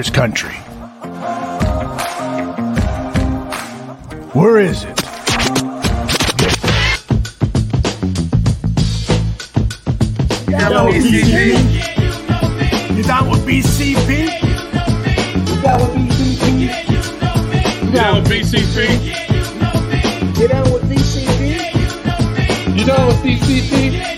Bears country. Where is it? You down with BCP? You down with BCP? You down with BCP? You down with BCP? You down with BCP? You down with BCP?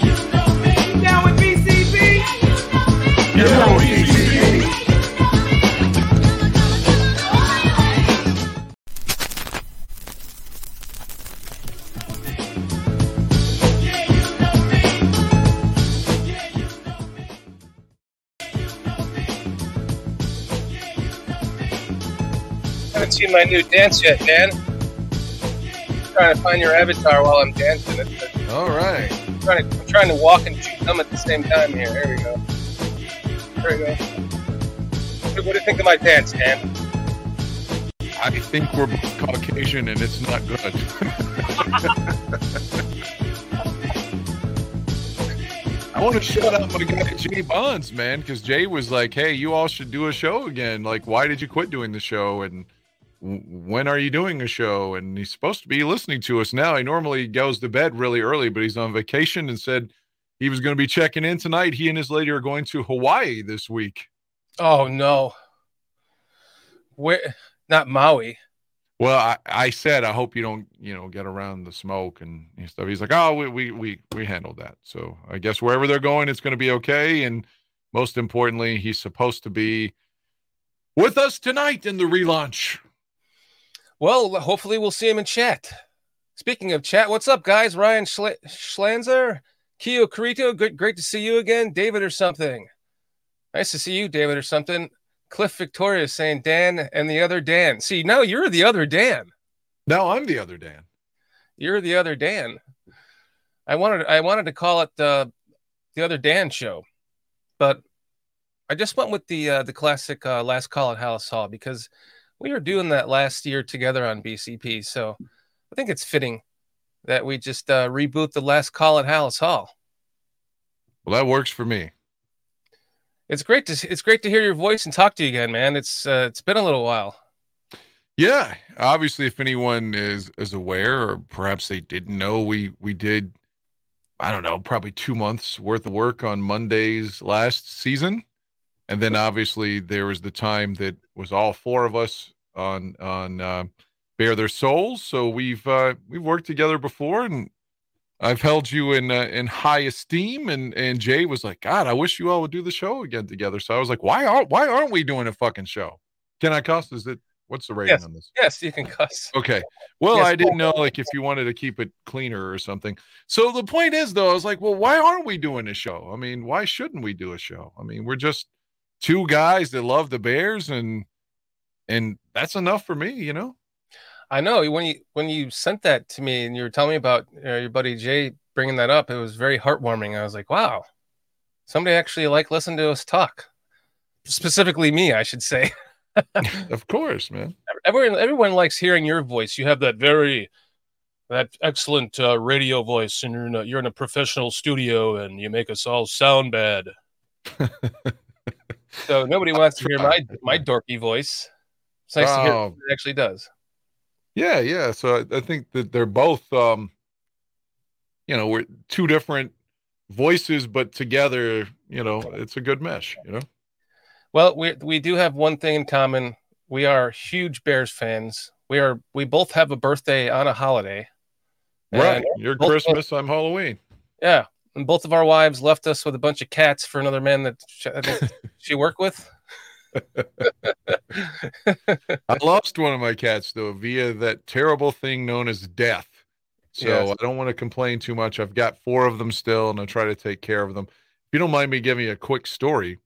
Seen my new dance yet, Dan. trying to find your avatar while I'm dancing. It's, it's All right. trying to, I'm trying to walk and chew gum at the same time here. There we go. There we go. What do you think of my dance, Dan? I think we're both Caucasian and it's not good. I want to shout out my guy Jay Bonds, man, because Jay was like, "Hey, you all should do a show again. Like, why did you quit doing the show? And when are you doing a show?" And he's supposed to be listening to us now. He normally goes to bed really early, but he's on vacation and said he was going to be checking in tonight. He and his lady are going to Hawaii this week. Oh no. Where? Not Maui. Well, I, I said I hope you don't, you know, get around the smoke and, and stuff. He's like, oh, we we we we handled that. So I guess wherever they're going, it's going to be okay. And most importantly, he's supposed to be with us tonight in the relaunch. Well, hopefully we'll see him in chat. Speaking of chat, what's up, guys? Ryan Schle- Schlanzer, Kyo Carito, good, great to see you again. David or something. Nice to see you, David or something. Cliff Victoria saying Dan and the other Dan. See, now you're the other Dan. Now I'm the other Dan. You're the other Dan. I wanted I wanted to call it uh, the other Dan show, but I just went with the uh, the classic uh, last call at Halas Hall because we were doing that last year together on BCP. So I think it's fitting that we just uh, reboot the last call at Halas Hall. Well, that works for me. It's great to it's great to hear your voice and talk to you again, man. It's uh, it's been a little while. Yeah, obviously, if anyone is is aware, or perhaps they didn't know, we we did, I don't know, probably two months worth of work on Mondays last season, and then obviously there was the time that was all four of us on on uh, bare their souls. So we've uh, we've worked together before, and I've held you in uh, in high esteem. And and Jay was like, God, I wish you all would do the show again together. So I was like, why aren't why aren't we doing a fucking show? Can I cuss? Is it what's the rating Yes. on this? Yes, you can cuss. Okay. Well, Yes, I didn't know like if you wanted to keep it cleaner or something. So the point is though, I was like, well, why aren't we doing a show? I mean, why shouldn't we do a show? I mean, we're just two guys that love the Bears and and that's enough for me, you know? I know when you when you sent that to me and you were telling me about uh, your buddy Jay bringing that up, it was very heartwarming. I was like, wow, somebody actually like listened to us talk. Specifically, me, I should say. Of course, man. Everyone, everyone likes hearing your voice. You have that very, that excellent uh, radio voice, and you're in a, you're in a professional studio, and you make us all sound bad. so nobody wants to hear my my dorky voice. It's nice to hear it actually does. Yeah, yeah. So I, I think that they're both um you know, we're two different voices, but together, you know, it's a good mesh, you know? Well, we we do have one thing in common. We are huge Bears fans. We are we both have a birthday on a holiday. Right. Both- Christmas, I'm Halloween. yeah, and both of our wives left us with a bunch of cats for another man that she, I think she worked with. I lost one of my cats though via that terrible thing known as death. So Yes. I don't want to complain too much. I've got four of them still, and I try to take care of them. If you don't mind me giving you a quick story,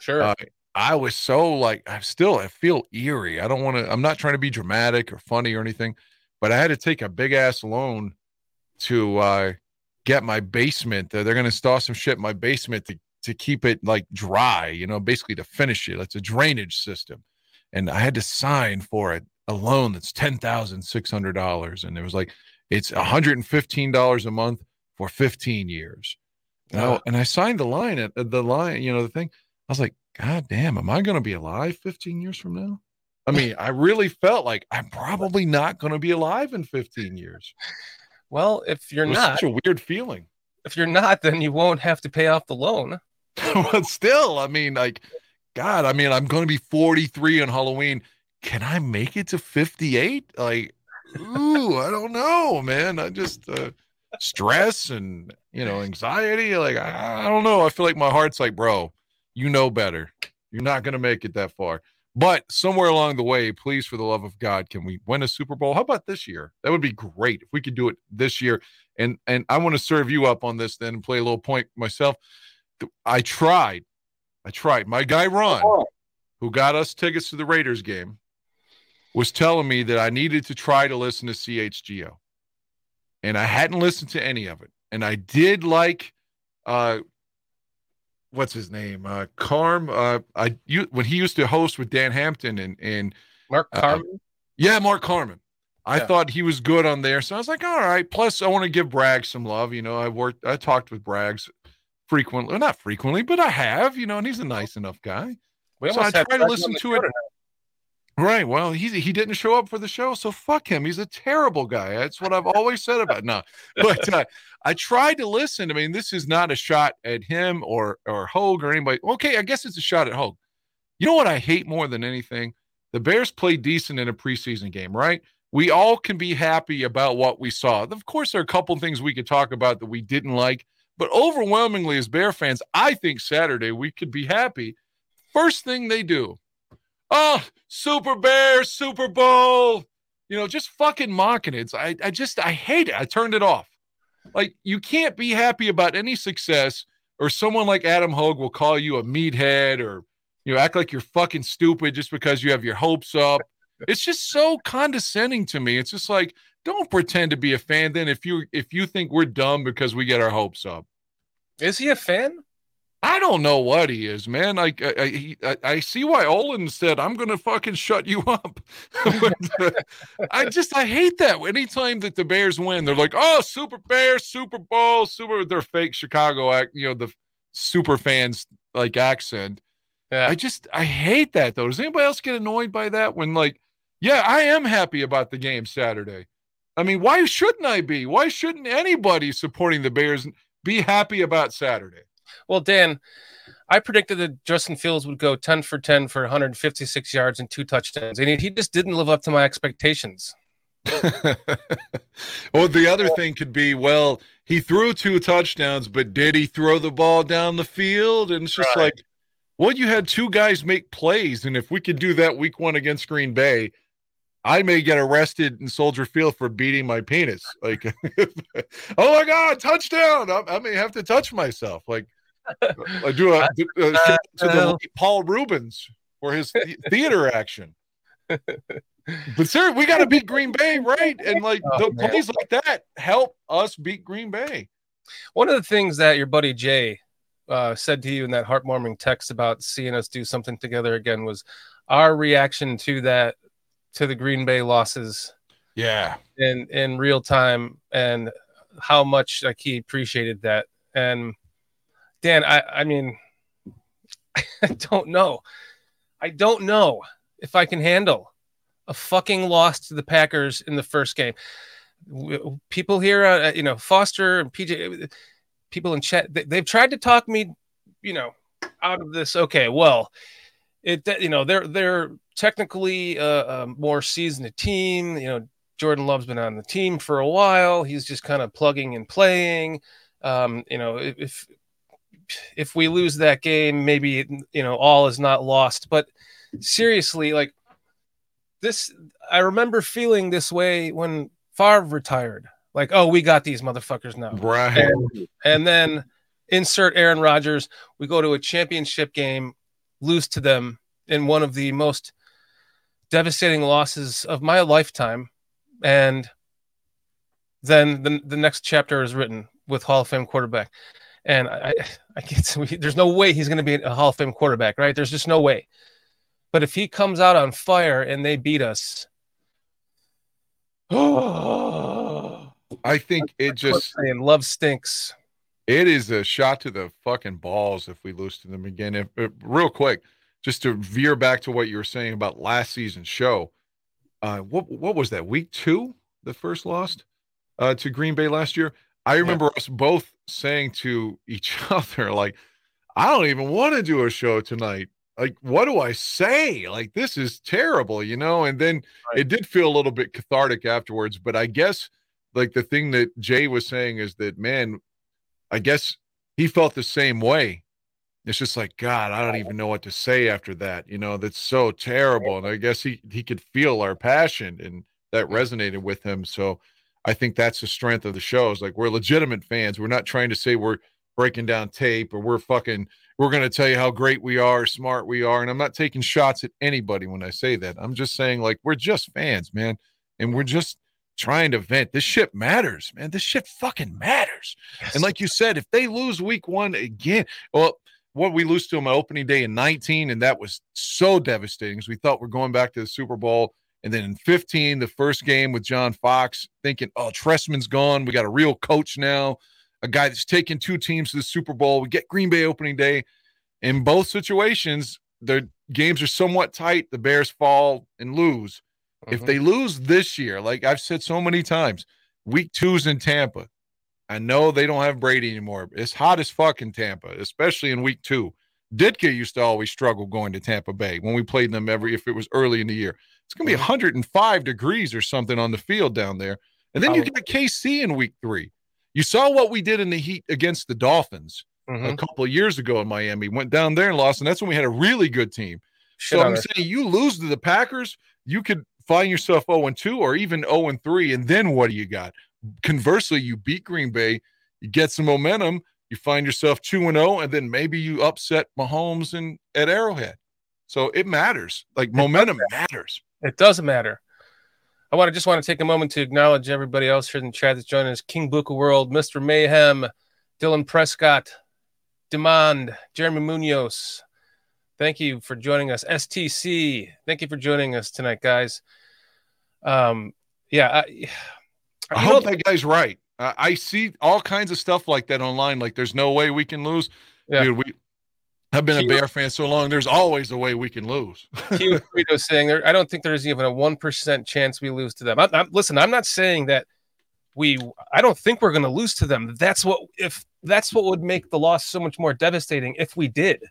Sure. uh, I was so like I still I feel eerie. I don't want to. I'm not trying to be dramatic or funny or anything, but I had to take a big ass loan to uh, get my basement. Uh, they're going to install some shit in my basement to to keep it like dry. You know, basically to finish it. It's a drainage system, and I had to sign for it a loan that's ten thousand six hundred dollars, and it was like it's one hundred and fifteen dollars a month for fifteen years. And, I, Uh. and I signed the line at the line, you know, the thing. I was like, God damn, am I going to be alive 15 years from now? I mean, I really felt like I'm probably not going to be alive in 15 years. Well, if you're not, such a weird feeling. if you're not, then you won't have to pay off the loan. but still, I mean, like, God, I mean, I'm going to be 43 on Halloween. Can I make it to 58? Like, ooh, I don't know, man. I just uh, stress and you know anxiety. Like, I, I don't know. I feel like my heart's like, bro, you know better. You're not going to make it that far. But somewhere along the way, please, for the love of God, can we win a Super Bowl? How about this year? That would be great if we could do it this year. And and I want to serve you up on this then and play a little point myself. I tried. I tried. My guy Ron, who got us tickets to the Raiders game, was telling me that I needed to try to listen to CHGO. And I hadn't listened to any of it. And I did like uh what's his name? Uh Carm. Uh I you when he used to host with Dan Hampton and and Mark Uh, Carman. yeah, Mark Carman. I Yeah. thought he was good on there. So I was like, all right. Plus, I want to give Bragg some love. You know, I worked, I talked with Braggs frequently, well, not frequently, but I have, you know, and he's a nice enough guy. we so I try to listen to it. Right. Well, he he didn't show up for the show, so fuck him. He's a terrible guy. That's what I've always said about no. But uh, I tried to listen. I mean, this is not a shot at him or or Hoge or anybody. Okay, I guess it's a shot at Hoge. You know what I hate more than anything? The Bears played decent in a preseason game, right? We all can be happy about what we saw. Of course, there are a couple things we could talk about that we didn't like, but overwhelmingly, as Bear fans, I think Saturday we could be happy. First thing they do, oh, Super Bears, Super Bowl, you know, just fucking mocking it. I, I just, I hate it. I turned it off. Like, you can't be happy about any success, or someone like Adam Hoge will call you a meathead or, you know, act like you're fucking stupid just because you have your hopes up. It's just so condescending to me. It's just like, don't pretend to be a fan then if you if you think we're dumb because we get our hopes up. Is he a fan? I don't know what he is, man. Like I, I, he- I, I see why Olin said, "I'm going to fucking shut you up." I just I hate that. Anytime that the Bears win, they're like, "Oh, Super Bears, Super Bowl, Super." Their fake Chicago act, you know, the super fans like accent. Yeah. I just I hate that though. Does anybody else get annoyed by that when like, yeah, I am happy about the game Saturday. I mean, why shouldn't I be? Why shouldn't anybody supporting the Bears be happy about Saturday? Well, Dan, I predicted that Justin Fields would go 10 for 10 for 156 yards and two touchdowns, and he just didn't live up to my expectations. well, the other thing could be, well, he threw two touchdowns, but did he throw the ball down the field? And it's just Right. like, well, you had two guys make plays, and if we could do that week one against Green Bay, I may get arrested in Soldier Field for beating my penis. Like, oh my god, touchdown! I, I may have to touch myself. Like, I do a, do a shout out to the Paul Reubens for his theater action. But sir, we got to beat Green Bay, right? And like Oh, plays like that help us beat Green Bay. One of the things that your buddy Jay uh, said to you in that heartwarming text about seeing us do something together again was our reaction to that to the Green Bay losses Yeah, in in real time and how much like he appreciated that. And Dan, I I mean, I don't know. I don't know if I can handle a fucking loss to the Packers in the first game. People here, uh, you know, Foster and PJ, people in chat, they, they've tried to talk me, you know, out of this. Okay, well, it, you know, they're they're technically a, a more seasoned team. You know, Jordan Love's been on the team for a while. He's just kind of plugging and playing. Um, you know, if if we lose that game, maybe you know all is not lost. But seriously, like this, I remember feeling this way when Favre retired. Like, oh, we got these motherfuckers now. right. And, and then insert Aaron Rodgers. We go to a championship game, lose to them in one of the most devastating losses of my lifetime. And then the, the next chapter is written with Hall of Fame quarterback. And I, I- can't, there's no way he's going to be a Hall of Fame quarterback, right? There's just no way. But if he comes out on fire and they beat us, oh, I think it just and love stinks. it is a shot to the fucking balls if we lose to them again. If, if real quick, just to veer back to what you were saying about last season's show, uh, what what was that week two? The first lost uh, to Green Bay last year. I remember yeah. us both saying to each other, like, I don't even want to do a show tonight. Like, what do I say? Like, this is terrible, you know? And then right. it did feel a little bit cathartic afterwards. But I guess, like, the thing that Jay was saying is that, man, I guess he felt the same way. It's just like, God, I don't even know what to say after that. You know, that's so terrible. And I guess he, he could feel our passion and that mm. resonated with him. So, I think that's the strength of the show. Is like we're legitimate fans. We're not trying to say we're breaking down tape or we're fucking we're going to tell you how great we are, smart we are. And I'm not taking shots at anybody when I say that. I'm just saying like we're just fans, man, and we're just trying to vent. This shit matters, man. This shit fucking matters. Yes. And like you said, if they lose week one again, well, what we lose to them on opening day in 19, and that was so devastating because we thought we're going back to the Super Bowl and then in 15, the first game with John Fox, thinking, oh, Trestman's gone. We got a real coach now, a guy that's taken two teams to the Super Bowl. We get Green Bay opening day. In both situations, the games are somewhat tight. The Bears fall and lose. Mm-hmm. If they lose this year, like I've said so many times, week two's in Tampa. I know they don't have Brady anymore. It's hot as fuck in Tampa, especially in week two. Ditka used to always struggle going to Tampa Bay when we played them every if it was early in the year. It's going to be 105 degrees or something on the field down there. And then you get KC in week three. You saw what we did in the heat against the Dolphins mm-hmm. a couple of years ago in Miami. Went down there and lost, and that's when we had a really good team. Shit so I'm saying you lose to the Packers, you could find yourself 0 and 2 or even 0 and 3. And then what do you got? Conversely, you beat Green Bay, you get some momentum, you find yourself 2 and 0, and then maybe you upset Mahomes and at Arrowhead. So it matters. Like momentum matters. It doesn't matter. I want to just want to take a moment to acknowledge everybody else here in the chat that's joining us. King Buka World, Mr. Mayhem, Dylan Prescott, Demand, Jeremy Munoz. Thank you for joining us. STC, thank you for joining us tonight, guys. Um, yeah, I, I hope that guy's right. I see all kinds of stuff like that online. Like, there's no way we can lose. Yeah. Dude, we I've been a Bear fan so long. There's always a way we can lose. Burrito saying there. I don't think there's even a one percent chance we lose to them. I, I'm, listen, I'm not saying that we. I don't think we're going to lose to them. That's what if that's what would make the loss so much more devastating if we did.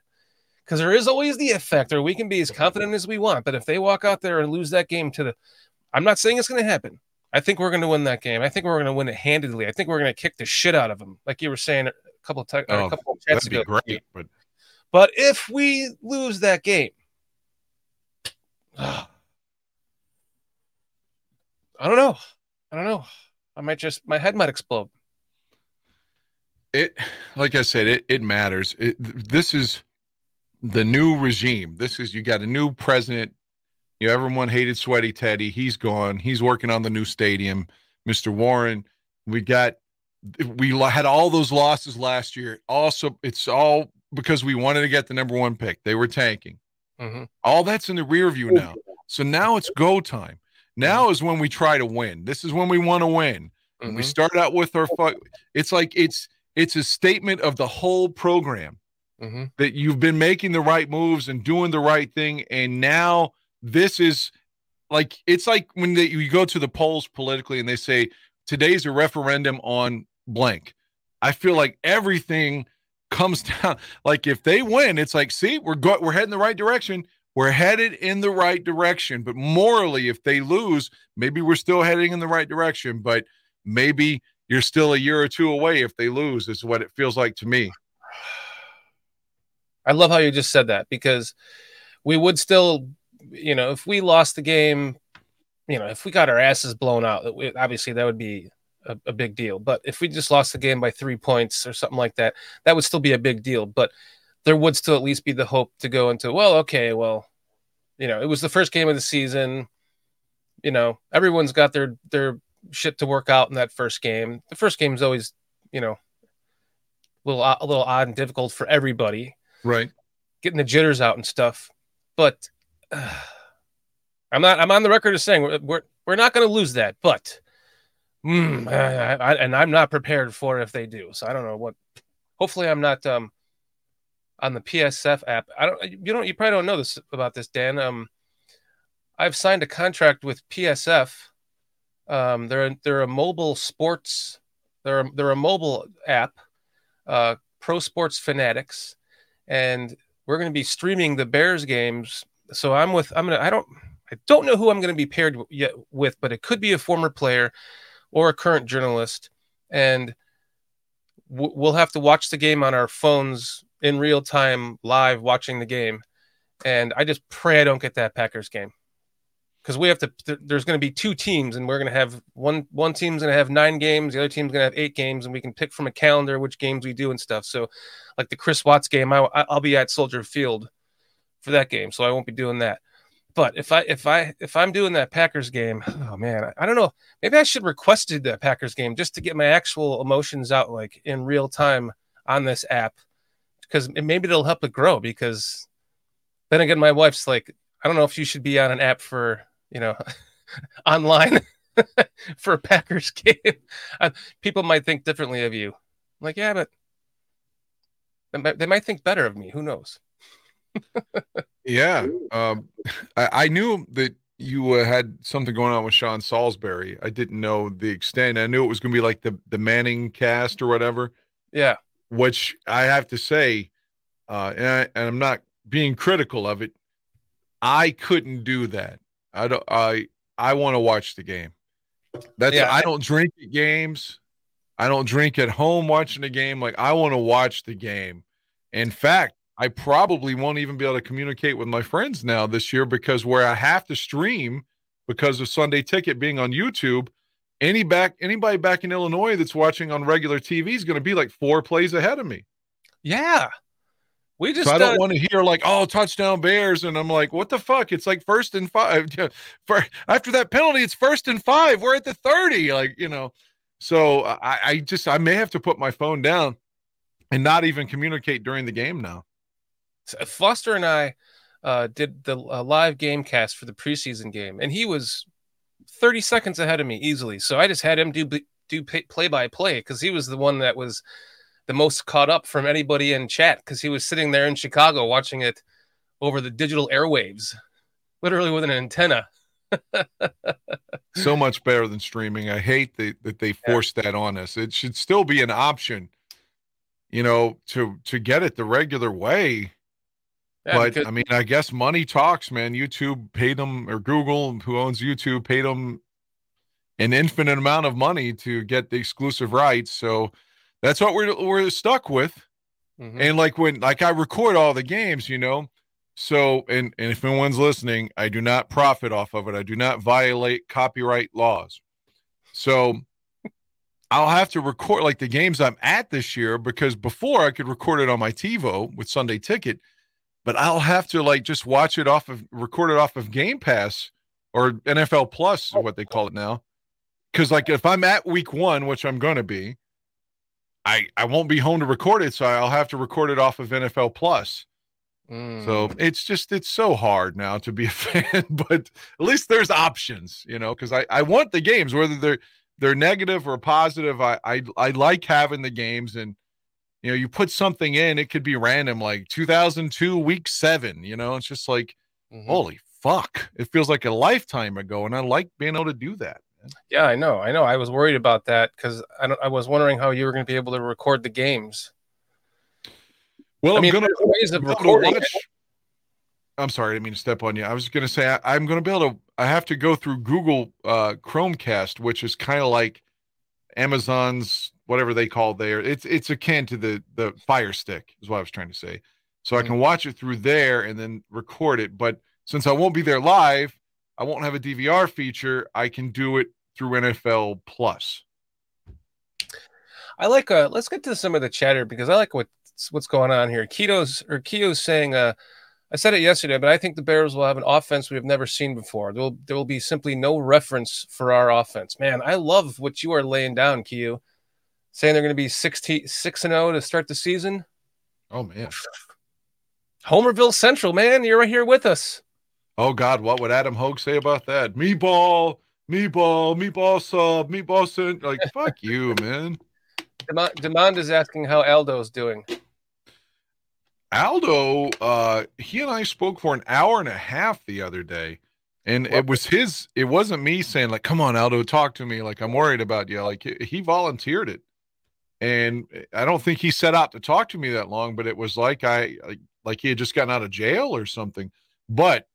Because there is always the effect, or we can be as confident as we want. But if they walk out there and lose that game to the, I'm not saying it's going to happen. I think we're going to win that game. I think we're going to win it handedly. I think we're going to kick the shit out of them, like you were saying a couple of, te- oh, a couple of chats ago. Great, but but if we lose that game, I don't know. I don't know. I might just my head might explode. It, like I said, it it matters. It, this is the new regime. This is you got a new president. You know, everyone hated Sweaty Teddy. He's gone. He's working on the new stadium. Mr. Warren. We got we had all those losses last year. Also, it's all because we wanted to get the number one pick. They were tanking. Mm-hmm. All that's in the rear view now. So now it's go time. Now mm-hmm. is when we try to win. This is when we want to win. Mm-hmm. we start out with our fuck. It's like it's it's a statement of the whole program mm-hmm. that you've been making the right moves and doing the right thing, and now this is like it's like when they, you go to the polls politically and they say today's a referendum on blank. I feel like everything comes down like if they win, it's like, see, we're go- we're heading the right direction. We're headed in the right direction. But morally, if they lose, maybe we're still heading in the right direction. But maybe you're still a year or two away if they lose, is what it feels like to me. I love how you just said that because we would still, you know, if we lost the game, you know, if we got our asses blown out, obviously that would be a, a, big deal. But if we just lost the game by three points or something like that, that would still be a big deal. But there would still at least be the hope to go into, well, okay, well, you know, it was the first game of the season. You know, everyone's got their their shit to work out in that first game. The first game is always, you know, a little a little odd and difficult for everybody. Right. Getting the jitters out and stuff. But I'm not. I'm on the record as saying we're we're, we're not going to lose that. But Mm, I, I, and I'm not prepared for if they do. So I don't know what hopefully I'm not um on the PSF app. I don't you don't you probably don't know this about this, Dan. Um I've signed a contract with PSF. Um they're they're a mobile sports they're a, they're a mobile app, uh Pro Sports Fanatics, and we're going to be streaming the Bears games. So I'm with I'm gonna I don't I don't know who I'm to be paired yet with, but it could be a former player or a current journalist, and we'll have to watch the game on our phones in real time, live watching the game. And I just pray I don't get that Packers game because we have to. There's going to be two teams, and we're going to have one. One team's going to have nine games, the other team's going to have eight games, and we can pick from a calendar which games we do and stuff. So, like the Chris Watts game, I, I'll be at Soldier Field for that game, so I won't be doing that. But if I if I if I'm doing that Packers game, oh man, I, I don't know. Maybe I should requested that Packers game just to get my actual emotions out like in real time on this app because maybe it'll help it grow. Because then again, my wife's like, I don't know if you should be on an app for you know online for a Packers game. People might think differently of you. I'm like, yeah, but they might think better of me. Who knows? Yeah, um, I, I, knew that you uh, had something going on with Sean Salisbury. I didn't know the extent. I knew it was going to be like the the Manning cast or whatever. Yeah, which I have to say, uh, and, I, and I'm not being critical of it. I couldn't do that. I don't. I I want to watch the game. That's yeah. I don't drink at games. I don't drink at home watching the game. Like I want to watch the game. In fact, I probably won't even be able to communicate with my friends now this year because where I have to stream because of Sunday Ticket being on YouTube, any back anybody back in Illinois that's watching on regular TV is going to be like four plays ahead of me. Yeah. We just so I don't uh, want to hear like, oh, touchdown Bears, and I'm like, what the fuck? It's like first and five. For after that penalty, it's first and five. We're at the 30. Like, you know. So I, I just I may have to put my phone down and not even communicate during the game now. Foster and I uh, did the uh, live game cast for the preseason game, and he was 30 seconds ahead of me easily. So I just had him do do play by play because he was the one that was the most caught up from anybody in chat because he was sitting there in Chicago watching it over the digital airwaves, literally with an antenna. so much better than streaming. I hate the, that they forced yeah. that on us. It should still be an option, you know, to to get it the regular way. Yeah, but because- I mean, I guess money talks, man. YouTube paid them, or Google, who owns YouTube, paid them an infinite amount of money to get the exclusive rights. So that's what we're we're stuck with. Mm-hmm. And like when like I record all the games, you know. So and and if anyone's listening, I do not profit off of it. I do not violate copyright laws. So I'll have to record like the games I'm at this year because before I could record it on my TiVo with Sunday Ticket but I'll have to like just watch it off of record it off of Game Pass or NFL Plus, what they call it now. Because like if I'm at week one, which I'm gonna be, I I won't be home to record it, so I'll have to record it off of NFL Plus. Mm. So it's just it's so hard now to be a fan, but at least there's options, you know, because I I want the games whether they're they're negative or positive. I I I like having the games and you know, you put something in, it could be random, like 2002, week seven. You know, it's just like, mm-hmm. holy fuck, it feels like a lifetime ago, and I like being able to do that. Yeah, I know, I know. I was worried about that because I, I was wondering how you were going to be able to record the games. Well, I am gonna ways of recording. Watch... I'm sorry, I didn't mean to step on you. I was going to say I, am going to be able to. I have to go through Google uh, Chromecast, which is kind of like Amazon's whatever they call there. It's it's akin to the the Fire Stick is what I was trying to say. So mm-hmm. I can watch it through there and then record it. But since I won't be there live, I won't have a DVR feature. I can do it through NFL Plus. I like uh let's get to some of the chatter because I like what's what's going on here. Keto's or Keto's saying uh I said it yesterday, but I think the Bears will have an offense we have never seen before. There will there will be simply no reference for our offense. Man, I love what you are laying down, Keo saying they're going to be 16, 6 and 0 to start the season. Oh, man. Homerville Central, man. You're right here with us. Oh, God. What would Adam Hoge say about that? Meatball, meatball, meatball sub, meatball cent. Like, fuck you, man. Demand, Demand is asking how Aldo's doing. Aldo, uh, he and I spoke for an hour and a half the other day. And it was his, it wasn't me saying, like, come on, Aldo, talk to me. Like, I'm worried about you. Like, he- he volunteered it. And eh, I don't think he set out to talk to me that long, but it was like I, like, like he had just gotten out of jail or something. But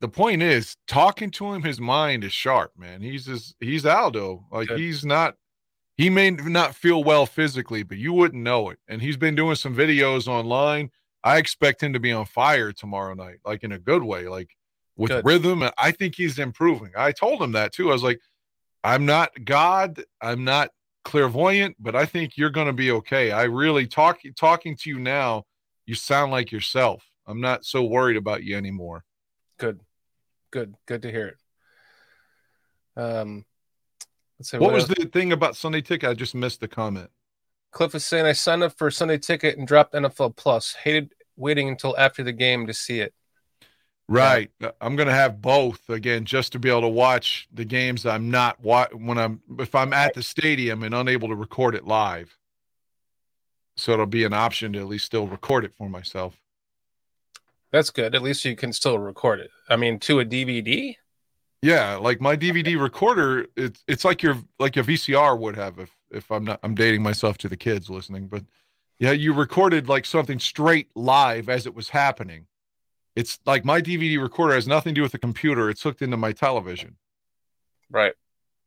the point is, talking to him, his mind is sharp, man. He's just, he's Aldo. Like, Good. he's not, he may not feel well physically, but you wouldn't know it. And he's been doing some videos online. I expect him to be on fire tomorrow night, like in a good way, like with Good. rhythm. I think he's improving. I told him that too. I was like, I'm not God, I'm not clairvoyant, but I think you're going to be okay. I really talk talking to you now. You sound like yourself. I'm not so worried about you anymore. Good, good, good to hear it. Um, let's see What was else? the thing about Sunday ticket? I just missed the comment. Cliff is saying I signed up for Sunday ticket and dropped NFL Plus. Hated waiting until after the game to see it. Right. Uh, I'm going to have both again, just to be able to watch the games. I'm not wa- when I'm if I'm at the stadium and unable to record it live. So it'll be an option to at least still record it for myself. That's good. At least you can still record it. I mean, to a DVD. Yeah, like my DVD recorder, it's it's like your like a VCR would have if if I'm not I'm dating myself to the kids listening, but yeah, you recorded like something straight live as it was happening. It's like my DVD recorder has nothing to do with the computer. It's hooked into my television. Right.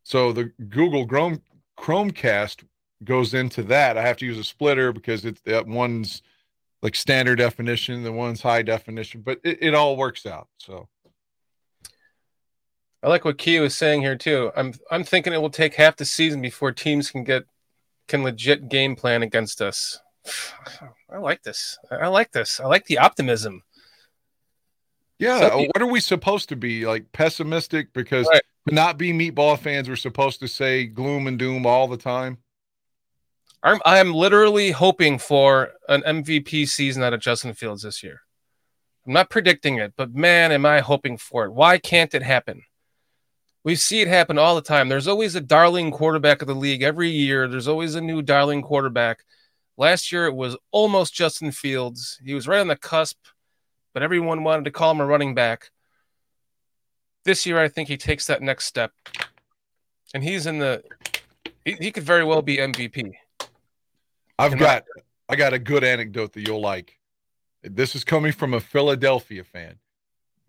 So the Google Chrome Chromecast goes into that. I have to use a splitter because it's that one's like standard definition, the one's high definition, but it, it all works out. So I like what Kia was saying here too. I'm I'm thinking it will take half the season before teams can get can legit game plan against us. I like this. I like this. I like the optimism. Yeah, Some uh, people- what are we supposed to be like pessimistic because Right. not be meatball fans, we're supposed to say gloom and doom all the time. I'm I'm literally hoping for an MVP season out of Justin Fields this year. I'm not predicting it, but man, am I hoping for it. Why can't it happen? We see it happen all the time. There's always a darling quarterback of the league every year. There's always a new darling quarterback. Last year it was almost Justin Fields. He was right on the cusp, but everyone wanted to call him a running back. This year I think he takes that next step. And he's in the he, he could very well be MVP. I've Can I- got I got a good anecdote that you'll like. This is coming from a Philadelphia fan.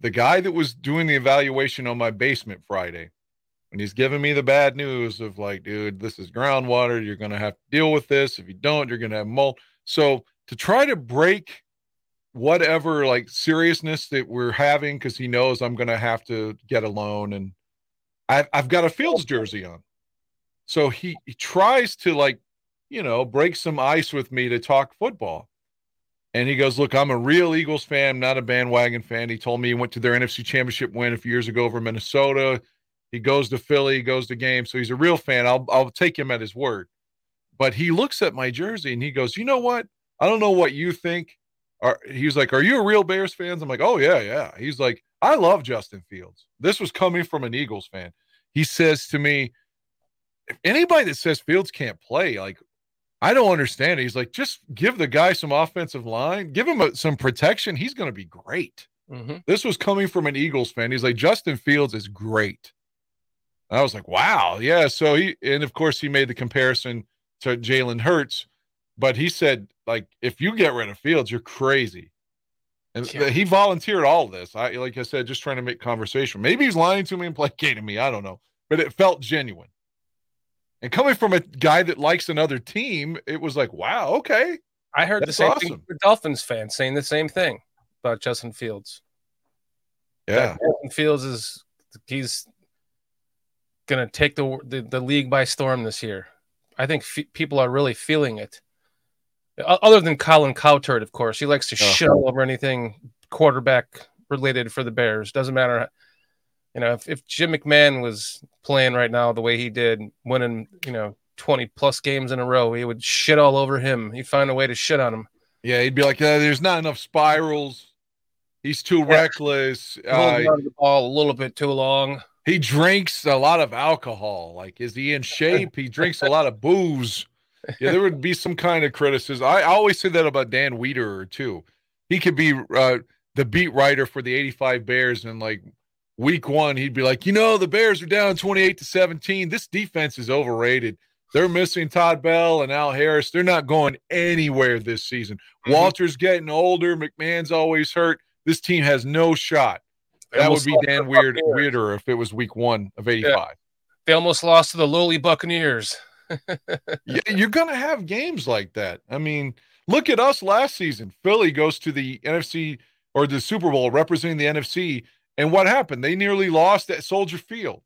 The guy that was doing the evaluation on my basement Friday, and he's giving me the bad news of like, dude, this is groundwater. You're gonna have to deal with this. If you don't, you're gonna have mold. So to try to break whatever like seriousness that we're having, because he knows I'm gonna have to get a loan, and I've I've got a Fields jersey on. So he, he tries to like you know, break some ice with me to talk football. And he goes, Look, I'm a real Eagles fan, not a bandwagon fan. He told me he went to their NFC championship win a few years ago over Minnesota. He goes to Philly, he goes to games. So he's a real fan. I'll I'll take him at his word. But he looks at my jersey and he goes, You know what? I don't know what you think. Are he's like, Are you a real Bears fans? I'm like, Oh, yeah, yeah. He's like, I love Justin Fields. This was coming from an Eagles fan. He says to me, if anybody that says Fields can't play, like I don't understand it. He's like, just give the guy some offensive line, give him a, some protection. He's going to be great. Mm-hmm. This was coming from an Eagles fan. He's like, Justin Fields is great. I was like, wow, yeah. So he, and of course, he made the comparison to Jalen Hurts, but he said, like, if you get rid of Fields, you're crazy. And Yeah. he volunteered all this. I, like I said, just trying to make conversation. Maybe he's lying to me and placating me. I don't know, but it felt genuine. And coming from a guy that likes another team, it was like, wow, okay. I heard the That's same thing awesome. from Dolphins fans saying the same thing about Justin Fields. Yeah. That Justin Fields is he's gonna take the the, the league by storm this year. I think fe- people are really feeling it. O- Other than Colin Cowherd, of course, he likes to Oh. shit all over anything quarterback related for the Bears. Doesn't matter, you know, if, if Jim McMahon was playing right now the way he did, winning, you know, twenty plus games in a row, he would shit all over him. He'd find a way to shit on him. Yeah. He'd be like, uh, there's not enough spirals. He's too Yeah. reckless. Uh, the ball a little bit too long. he drinks a lot of alcohol. Like, is he in shape? He drinks a lot of booze. Yeah, there would be some kind of criticism. I, I always say that about Dan Wiederer too. He could be uh, the beat writer for the 85 Bears and like week one, he'd be like, you know, the Bears are down 28 to 17. This defense is overrated. They're missing Todd Bell and Al Harris. They're not going anywhere this season. Mm-hmm. Walter's getting older. McMahon's always hurt. This team has no shot. That would be Dan Weird Weirder if it was week one of 85. Yeah. They almost lost to the lowly Buccaneers. Yeah, you're gonna have games like that. I mean, look at us last season. Philly goes to the NFC or the Super Bowl representing the NFC, and what happened? They nearly lost at Soldier Field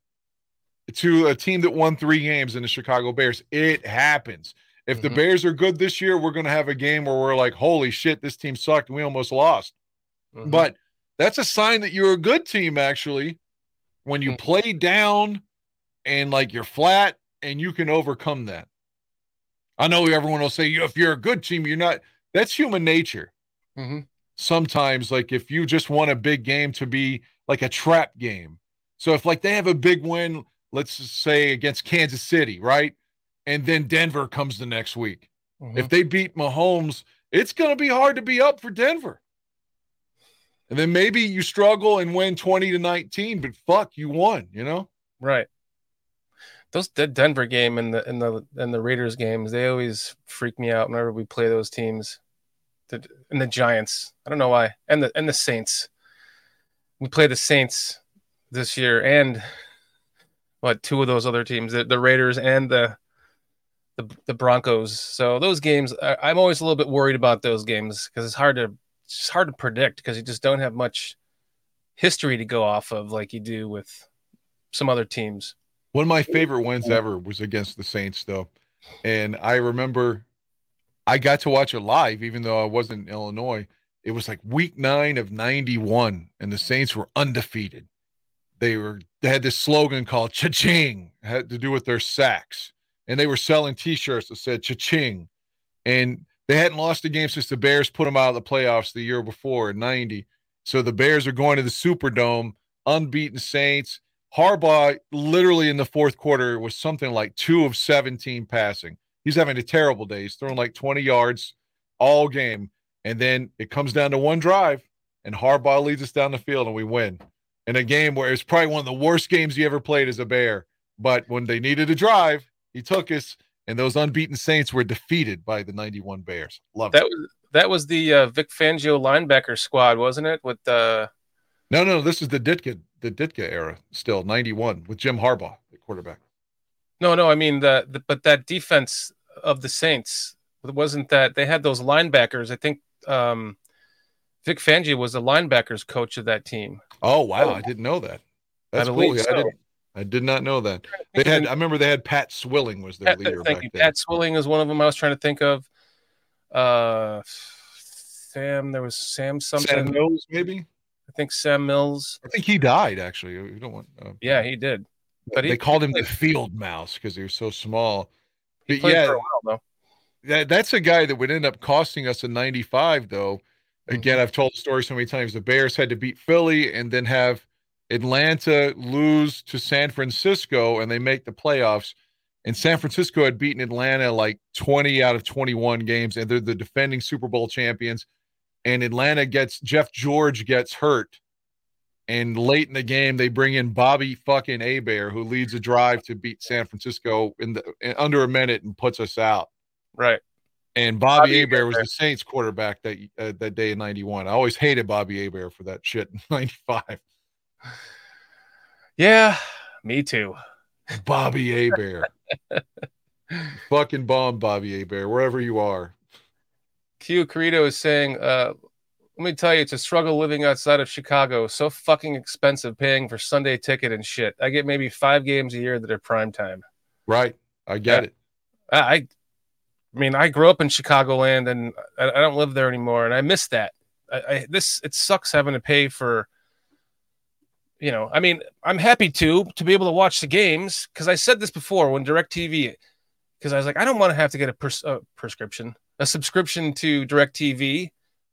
to a team that won three games in the Chicago Bears. It happens. If mm-hmm. the Bears are good this year, we're going to have a game where we're like, holy shit, this team sucked and we almost lost. Mm-hmm. But that's a sign that you're a good team, actually, when you mm-hmm. play down and like you're flat and you can overcome that. I know everyone will say, if you're a good team, you're not. That's human nature. Mm-hmm. Sometimes, like if you just want a big game to be like a trap game. So if like they have a big win, let's say against Kansas City, right? And then Denver comes the next week. Mm-hmm. If they beat Mahomes, it's going to be hard to be up for Denver. And then maybe you struggle and win 20 to 19, but fuck, you won, you know? Right. Those Denver game and the and the and the Raiders games, they always freak me out whenever we play those teams. The, and the Giants. I don't know why. And the and the Saints. We play the Saints this year and what two of those other teams, the, the Raiders and the, the the Broncos. So those games, I, am always a little bit worried about those games because it's hard to it's hard to predict because you just don't have much history to go off of like you do with some other teams. One of my favorite wins ever was against the Saints, though, and I remember I got to watch it live, even though I wasn't in Illinois. It was like week nine of '91, and the Saints were undefeated. They were they had this slogan called cha-ching had to do with their sacks. And they were selling t-shirts that said cha-ching. And they hadn't lost a game since the bears put them out of the playoffs the year before in 90 so the bears are going to the superdome unbeaten saints harbaugh literally in the fourth quarter was something like two of 17 passing he's having a terrible day he's throwing like 20 yards all game and then it comes down to one drive and harbaugh leads us down the field and we win in a game where it's probably one of the worst games he ever played as a Bear. But when they needed a drive, he took us, and those unbeaten Saints were defeated by the 91 Bears. Love that. It. Was, that was the uh, Vic Fangio linebacker squad, wasn't it? With uh... no, no, this is the Ditka, the Ditka era, still 91 with Jim Harbaugh, the quarterback. No, no, I mean the, the but that defense of the Saints wasn't that they had those linebackers. I think um, Vic Fangio was the linebackers coach of that team. Oh wow, oh. I didn't know that. That's I cool. Yeah, so. I didn't I did not know that. They had. I remember they had Pat Swilling was their Pat, leader. Thank you. Then. Pat Swilling is one of them. I was trying to think of. Uh, Sam. There was Sam something. Sam Mills, maybe. I think Sam Mills. I think he died. Actually, we don't want. Uh, yeah, he did. But they he, called him the field mouse because he was so small. But yeah, while, though. that, that's a guy that would end up costing us a 95 though Again, I've told the story so many times. The Bears had to beat Philly and then have Atlanta lose to San Francisco, and they make the playoffs. And San Francisco had beaten Atlanta like 20 out of 21 games, and they're the defending Super Bowl champions. And Atlanta gets Jeff George gets hurt. And late in the game, they bring in Bobby fucking Hebert, who leads a drive to beat San Francisco in, the, in under a minute and puts us out. Right. And Bobby, Bobby Hebert was the Saints quarterback that uh, that day in '91. I always hated Bobby Hebert for that shit in '95. Yeah, me too. Bobby Hebert. Fucking bomb, Bobby Hebert, wherever you are. Q Carito is saying, uh, let me tell you, it's a struggle living outside of Chicago. So fucking expensive paying for Sunday ticket and shit. I get maybe five games a year that are prime time. Right. I get yeah. it. I I mean, I grew up in Chicagoland, and I, I don't live there anymore, and I miss that. I, I, this it sucks having to pay for. You know, I mean, I'm happy to to be able to watch the games because I said this before when Directv, because I was like, I don't want to have to get a pres- uh, prescription, a subscription to Directv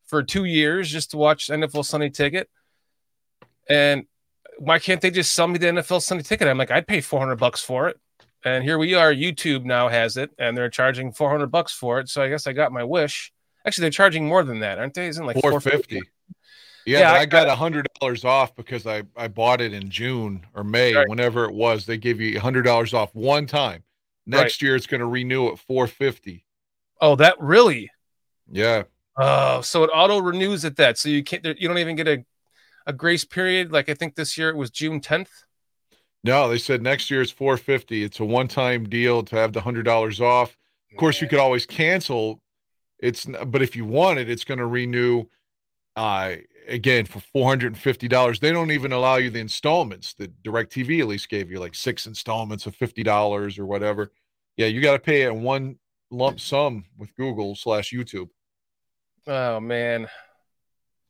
for two years just to watch NFL Sunday Ticket, and why can't they just sell me the NFL Sunday Ticket? I'm like, I'd pay 400 bucks for it And here we are. YouTube now has it, and they're charging 400 bucks for it. So I guess I got my wish. Actually, they're charging more than that, aren't they? Isn't like 450. 450? Yeah, Yeah, I I got a hundred dollars off because I I bought it in June or May, Right. whenever it was. They give you a hundred dollars off one time. Next year it's going to renew at four fifty. Oh, that really? Yeah, Oh, so it auto renews at that. So you can't. You don't even get a a grace period. Like I think this year it was June 10th. no, they said next year it's four fifty. It's a one time deal to have the hundred dollars off. Of course, you could always cancel. It's but if you want it, it's going to renew. Uh, again for four hundred and fifty dollars. They don't even allow you the installments that Directv at least gave you, like six installments of fifty dollars or whatever. Yeah, you got to pay it in one lump sum with Google slash YouTube. Oh man.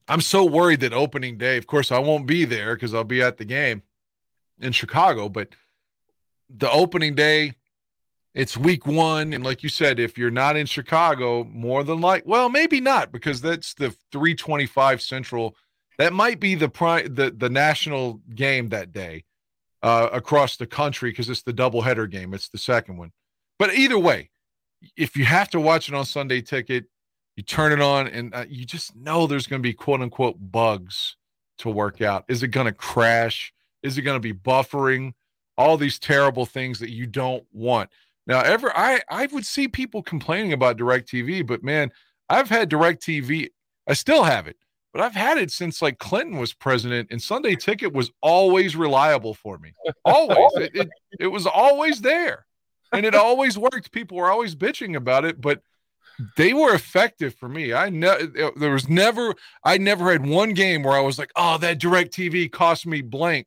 I'm so worried that opening day, of course, I won't be there because I'll be at the game in Chicago, but the opening day, it's week one. And like you said, if you're not in Chicago, more than like, well, maybe not because that's the 325 Central. That might be the prime the, the national game that day uh, across the country because it's the doubleheader game. It's the second one. But either way, if you have to watch it on Sunday ticket, you turn it on and uh, you just know there's going to be quote unquote bugs to work out. Is it going to crash? Is it going to be buffering? All these terrible things that you don't want. Now, ever I I would see people complaining about DirecTV, but man, I've had DirecTV. I still have it, but I've had it since like Clinton was president, and Sunday Ticket was always reliable for me. Always, it, it, it was always there, and it always worked. People were always bitching about it, but they were effective for me. I know there was never I never had one game where I was like, oh, that DirecTV cost me blank.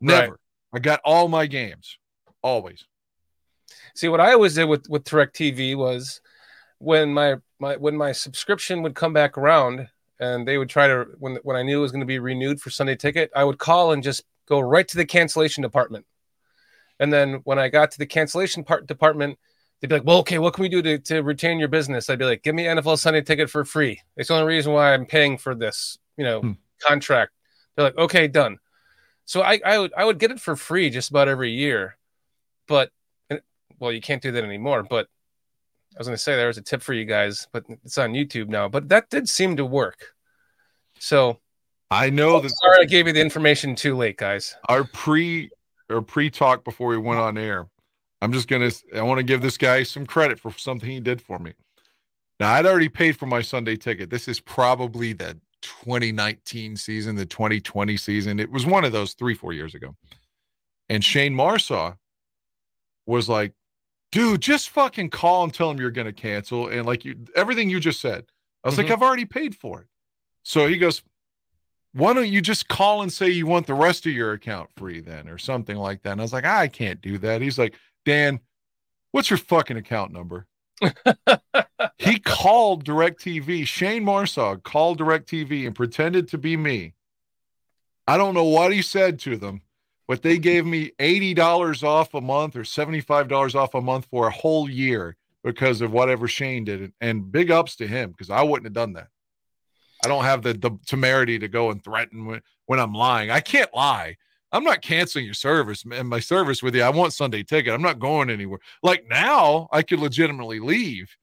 Never. Right. I got all my games. Always. See, what I always did with with DirecTV was when my my when my subscription would come back around and they would try to when when I knew it was going to be renewed for Sunday Ticket, I would call and just go right to the cancellation department. And then when I got to the cancellation part department, they'd be like, "Well, okay, what can we do to, to retain your business?" I'd be like, "Give me NFL Sunday Ticket for free. It's the only reason why I'm paying for this, you know, Hmm. contract." They're like, "Okay, done." So I I would I would get it for free just about every year, but well, you can't do that anymore. But I was going to say there was a tip for you guys, but it's on YouTube now. But that did seem to work. So I know that sorry I gave you the information too late, guys. our pre or pre talk before we went on air. I'm just gonna I want to give this guy some credit for something he did for me. Now I'd already paid for my Sunday ticket. This is probably the 2019 season, the 2020 season. It was one of those three, four years ago. And Shane Marsaw was like, dude, just fucking call and tell him you're gonna cancel. And like you everything you just said. I was like, Mhm. I've already paid for it. So he goes, why don't you just call and say you want the rest of your account free then or something like that? And i was like i can't do that. He's like dan what's your fucking account number? He called directv. Shane marsaw called directv and pretended to be me. I don't know what he said to them but they gave me $80 off a month or $75 off a month for a whole year because of whatever shane did. And big ups to him because i wouldn't have done that I don't have the, the temerity to go and threaten when, when I'm lying. I can't lie. I'm not canceling your service and my service with you. I want Sunday ticket. I'm not going anywhere. Like now, I could legitimately leave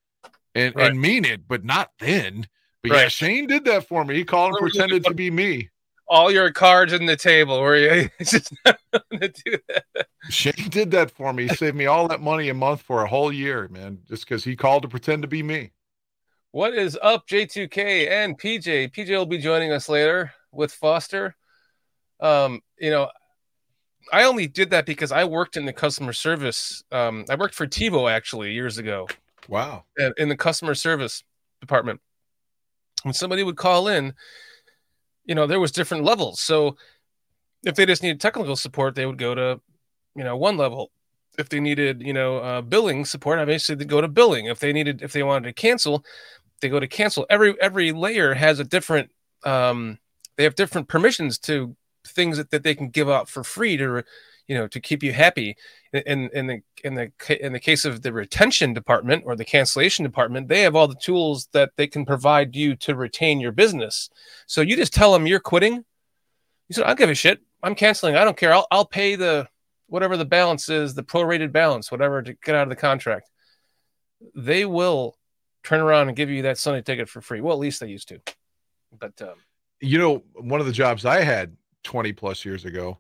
and, Right. and mean it, but not then. But yeah, Shane did that for me. He called and Where was it? pretended to be me. All your cards in the table, Were you just to do that. Shane did that for me. He saved me all that money a month for a whole year, man, just because he called to pretend to be me. What is up, J2K and PJ? PJ will be joining us later with Foster. Um, you know, I only did that because I worked in the customer service. Um, I worked for TiVo actually years ago Wow. in the customer service department. When somebody would call in, you know, there was different levels. So if they just needed technical support, they would go to, you know, one level. If they needed, you know, uh, billing support, obviously they'd go to billing. If they needed, if they wanted to cancel, they go to cancel. Every every layer has a different. Um, they have different permissions to things that, that they can give out for free to, you know, to keep you happy. In in the in the in the case of the retention department or the cancellation department, they have all the tools that they can provide you to retain your business. So you just tell them you're quitting. You said, "I don't give a shit. I'm canceling. I don't care. I'll I'll pay the, whatever the balance is, the prorated balance, whatever to get out of the contract, they will turn around and give you that Sunday ticket for free. Well, at least they used to. But um, you know, one of the jobs I had 20 plus years ago,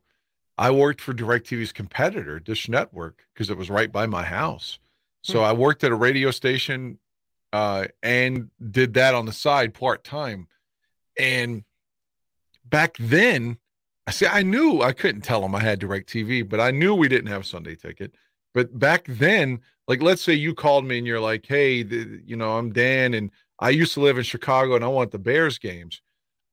I worked for DirecTV's competitor, Dish Network, because it was right by my house. So Hmm. I worked at a radio station uh, and did that on the side part time. And back then, I see, I knew I couldn't tell them I had DirecTV, but I knew we didn't have Sunday ticket. But back then, like, let's say you called me and you're like, hey, the, you know, I'm Dan and I used to live in Chicago and I want the Bears games.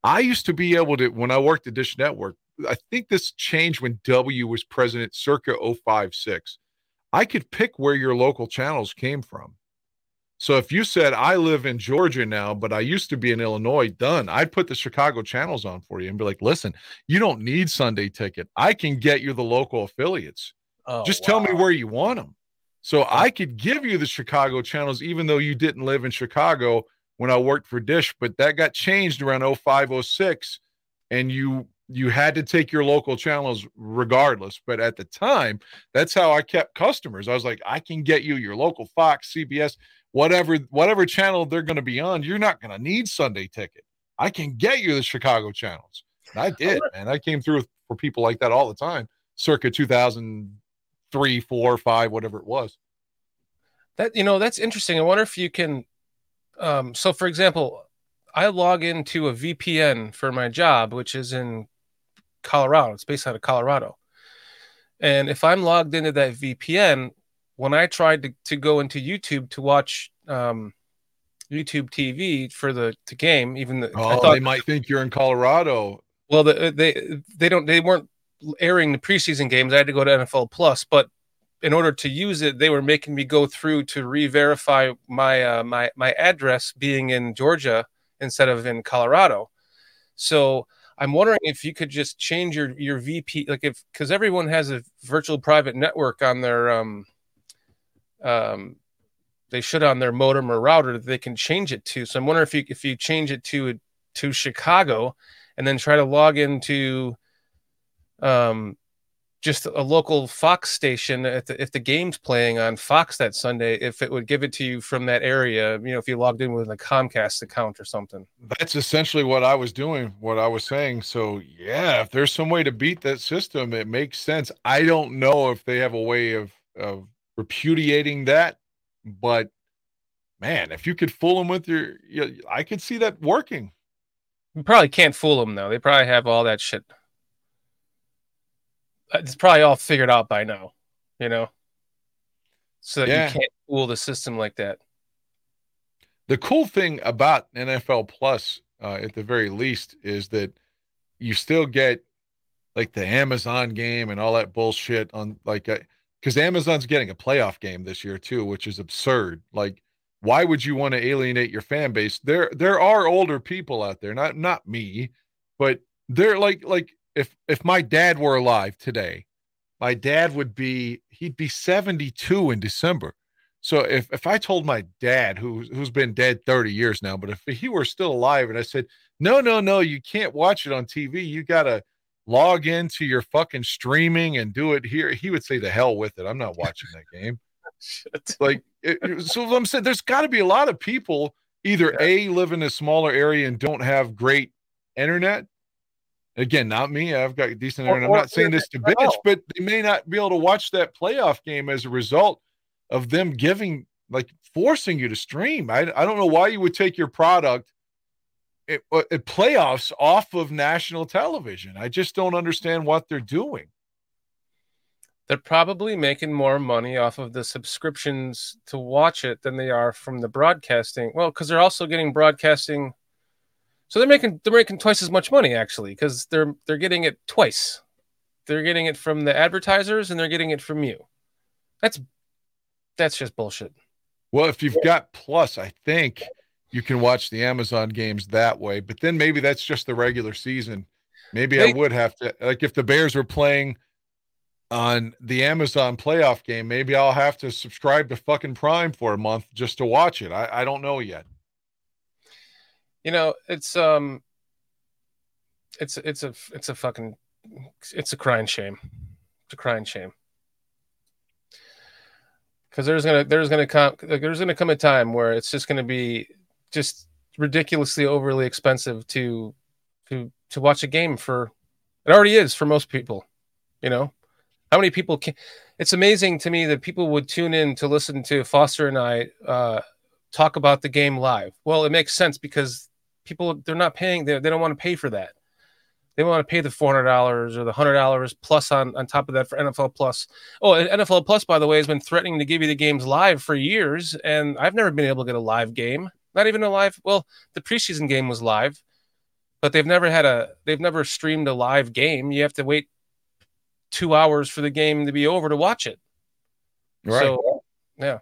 I used to be able to, when I worked at Dish Network, I think this changed when W was president circa 056. I could pick where your local channels came from. So if you said, I live in Georgia now, but I used to be in Illinois, done. I'd put the Chicago channels on for you and be like, listen, you don't need Sunday ticket. I can get you the local affiliates. oh, Just tell me where you want them. So I could give you the Chicago channels, even though you didn't live in Chicago when I worked for Dish, but that got changed around 0506 and you you had to take your local channels regardless. But at the time, that's how I kept customers. I was like, I can get you your local Fox, CBS, whatever, whatever channel they're going to be on. You're not going to need Sunday ticket. I can get you the Chicago channels. And I did, and I came through for people like that all the time, circa 2003, four, five, whatever it was. That you know, that's interesting. I wonder if you can. Um, so, for example, I log into a VPN for my job, which is in Colorado. It's based out of Colorado, and if I'm logged into that VPN, when I tried to, to go into YouTube to watch um, YouTube TV for the, the game, even the, I Oh, thought they might think you're in Colorado. Well, the, they they don't they weren't airing the preseason games. I had to go to NFL Plus, but in order to use it, they were making me go through to re-verify my uh, my my address being in Georgia instead of in Colorado. So I'm wondering if you could just change your your VP, like if because everyone has a virtual private network on their um um they should on their modem or router that they can change it to. So I'm wondering if you if you change it to to Chicago and then try to log into um just a local Fox station if the, if the game's playing on Fox that Sunday, if it would give it to you from that area, you know, if you logged in with a Comcast account or something. That's essentially what I was doing, what I was saying. So, yeah, if there's some way to beat that system, it makes sense. I don't know if they have a way of, of repudiating that, but man, if you could fool them with your, you, I could see that working. You probably can't fool them though. They probably have all that shit. It's probably all figured out by now, you know, so Yeah. you can't fool the system like that. The cool thing about NFL Plus, uh, at the very least, is that you still get like the Amazon game and all that bullshit on like, because Amazon's getting a playoff game this year too, which is absurd. Like, why would you want to alienate your fan base? There, there are older people out there, not not me, but they're like like if if my dad were alive today, my dad would be he'd be 72 in December. So if if I told my dad who who's been dead 30 years now, but if he were still alive and I said, "No, no, no, you can't watch it on TV. You got to log into your fucking streaming and do it here." He would say, "The hell with it. I'm not watching that game." Like it, so I'm saying there's got to be a lot of people either a live in a smaller area and don't have great internet. Again, not me. I've got decent Or- internet. I'm not saying this to bitch, but they may not be able to watch that playoff game as a result of them giving like forcing you to stream. I I don't know why you would take your product eh, at, at eh, playoffs off of national television. I just don't understand what they're doing. They're probably making more money off of the subscriptions to watch it than they are from the broadcasting. Well, because they're also getting broadcasting, so they're making they're making twice as much money actually because they're they're getting it twice. They're getting it from the advertisers and they're getting it from you. That's that's just bullshit. Well, if you've got Plus, I think you can watch the Amazon games that way. But then maybe that's just the regular season. Maybe I would have to like if the Bears were playing on the Amazon playoff game, maybe I'll have to subscribe to fucking Prime for a month just to watch it. I, I don't know yet. You know, it's um, it's it's a it's a fucking it's a crying shame. It's a crying shame. because there's gonna there's gonna come there's gonna come a time where it's just gonna be just ridiculously overly expensive to to to watch a game for it already is for most people you know how many people can it's amazing to me that people would tune in to listen to foster and i uh, talk about the game live well it makes sense because people they're not paying they, they don't want to pay for that they want to pay the $400 or the $100 plus on, on top of that for NFL Plus. Oh, NFL Plus, by the way, has been threatening to give you the games live for years, and I've never been able to get a live game. Not even a live. Well, the preseason game was live, but they've never had a. They've never streamed a live game. You have to wait two hours for the game to be over to watch it. Right. So, yeah.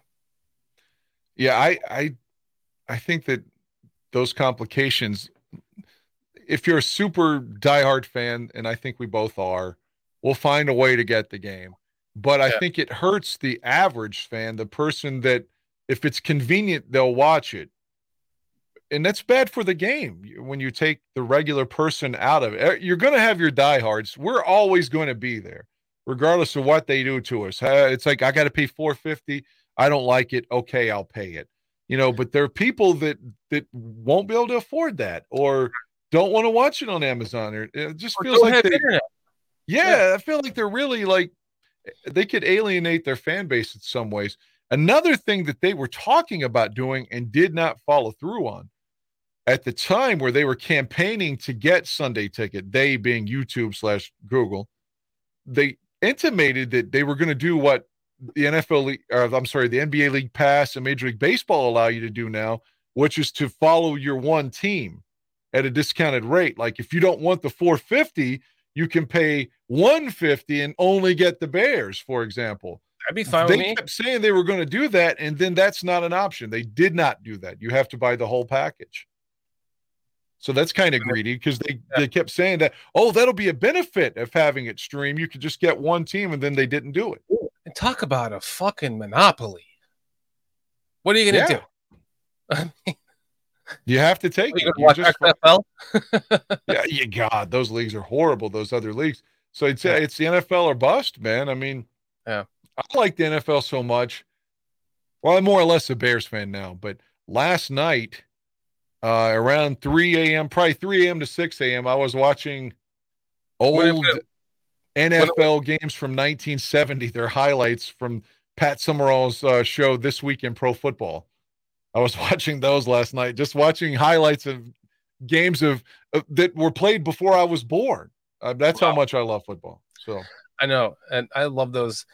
Yeah, I I I think that those complications if you're a super diehard fan, and I think we both are, we'll find a way to get the game. But I think it hurts the average fan, the person that if it's convenient, they'll watch it. And that's bad for the game when you take the regular person out of it. Eh, you're going to have your diehards. We're always going to be there, regardless of what they do to us. It's like I got to pay 450. I don't like it. Okay, I'll pay it. You know, but there are people that that won't be able to afford that, or don't want to watch it on Amazon, or it just Or feels like they, internet. yeah, I feel like they're really like they could alienate their fan base in some ways. Another thing that they were talking about doing and did not follow through on at the time where they were campaigning to get Sunday ticket, they being YouTube slash Google, they intimated that they were going to do what the NFL, league, or I'm sorry, the NBA League Pass and Major League Baseball allow you to do now, which is to follow your one team at a discounted rate. Like if you don't want the 450, you can pay 150 and only get the Bears, for example. That'd be fine with They kept saying they were going to do that, and then that's not an option. They did not do that. You have to buy the whole package. So that's kind of greedy because they, they kept saying that, oh, that'll be a benefit of having it stream. You could just get one team, and then they didn't do it. And talk about a fucking monopoly. What are you gonna Yeah. do? You have to take you it. watch You just- yeah, yeah, God, those leagues are horrible. Those other leagues. So it's it's the NFL or bust, man. I mean, Yeah. I like the NFL so much. Well, I'm more or less a Bears fan now, but last night, uh, around 3 a.m., probably 3 a.m. to 6 a.m., I was watching old NFL games from 1970. Their highlights from Pat Summerall's uh, show this week in pro football. I was watching those last night, just watching highlights of games of, of that were played before I was born. Uh, that's how much I love football. So I know, and I love those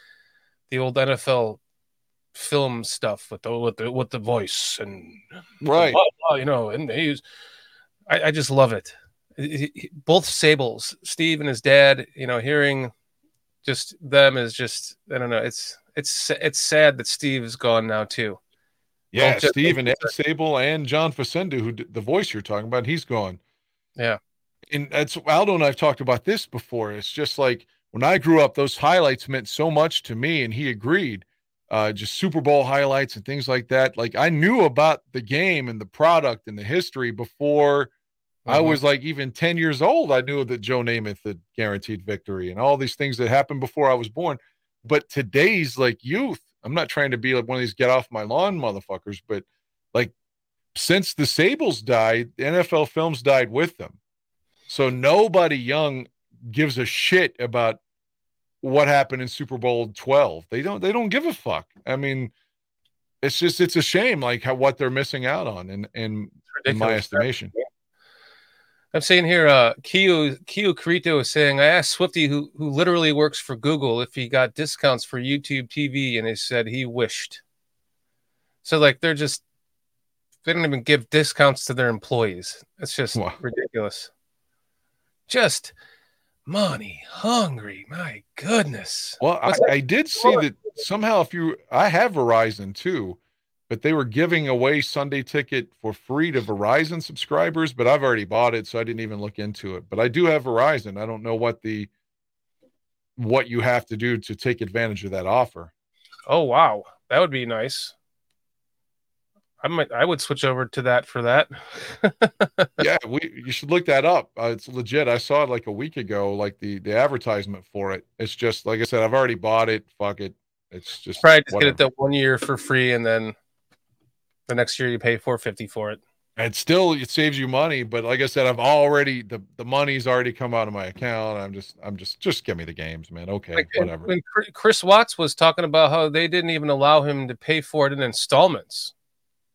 the old NFL film stuff with the with the with the voice and right, blah, blah, you know, and they use. I, I just love it. Both Sabols, Steve and his dad, you know, hearing just them is just I don't know. It's it's it's sad that Steve is gone now too. yeah, just- Steve and Ed Sabol and John Facenda, who the voice you're talking about, he's gone. Yeah. and that's Aldo and I've talked about this before. It's just like when I grew up, those highlights meant so much to me, and he agreed. Uh, just Super Bowl highlights and things like that. Like I knew about the game and the product and the history before I Mhm. was like even 10 years old. I knew that Joe Namath had guaranteed victory and all these things that happened before I was born. But today's like youth, I'm not trying to be like one of these get off my lawn motherfuckers, but like since the Sabols died, the NFL films died with them. So nobody young gives a shit about what happened in Super Bowl 12. They don't they don't give a fuck. I mean, it's just it's a shame like how what they're missing out on in in, in my estimation. I'm saying here, uh, Kiyu Kiyu Karito is saying, I asked Swifty, who who literally works for Google, if he got discounts for YouTube TV, and he said he wished. So like they're just they don't even give discounts to their employees. It's just Wow. ridiculous. Just money hungry. My goodness. Well, I, I did see that somehow if you I have Verizon too, but they were giving away Sunday ticket for free to Verizon subscribers, but I've already bought it, so I didn't even look into it. But I do have Verizon. I don't know what the what you have to do to take advantage of that offer. Oh wow, that would be nice. I might I would switch over to that for that. yeah, we you should look that up. Uh, it's legit. I saw it like a week ago, like the the advertisement for it. It's just like I said, I've already bought it. Fuck it. It's just Probably just whatever. get it that one year for free, and then the next year you pay four fifty for it. it still it saves you money but like i said i've already the the money's already come out of my account. I'm just i'm just just give me the games man. Okay Like, whatever. When Chris- Chris Watts was talking about how they didn't even allow him to pay for it in installments,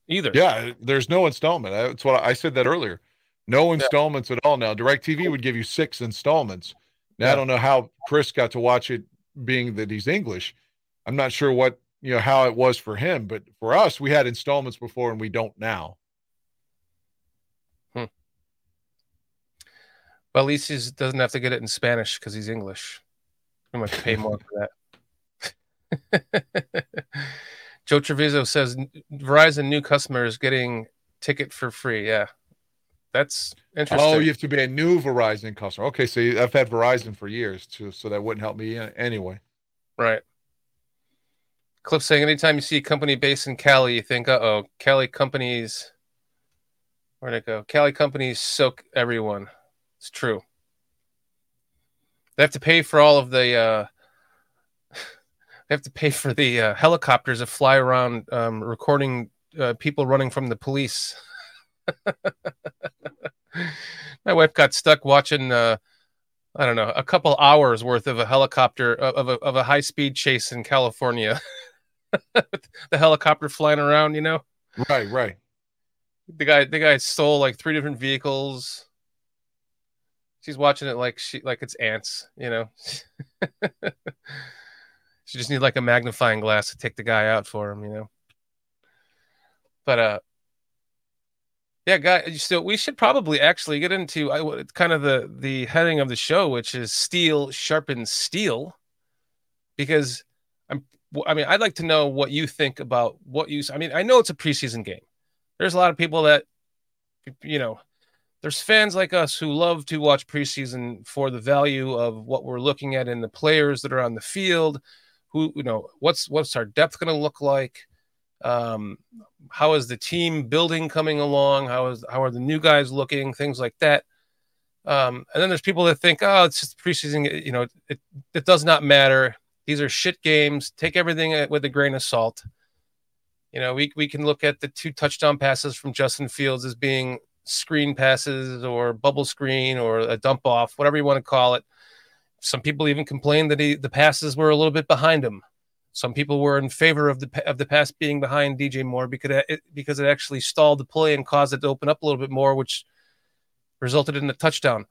either. yeah there's no installment. That's what i said that earlier. No installments at all. Now DirecTV would give you six installments. Now i don't know how chris got to watch it being that he's english. I'm not sure what you know how it was for him but for us we had installments before and we don't now hmm. Well, at least he doesn't have to get it in Spanish because he's English. We might pay more for that. Joe Treviso says Verizon new customers getting ticket for free. Yeah, that's interesting. oh you have to be a new verizon customer okay so i've had verizon for years too so that wouldn't help me anyway Right. Cliff saying anytime you see a company based in Cali, you think, uh oh, Cali companies. Where'd it go? Cali companies soak everyone. It's true. They have to pay for all of the. Uh, they have to pay for the uh, helicopters that fly around um, recording uh, people running from the police. My wife got stuck watching. Uh, I don't know, a couple hours worth of a helicopter of a of a high speed chase in California. the helicopter flying around, you know. right right The guy the guy stole like three different vehicles. She's watching it like she like it's ants, you know. she just need like a magnifying glass to take the guy out for him, you know. But uh yeah, guy. So we should probably actually get into I, what- kind of the the heading of the show, which is steel sharpens steel, because I'm. I mean, I'd like to know what you think about what you. I mean, I know it's a preseason game. There's a lot of people that, you know, there's fans like us who love to watch preseason for the value of what we're looking at in the players that are on the field. Who you know, what's what's our depth going to look like? um how is the team building coming along how is how are the new guys looking things like that um and then there's people that think oh it's just preseason you know it, it does not matter these are shit games. Take everything uh, with a grain of salt. You know we, we can look at the two touchdown passes from justin fields as being screen passes or bubble screen or a dump off whatever you want to call it. Some people even complained that he, the passes were a little bit behind him. Some people were in favor of the of the pass being behind DJ Moore because it, because it actually stalled the play and caused it to open up a little bit more, which resulted in the touchdown.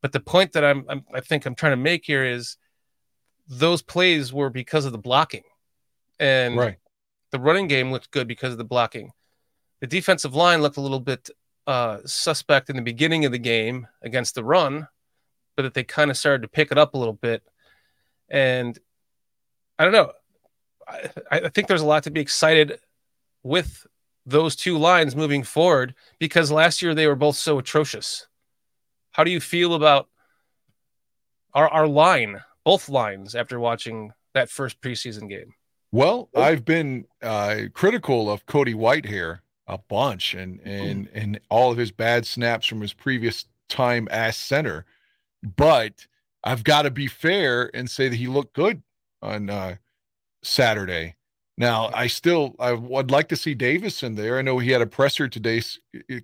But the point that I'm, I'm I think I'm trying to make here is those plays were because of the blocking, and right the running game looked good because of the blocking. The defensive line looked a little bit uh, suspect in the beginning of the game against the run, but that they kind of started to pick it up a little bit. And I don't know. I, I think there's a lot to be excited with those two lines moving forward because last year they were both so atrocious. How do you feel about our our line, both lines, after watching that first preseason game? Well, I've been uh, critical of Cody Whitehair a bunch, and and and all of his bad snaps from his previous time as center. But I've got to be fair and say that he looked good on uh, Saturday. Now, I still I would like to see Davis in there. I know he had a presser today,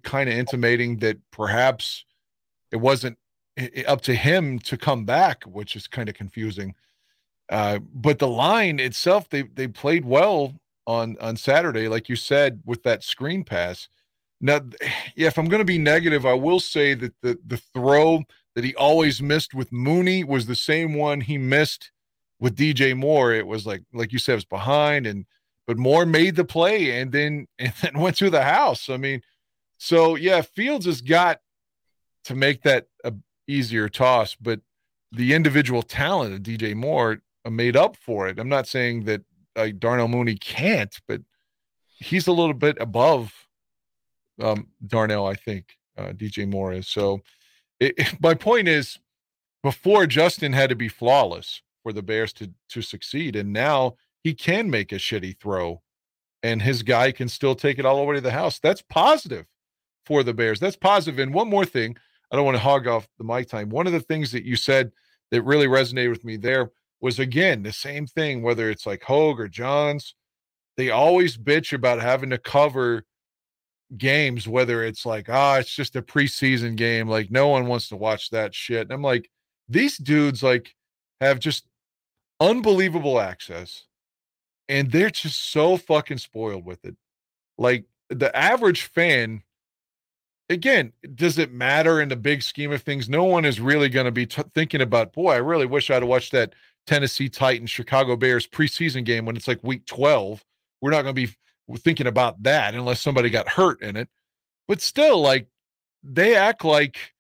kind of intimating that perhaps it wasn't up to him to come back, which is kind of confusing. Uh, but the line itself, they they played well on on Saturday, like you said, with that screen pass. Now, yeah, if I'm going to be negative, I will say that the the throw that he always missed with Mooney was the same one he missed with DJ Moore. It was like like you said, it was behind, and but Moore made the play and then and then went to the house. I mean, so yeah, Fields has got to make that a easier toss, but the individual talent of DJ Moore uh, made up for it. I'm not saying that Darnell Mooney can't, but he's a little bit above um, Darnell, I think uh, DJ Moore is. So it- my point is, before Justin had to be flawless for the Bears to to succeed, and now he can make a shitty throw, and his guy can still take it all the way to the house. That's positive for the Bears. That's positive. And one more thing, I don't want to hog off the mic time. One of the things that you said that really resonated with me there was again the same thing, whether it's like Hoge or Jahns, they always bitch about having to cover games, whether it's like, ah, it's just a preseason game. Like, no one wants to watch that shit. And I'm like, these dudes like have just unbelievable access and they're just so fucking spoiled with it. Like the average fan, again, does it matter in the big scheme of things? No one is really going to be t- thinking about, boy, I really wish I'd watched that Tennessee Titans Chicago Bears preseason game when it's like week 12. We're not going to be thinking about that unless somebody got hurt in it. But still, like they act like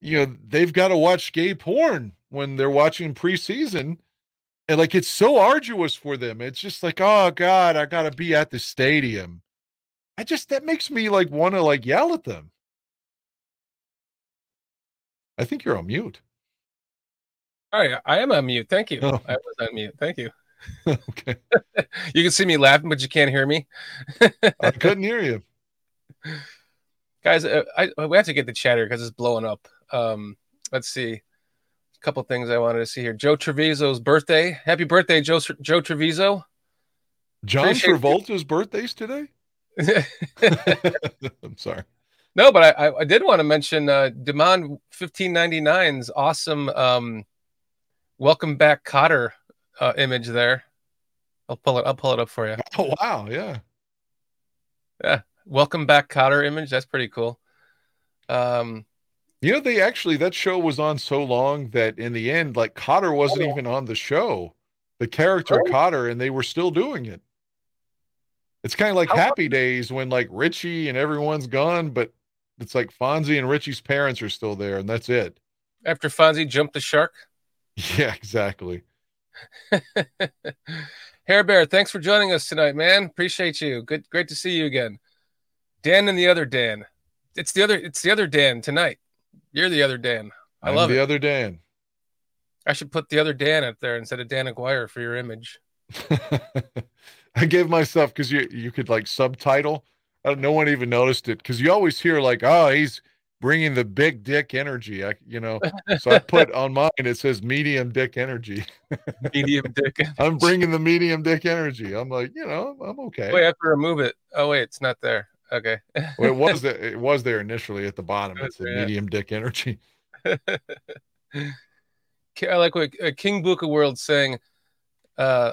you know they've got to watch gay porn when they're watching preseason. And like it's so arduous for them. It's just like, oh God, I gotta be at the stadium. I just that makes me like want to like yell at them. I think you're on mute. All right, I am on mute. Thank you. Oh. I was on mute. Thank you. okay. You can see me laughing, but you can't hear me. I couldn't hear you. Guys, uh, I we have to get the chatter because it's blowing up. Um, let's see. A couple things I wanted to see here. Joe Treviso's birthday. Happy birthday, Joe Joe Treviso. John Appreciate you. Travolta's birthday's today? I'm sorry. No, but I, I did want to mention uh, Demand 1599's awesome um, welcome back Kotter uh, image there. I'll pull it. I'll pull it up for you. Oh wow, yeah. Yeah, welcome back Kotter image. That's pretty cool. Um, You know, they actually that show was on so long that in the end, like Kotter wasn't Oh. even on the show. The character Really? Kotter, and they were still doing it. It's kind of like Happy Days when like Richie and everyone's gone, but it's like Fonzie and Richie's parents are still there, and that's it. after Fonzie jumped the shark. Yeah, exactly. Hair Bear, thanks for joining us tonight, man. Appreciate you. Good, great to see you again. Dan and the other Dan. It's the other. It's the other Dan tonight. You're the other Dan. I I'm love the it. other Dan. I should put the other Dan up there instead of Dan Aguirre for your image. I gave myself because you you could like subtitle. No one even noticed it because you always hear like, oh, he's bringing the big dick energy. I you know, so I put on mine it says medium dick energy. Medium dick. I'm bringing the medium dick energy. I'm like, you know, I'm okay. Wait, I have to remove it. Oh wait, it's not there. Okay. Well, it was there, it was there initially at the bottom. It's the Yeah. medium dick energy. I like what uh, King Buka World saying, uh,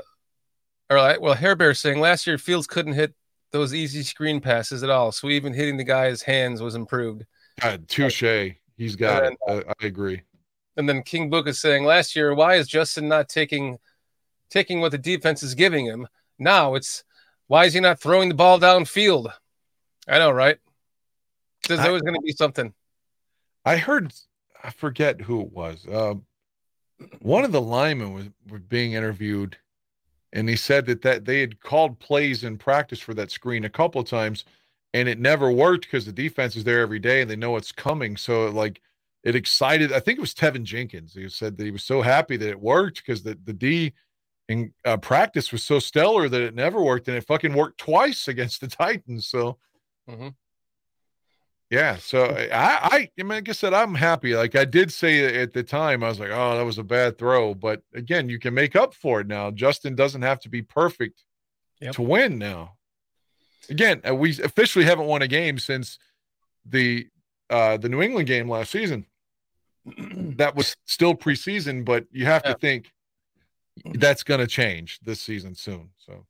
or like, well, Hair Bear saying last year Fields couldn't hit those easy screen passes at all, so even hitting the guy's hands was improved. God, touche. He's got it. I, I agree. And then King Book is saying last year, why is Justin not taking taking what the defense is giving him? Now it's why is he not throwing the ball downfield? I know, right? There's I- always going to be something. I heard, I forget who it was. Um, one of the linemen was, was being interviewed, and he said that that they had called plays in practice for that screen a couple of times, and it never worked because the defense is there every day and they know it's coming. So like it excited. I think it was Teven Jenkins. He said that he was so happy that it worked because the the D in uh, practice was so stellar that it never worked, and it fucking worked twice against the Titans. So. Mhm. Yeah, so I, I, I mean, like I said, I'm happy. Like I did say at the time, I was like, "Oh, that was a bad throw," but again, you can make up for it now. Justin doesn't have to be perfect Yep. to win now. Again, uh, we officially haven't won a game since the uh the New England game last season. that was still preseason, but you have Yeah. to think that's going to change this season soon. So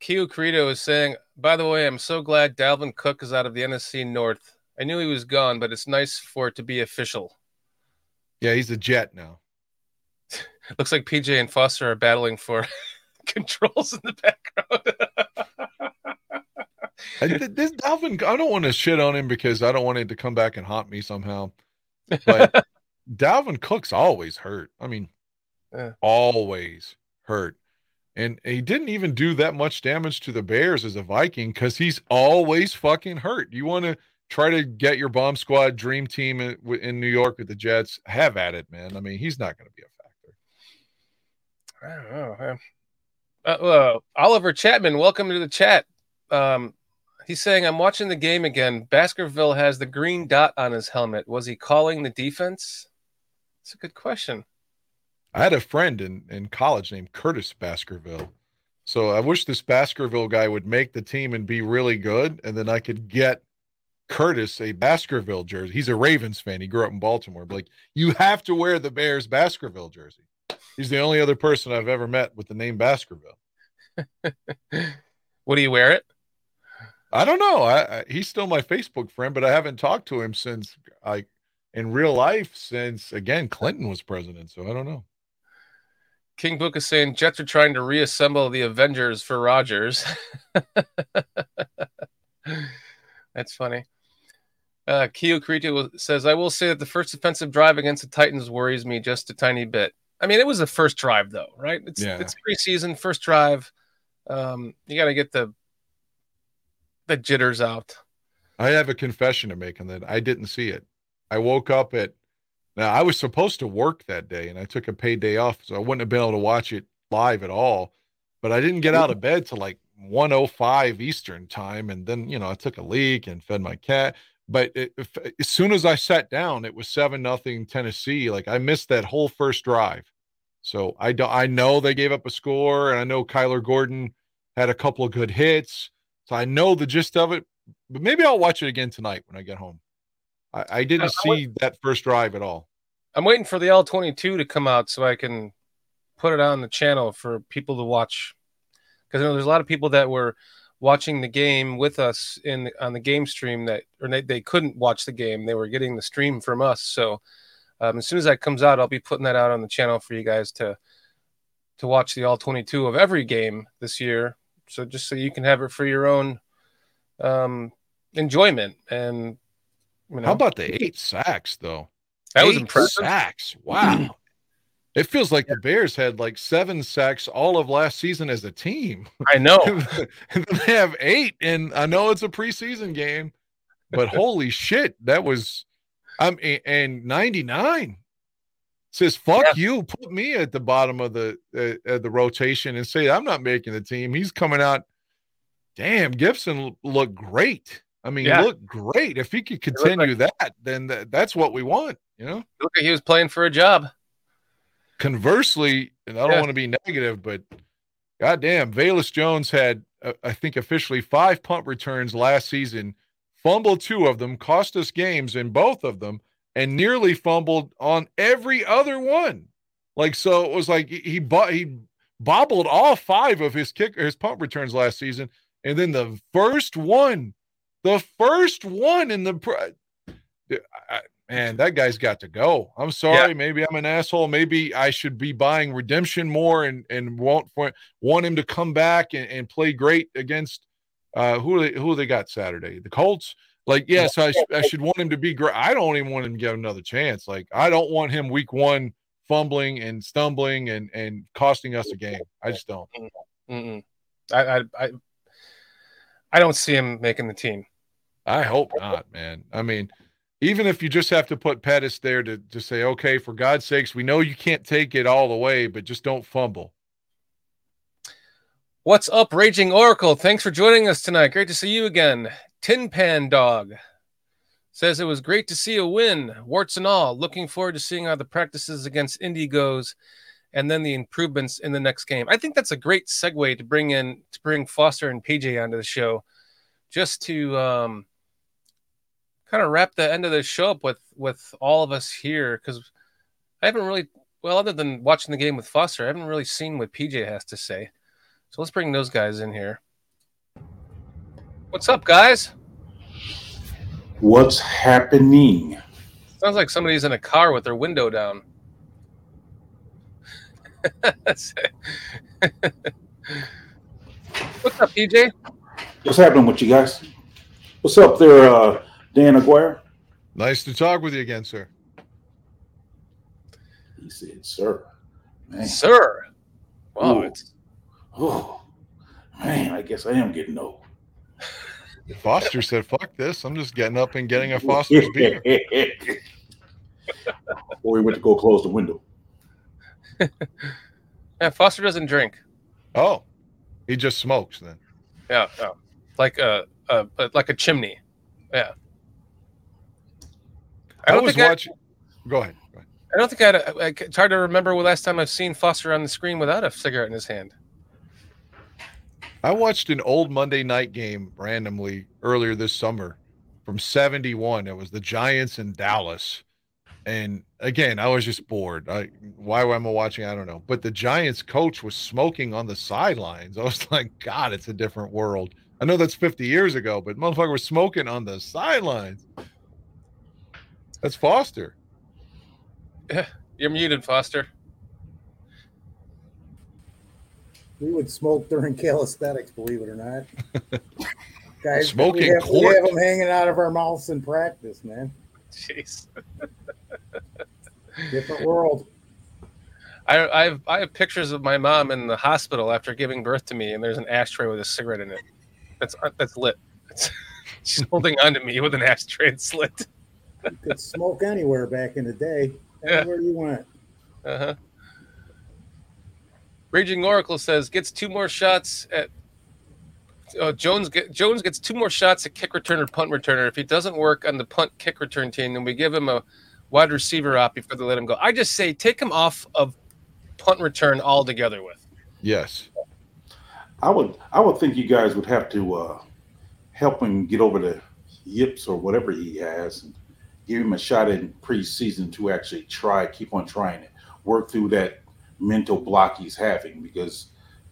Keo Credo is saying, by the way, I'm so glad Dalvin Cook is out of the NFC North. I knew he was gone, but it's nice for it to be official. yeah, he's a Jet now. Looks like PJ and Foster are battling for controls in the background. I, this Dalvin, I don't want to shit on him because I don't want him to come back and haunt me somehow. But Dalvin Cook's always hurt. I mean, Yeah. always hurt. And he didn't even do that much damage to the Bears as a Viking because he's always fucking hurt. You want to try to get your bomb squad dream team in, in New York with the Jets? Have at it, man. I mean, he's not going to be a factor. I don't know. Uh, uh, Oliver Chapman, welcome to the chat. Um, he's saying, I'm watching the game again. Baskerville has the green dot on his helmet. Was he calling the defense? It's a good question. I had a friend in in college named Curtis Baskerville. So I wish this Baskerville guy would make the team and be really good, and then I could get Curtis a Baskerville jersey. He's a Ravens fan. He grew up in Baltimore. But like, you have to wear the Bears Baskerville jersey. He's the only other person I've ever met with the name Baskerville. What do you wear it? I don't know. I, I he's still my Facebook friend, but I haven't talked to him since I in real life since again Clinton was president. So I don't know. King Book is saying Jets are trying to reassemble the Avengers for Rogers. That's funny. Uh, Kurita says, I will say that the first defensive drive against the Titans worries me just a tiny bit. I mean, it was the first drive, though, right? It's Yeah. it's preseason, first drive. Um, you got to get the the jitters out. I have a confession to make on that. I didn't see it. I woke up at now I was supposed to work that day and I took a paid day off, so I wouldn't have been able to watch it live at all. But I didn't get out of mm-hmm. bed till like 105 Eastern time. And then, you know, I took a leak and fed my cat. But it, if, as soon as I sat down, it was seven nothing Tennessee. Like I missed that whole first drive. So I don't I know they gave up a score, and I know Kyler Gordon had a couple of good hits. So I know the gist of it, but maybe I'll watch it again tonight when I get home. I, I didn't I see that first drive at all. I'm waiting for the all 22 to come out so I can put it on the channel for people to watch. Because I know there's a lot of people that were watching the game with us in on the game stream that, or they, they couldn't watch the game. They were getting the stream from us. So um, as soon as that comes out, I'll be putting that out on the channel for you guys to to watch the all 22 of every game this year. So just so you can have it for your own um, enjoyment. And you know, How about the eight sacks though? that was Eight impressive. Sacks. Wow. it feels like the Bears had like seven sacks all of last season as a team. I know. and they have eight, and I know it's a preseason game, but holy shit, that was I'm and 99 says fuck you, put me at the bottom of the uh, uh, the rotation and say I'm not making the team. He's coming out. Damn, Gibson looked great. I mean, Yeah. looked great. If he could continue that, then th- that's what we want. You know. Look like he was playing for a job. Conversely, and I don't Yeah. want to be negative, but goddamn, Velus Jones had, uh, I think, officially five punt returns last season, fumbled two of them, cost us games in both of them, and nearly fumbled on every other one. Like so, it was like he he, bo- he bobbled all five of his kick his punt returns last season, and then the first one, the first one in the. Pr- I- man, that guy's got to go. I'm sorry. Maybe I'm an asshole. Maybe I should be buying redemption more and and want for want him to come back and, and play great against uh who they who they got Saturday the Colts. Like yes, I, I should want him to be great. I don't even want him to get another chance. Like I don't want him week one fumbling and stumbling and and costing us a game. I just don't. Mm-mm. I, I, I, I don't see him making the team. I hope not, man. I mean, even if you just have to put Pettis there to to say, okay, for God's sakes, we know you can't take it all the way, but just don't fumble. What's up, Raging Oracle? Thanks for joining us tonight. Great to see you again. Tin Pan Dog says it was great to see a win, warts and all. Looking forward to seeing how the practices against Indy goes, and then the improvements in the next game. I think that's a great segue to bring in to bring Foster and PJ onto the show, just to um, kind of wrap the end of the show up with with all of us here because I haven't really well, other than watching the game with Foster, I haven't really seen what PJ has to say. So let's bring those guys in here. What's up, guys? What's happening? Sounds like somebody's in a car with their window down. What's up, PJ? What's happening with you guys? What's up there, uh, Dan Aguirre? Nice to talk with you again, sir. He said, "Sir, man, Sir. Wow, Ooh. it's oh man, I guess I am getting old." Foster said, "Fuck this! I'm just getting up and getting a Foster's beer." Or he went to go close the window. yeah, Foster doesn't drink. Oh, he just smokes then. Yeah, yeah. Like a, a, a like a chimney. Yeah. I, don't was think I- watching. Go ahead. Go ahead. I don't think I, I- it's hard to remember the last time I've seen Foster on the screen without a cigarette in his hand. I watched an old Monday night game randomly earlier this summer from 71. It was the Giants in Dallas. And again, I was just bored. I, why am I watching? I don't know. But the Giants coach was smoking on the sidelines. I was like, God, it's a different world. I know that's 50 years ago, but motherfucker was smoking on the sidelines. That's Foster. You're muted, Foster. We would smoke during calisthenics, believe it or not. Guys, Smoking we have, we have them hanging out of our mouths in practice, man. Jeez. Different world. I, I have I have pictures of my mom in the hospital after giving birth to me, and there's an ashtray with a cigarette in it. That's uh, that's lit. It's, she's holding on to me with an ashtray that's lit. You could smoke anywhere back in the day. Yeah. Anywhere you went. Uh-huh. Raging Oracle says gets two more shots at. Uh, Jones get, Jones gets two more shots at kick returner, punt returner. If he doesn't work on the punt kick return team, then we give him a wide receiver op before they let him go. I just say take him off of punt return altogether. With Yes. I would I would think you guys would have to uh, help him get over the yips or whatever he has and give him a shot in preseason to actually try, keep on trying it, work through that mental block he's having because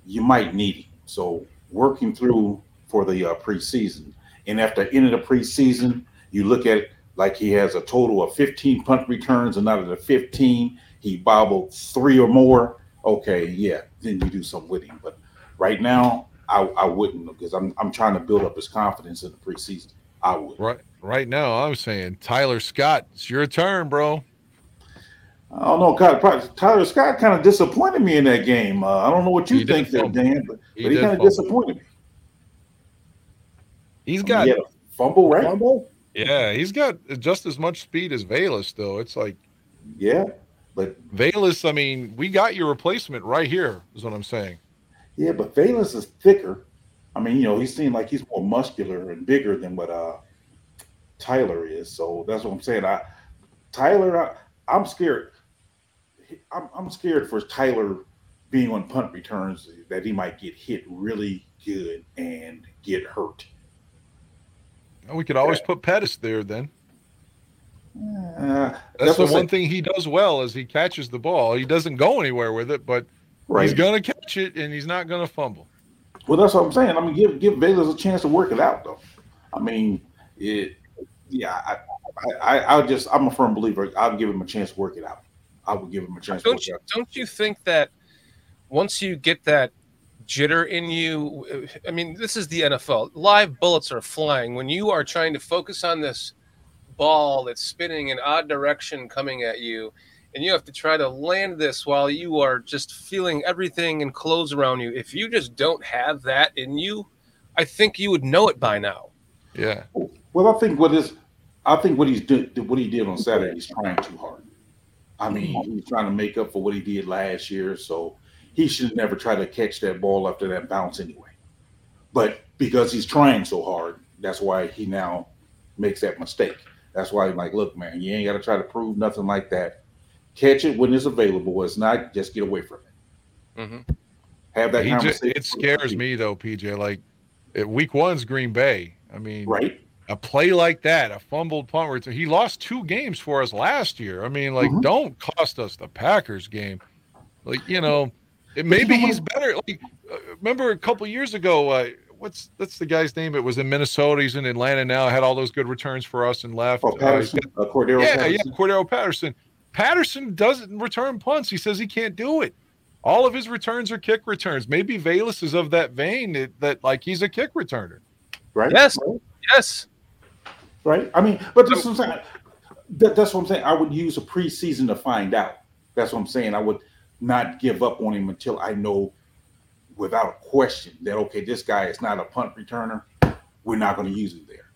you might need him. So working through for the uh, preseason, and after the end of the preseason, you look at it like he has a total of 15 punt returns, and out of the 15, he bobbled three or more. Okay, yeah, then you do something with him. But right now, I, I wouldn't because I'm I'm trying to build up his confidence in the preseason. I would. Right right now, I'm saying Tyler Scott, it's your turn, bro. I don't know. Kind of, Tyler Scott kind of disappointed me in that game. Uh, I don't know what you He think there, fumble. Dan, but He but he kind of disappointed me. He's I mean, got he a fumble, right? Fumble? yeah, he's got just as much speed as Velus, though. It's like Yeah, but Velus, I mean, we got your replacement right here, is what I'm saying. yeah, but Valens is thicker. I mean, you know, he seemed like he's more muscular and bigger than what uh Tyler is. So that's what I'm saying. I Tyler, I, I'm scared. I'm, I'm scared for Tyler being on punt returns that he might get hit really good and get hurt. We could always put Pettis there then. Uh, That's, the one thing he does well is he catches the ball. He doesn't go anywhere with it, but right. he's gonna catch it and he's not gonna fumble. Well, that's what I'm saying. I mean, give give Valens a chance to work it out, though. I mean, it. Yeah, I, I, I, I just I'm a firm believer. I'll give him a chance to work it out. I would give him a chance don't it you out. don't you think that once you get that jitter in you, I mean, this is the NFL. Live bullets are flying when you are trying to focus on this ball that's spinning in odd direction coming at you, and you have to try to land this while you are just feeling everything and clothes around you. If you just don't have that in you, I think you would know it by now. Yeah. Well, I think what is, I think what he's did, what he did on Saturday, he's trying too hard. I mean, he's trying to make up for what he did last year, so he should never try to catch that ball after that bounce anyway. But because he's trying so hard, that's why he now makes that mistake. That's why I'm like, look, man, you ain't got to try to prove nothing like that. Catch it when it's available. It's not just get away from it. Mm-hmm. Have that He just, it scares me though, PJ. Like week one's Green Bay. I mean, Right? A play like that, a fumbled punt return. He lost two games for us last year. I mean, like, Mhm. don't cost us the Packers game. Like, you know, it, maybe he's better. Like, uh, remember a couple years ago, uh, what's that's the guy's name? It was in Minnesota. He's in Atlanta now. Had all those good returns for us and left. Oh, Uh, Patterson, uh, Cordarrelle yeah, Patterson. yeah, Cordarrelle Patterson. Patterson doesn't return punts. He says he can't do it. All of his returns are kick returns. Maybe Velus is of that vein that, that like he's a kick returner. Right? Yes. Right? Yes. Right? I mean, but that's what I'm saying. That, that's what I'm saying. I would use a preseason to find out. That's what I'm saying. I would not give up on him until I know without a question that okay, this guy is not a punt returner. We're not going to use him there.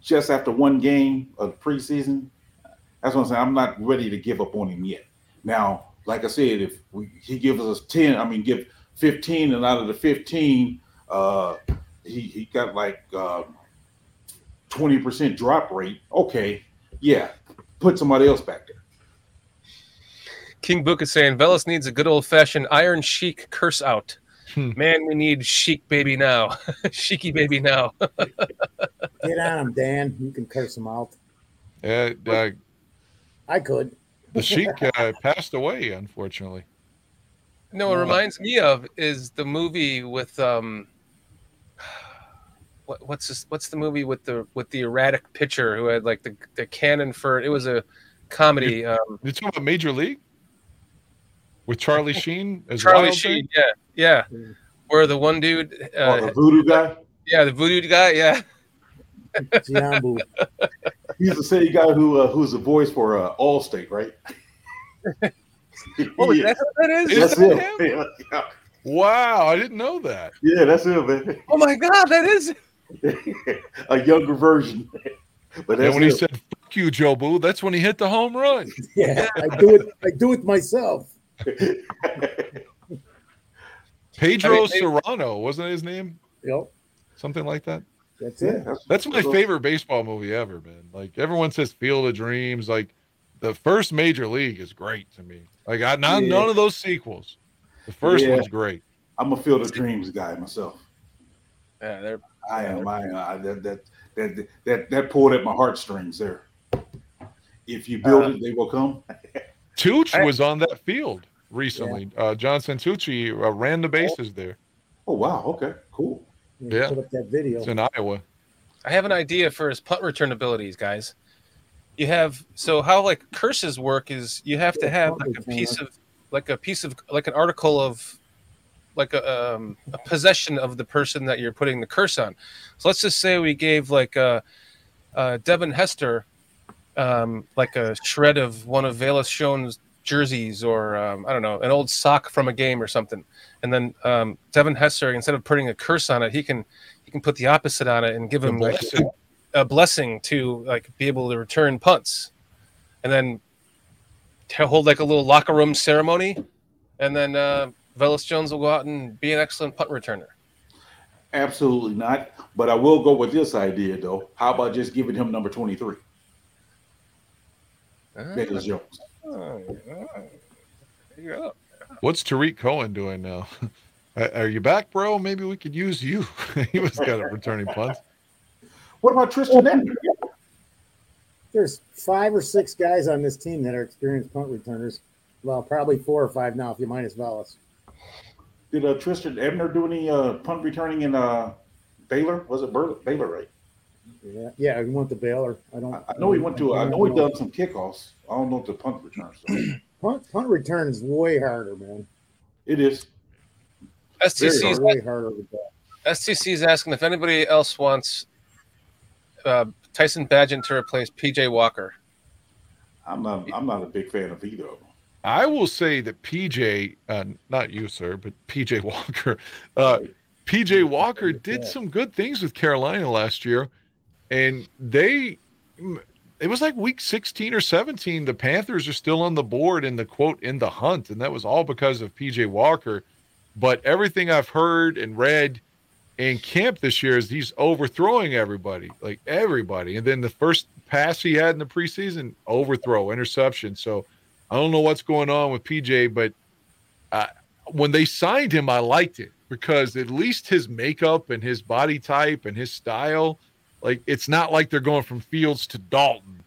Just after one game of preseason, that's what I'm saying. I'm not ready to give up on him yet. Now, like I said, if we, he gives us 10, I mean, give 15, and out of the 15, uh, he, he got like uh, 20% drop rate. Okay, yeah, put somebody else back there. King Book is saying Velus needs a good old fashioned Iron Sheik curse out. Hmm. Man, we need chic baby now. Cheeky baby now. Get on him, Dan. You can curse him out. Uh, uh, I could. the Sheik uh, passed away, unfortunately. no, what it reminds me of is the movie with um what, what's this what's the movie with the with the erratic pitcher who had like the the cannon for it was a comedy um You talking about Major League with Charlie Sheen as Charlie Wild Sheen, Thing? yeah, yeah. Where the one dude, Oh, uh, the voodoo guy. yeah, the voodoo guy, yeah, Jobu. He's the same guy who uh, who's the voice for uh, Allstate, right? Oh, yeah, that's what that is. that's Is that him. him? Yeah, Wow, I didn't know that. yeah, that's him, man. Oh my god, that is. a younger version. But And that's when he said "fuck you, Jobu," that's when he hit the home run. Yeah, I do it. I do it myself. Pedro I mean, Cerrano wasn't his name? Yep, Something like that. that's yeah, it. that's, That's my favorite baseball movie ever, man. Like everyone says, Field of Dreams. Like the first Major League is great to me. Like I not Yeah. none of those sequels. The first Yeah. one's great. I'm a Field of Dreams guy myself. Yeah, they're I am. I, I that, that that that that pulled at my heartstrings there. If you build Uh, it, they will come. Tooch was on that field recently. Uh, John Santucci uh, ran the bases there. Oh wow. Okay. Cool. You Yeah. Put up that video. It's in Iowa. I have an idea for his punt return abilities, guys. You have so how like curses work is you have to have like a piece of like a piece of like an article of like a, um, a possession of the person that you're putting the curse on. So let's just say we gave like uh, uh, Devin Hester um, like a shred of one of Velus Jones's jerseys or um, I don't know an old sock from a game or something, and then um, Devin Hester instead of putting a curse on it, he can he can put the opposite on it and give him like a blessing to like be able to return punts, and then to hold like a little locker room ceremony, and then uh, Velus Jones will go out and be an excellent punt returner. Absolutely not. But I will go with this idea though. How about just giving him number 23, ah. Vegas Jones? Oh, There. What's Tarik Cohen doing now? Are are you back, bro? Maybe we could use you. he was got a returning punt. What about Trestan Ebner? There's five or six guys on this team that are experienced punt returners. Well, probably four or five now, if you minus Velus. Did uh, Trestan Ebner do any uh, punt returning in uh, Baylor? Was it Bur- Baylor, right? Yeah, yeah. He went to Baylor. I don't. I I know he went to. I know he done some kickoffs. I don't know if the punt returns. So. Punt, punt return is way harder, man. it is. STC's Way harder with that. STC is asking if anybody else wants uh, Tyson Bagent to replace PJ Walker. I'm not. I'm not a big fan of either of them. I will say that PJ, uh, not you, sir, but PJ Walker, uh, PJ Walker did some good things with Carolina last year, and they, it was like week 16 or 17. The Panthers are still on the board in the quote in the hunt, and that was all because of PJ Walker. But everything I've heard and read in camp this year is he's overthrowing everybody, like everybody. And then the first pass he had in the preseason, overthrow, interception. So I don't know what's going on with PJ, but uh, when they signed him, I liked it because at least his makeup and his body type and his style, like it's not like they're going from Fields to Dalton,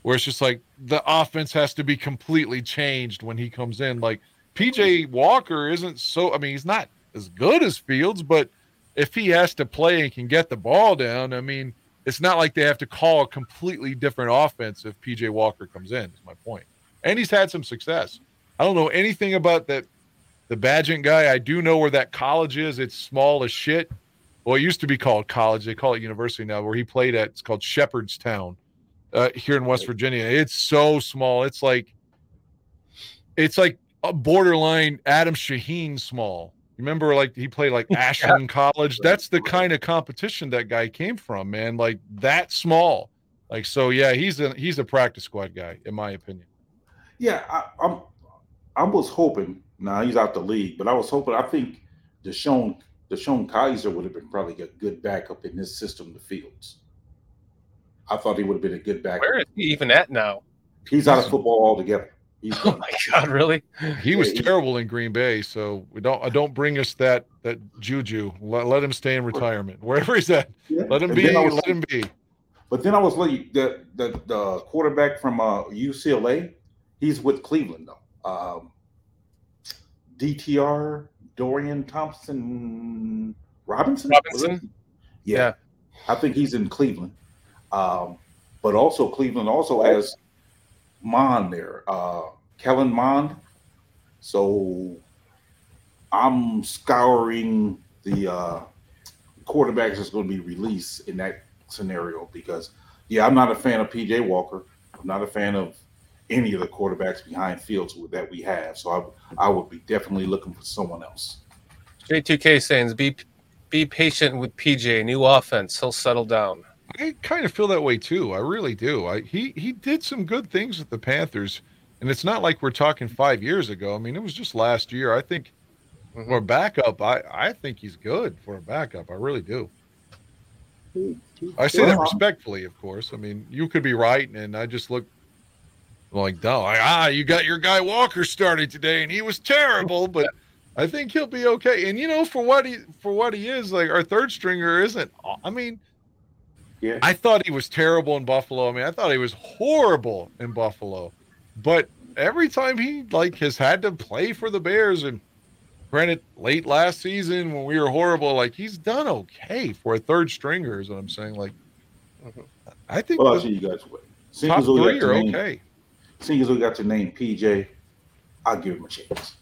where it's just like the offense has to be completely changed when he comes in. Like PJ Walker isn't so, I mean, he's not as good as Fields, but if he has to play and can get the ball down, I mean, it's not like they have to call a completely different offense if PJ Walker comes in, is my point and he's had some success. I don't know anything about that the Bagent guy. I do know where that college is. It's small as shit. Well, it used to be called college. They call it university now. Where he played at, it's called Shepherdstown, uh, here in West Virginia. It's so small. It's like, it's like a borderline Adam Shaheen small. Remember, like he played like Ashland College. That's the kind of competition that guy came from, man. Like that small. Like so, yeah. He's a he's a practice squad guy, in my opinion. Yeah, I, I'm. I was hoping. Now he's out the league, but I was hoping. I think DeShone DeShone Kizer would have been probably a good backup in this system. The Fields. I thought he would have been a good backup. Where is he even at now? He's out of football altogether. He's Oh my God, really? He was Yeah, he- terrible in Green Bay, so we don't. I don't bring us that that juju. Let, let him stay in retirement wherever he's at. Yeah. Let him And be. was- Let him be. But then I was like, the the the quarterback from uh, UCLA, he's with Cleveland though. Um, DTR Dorian Thompson Robinson. Robinson? Yeah. Yeah. I think he's in Cleveland. Um, but also Cleveland also has Mond there, uh, Kellen Mond. So I'm scouring the uh, quarterbacks that's going to be released in that scenario because, yeah, I'm not a fan of PJ Walker. I'm not a fan of any of the quarterbacks behind Fields that we have. So I, I would be definitely looking for someone else. J2K saying be be patient with PJ. New offense. He'll settle down. I kind of feel that way too. I really do. I he he did some good things with the Panthers, and it's not like we're talking five years ago. I mean, it was just last year. I think Mhm. for a backup, I I think he's good for a backup. I really do. He- he- I say that respectfully, of course. I mean, you could be right, and I just look like, no, ah, you got your guy Walker started today, and he was terrible, but I think he'll be okay. And you know, for what he for what he is, like our third stringer isn't. I mean, Yeah. I thought he was terrible in Buffalo. I mean, I thought he was horrible in Buffalo, but every time he like has had to play for the Bears, and granted, late last season when we were horrible, like he's done okay for a third stringer. Is what I'm saying. Like, Mhm. I think Well, I'll see you guys. Top three are okay. Seeing as we got your name, PJ, I'll give him a chance.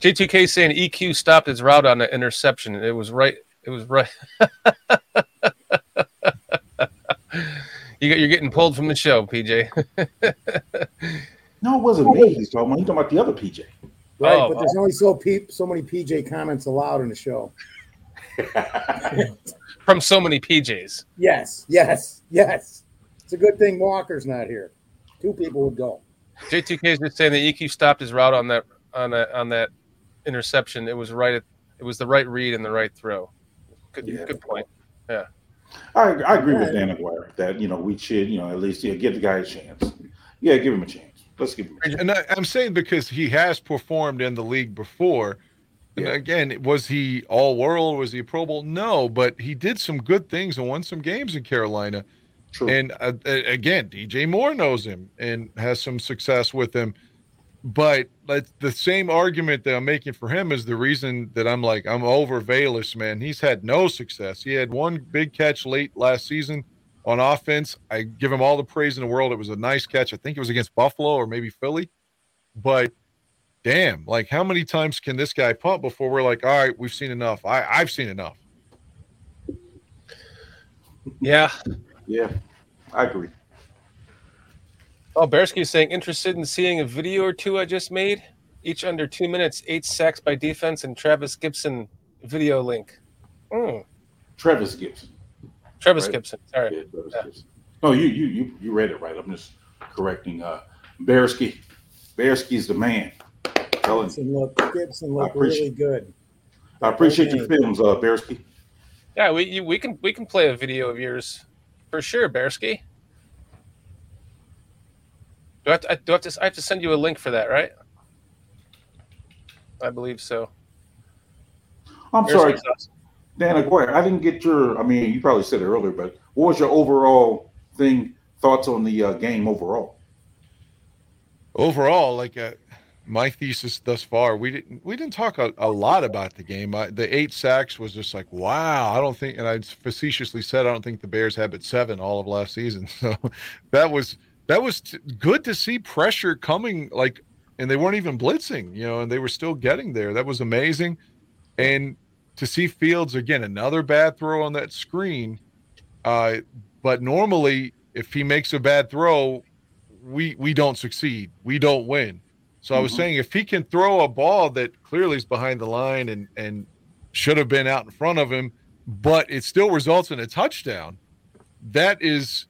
J2K saying EQ stopped his route on the interception. It was right. It was right. you get, you're getting pulled from the show, PJ. No, it wasn't me. He's talking about. He's talking about the other PJ. Right, Oh, but there's oh. only so pe- so many PJ comments allowed in the show. From so many PJs. Yes, yes, yes. It's a good thing Walker's not here. Two people would go. J2K is just saying that EQ stopped his route on that on that on that interception. It was right. At, it was the right read and the right throw. Good, Yeah. good point. Yeah. I, I agree with Dan Aguirre that you know we should you know at least yeah, give the guy a chance. Yeah, give him a chance. Let's give him. A chance. And I, I'm saying because he has performed in the league before. And Yeah. again, was he all world? Was he a Pro Bowl? No, but he did some good things and won some games in Carolina. True. And uh, again, DJ Moore knows him and has some success with him. But that's the same argument that I'm making for him is the reason that I'm like, I'm over Velus, man. He's had no success. He had one big catch late last season on offense. I give him all the praise in the world. It was a nice catch. I think it was against Buffalo or maybe Philly. But damn, like how many times can this guy pump before we're like, all right, we've seen enough. I, I've seen enough. Yeah. Yeah, I agree. Oh, Bearski is saying interested in seeing a video or two I just made, each under two minutes, eight sacks by defense, and Trevis Gipson video link. Mm, Trevis Gipson. Trevis Right. Gipson. Sorry. Yeah, Trevis Yeah. Gipson. No, you you you you read it right. I'm just correcting. Uh, Bearski. Bearski's the man. Telling. Gipson looked Gipson looked really good. I appreciate your films, uh, Bearski. Yeah, we you, we can we can play a video of yours for sure, Bearski. Do I, have to, do I have to I have to send you a link for that, right? I believe so. I'm sorry, Bearski's awesome. Dan Aguirre. I didn't get your. I mean, you probably said it earlier, but what was your overall thing? Thoughts on the uh, game overall? overall, like uh, my thesis thus far, we didn't we didn't talk a, a lot about the game. I, the eight sacks was just like wow. I don't think, and I facetiously said I don't think the Bears had but seven all of last season. So that was that was t- good to see pressure coming. Like, and they weren't even blitzing, you know, and they were still getting there. That was amazing, and to see Fields again another bad throw on that screen. Uh, but normally, if he makes a bad throw, we we don't succeed. We don't win. So I was Mhm. saying if he can throw a ball that clearly is behind the line and and should have been out in front of him, but it still results in a touchdown, that is